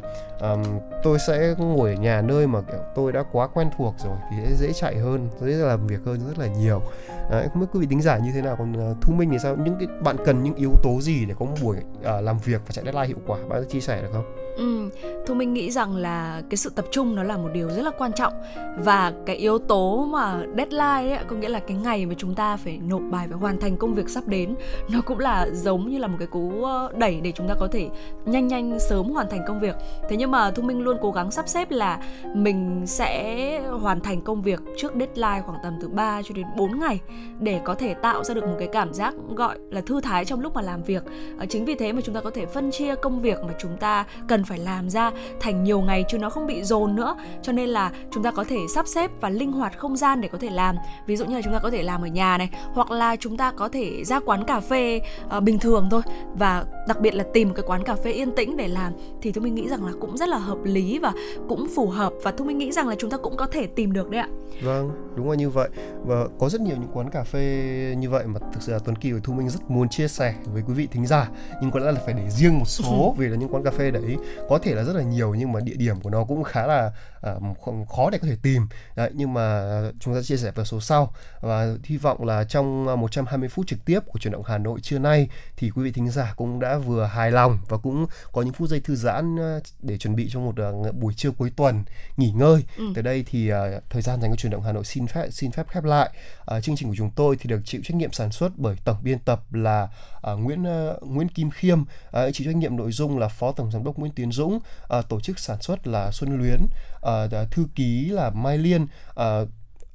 um, tôi sẽ ngồi ở nhà nơi mà kiểu tôi đã quá quen thuộc rồi thì sẽ dễ chạy hơn dễ làm việc hơn rất là nhiều. Đấy không biết quý vị tính giả như thế nào còn uh, thu minh thì sao? Những cái bạn cần những yếu tố gì để có một buổi uh, làm việc và chạy deadline hiệu quả? Bạn có chia sẻ được không Ừ, Thu Minh nghĩ rằng là cái sự tập trung nó là một điều rất là quan trọng và cái yếu tố mà deadline ấy, có nghĩa là cái ngày mà chúng ta phải nộp bài và hoàn thành công việc sắp đến nó cũng là giống như là một cái cú ờ, đẩy để chúng ta có thể nhanh nhanh sớm hoàn thành công việc. Thế nhưng mà Thu Minh luôn cố gắng sắp xếp là mình sẽ hoàn thành công việc trước deadline khoảng tầm từ 3 cho đến 4 ngày để có thể tạo ra được một cái cảm giác gọi là thư thái trong lúc mà làm việc. Ờ, chính vì thế mà chúng ta có thể phân chia công việc mà chúng ta cần phải làm ra thành nhiều ngày chứ nó không bị dồn nữa. Cho nên là chúng ta có thể sắp xếp và linh hoạt không gian để có thể làm. Ví dụ như là chúng ta có thể làm ở nhà này hoặc là chúng ta có thể ra quán cà phê uh, bình thường thôi. Và đặc biệt là tìm một cái quán cà phê yên tĩnh để làm thì tôi mình nghĩ rằng là cũng rất là hợp lý và cũng phù hợp. Và tôi mình nghĩ rằng là chúng ta cũng có thể tìm được đấy ạ. Vâng đúng là như vậy. Và có rất nhiều những quán cà phê như vậy mà thực sự là Tuấn Kỳ và Thu Minh rất muốn chia sẻ với quý vị thính giả. Nhưng có lẽ là phải để riêng một số vì là những quán cà phê đấy có thể là rất là nhiều nhưng mà địa điểm của nó cũng khá là uh, khó để có thể tìm đấy, nhưng mà chúng ta chia sẻ vào số sau và hy vọng là trong 120 phút trực tiếp của chuyển động Hà Nội trưa nay thì quý vị thính giả cũng đã vừa hài lòng và cũng có những phút giây thư giãn để chuẩn bị cho một buổi trưa cuối tuần nghỉ ngơi. Ừ. Tới đây thì uh, thời gian dành cho chuyển động Hà Nội xin phép xin phép khép lại. Uh, chương trình của chúng tôi thì được chịu trách nhiệm sản xuất bởi tổng biên tập là uh, Nguyễn uh, Nguyễn Kim Khiêm, uh, chịu trách nhiệm nội dung là phó tổng giám đốc Nguyễn Tiến Dũng, uh, tổ chức sản xuất là Xuân Luyến, uh, thư ký là Mai Liên, ờ, uh,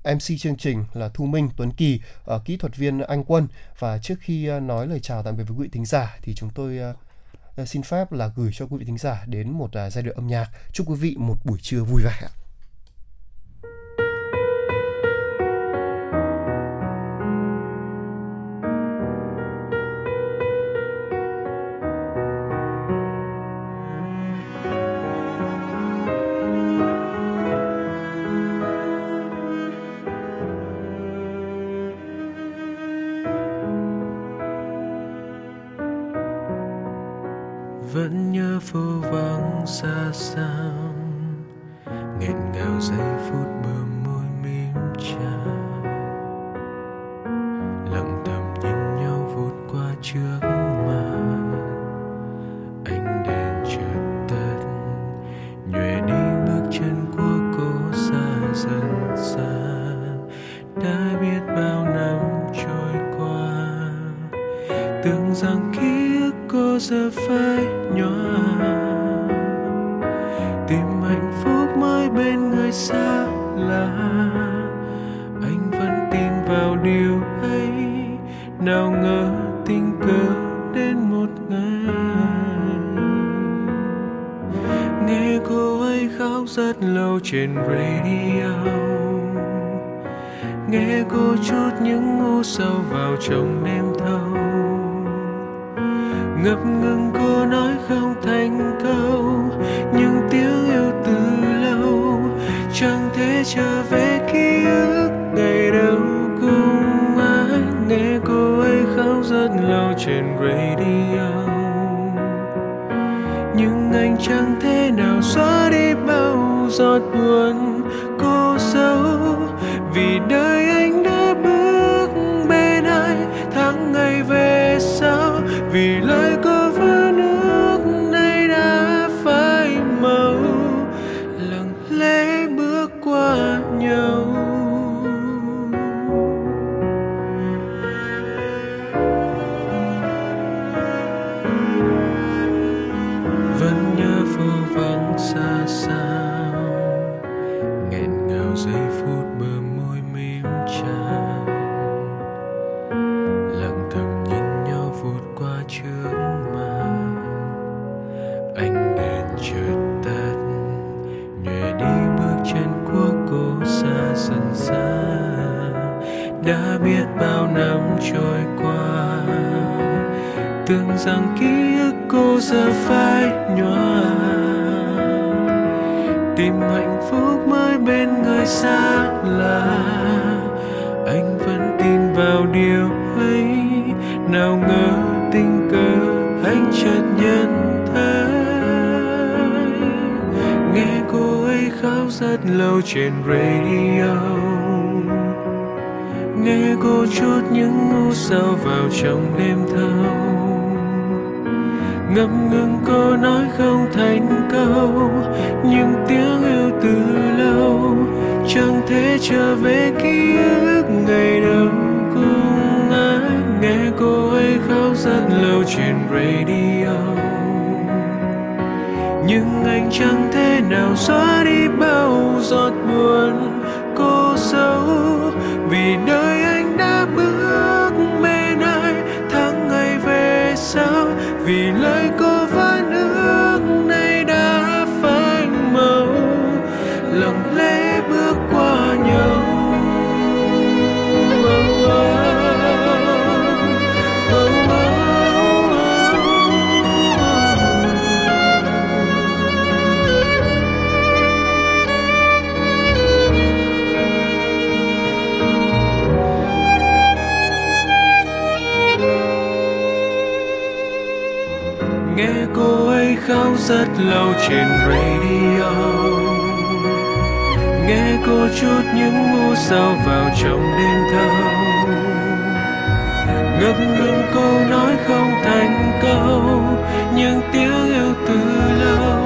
MC chương trình là Thu Minh, Tuấn Kỳ, uh, kỹ thuật viên Anh Quân và trước khi uh, nói lời chào tạm biệt với quý vị thính giả thì chúng tôi uh, xin phép là gửi cho quý vị thính giả đến một uh, giai điệu âm nhạc. Chúc quý vị một buổi trưa vui vẻ ạ. Ngập ngừng cô nói không thành câu, nhưng tiếng yêu từ lâu, chẳng thể trở về ký ức. Ngày đầu cùng anh nghe cô ấy khóc rất lâu trên radio. Nhưng anh chẳng thể nào xóa đi bao giọt buồn rằng ký ức cô giờ phai nhòa. Tìm hạnh phúc mới bên người xa lạ. Anh vẫn tin vào điều ấy. Nào ngờ tình cờ anh chợt nhận thấy. Nghe cô ấy khóc rất lâu trên radio. Nghe cô chút những ngu sâu vào trong đêm thâu ngập ngừng cô nói không thành câu nhưng tiếng yêu từ lâu chẳng thể trở về ký ức. Ngày đầu cùng anh nghe cô ấy khóc rất lâu trên radio. Nhưng anh chẳng thể nào xóa đi bao giọt buồn cô sâu vì đâu rất lâu trên radio. Nghe cô chút những ngu sao vào trong đêm thâu. Ngập ngừng câu nói không thành câu nhưng tiếng yêu từ lâu.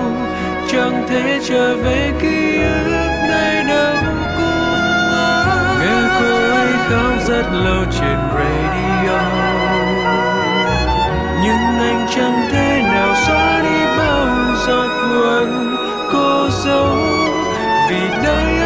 Chẳng thể trở về ký ức này đâu cũng nghe cô ấy khóc rất lâu trên radio. Nhưng anh chẳng thể nào xóa đi buồn cô dấu vì đây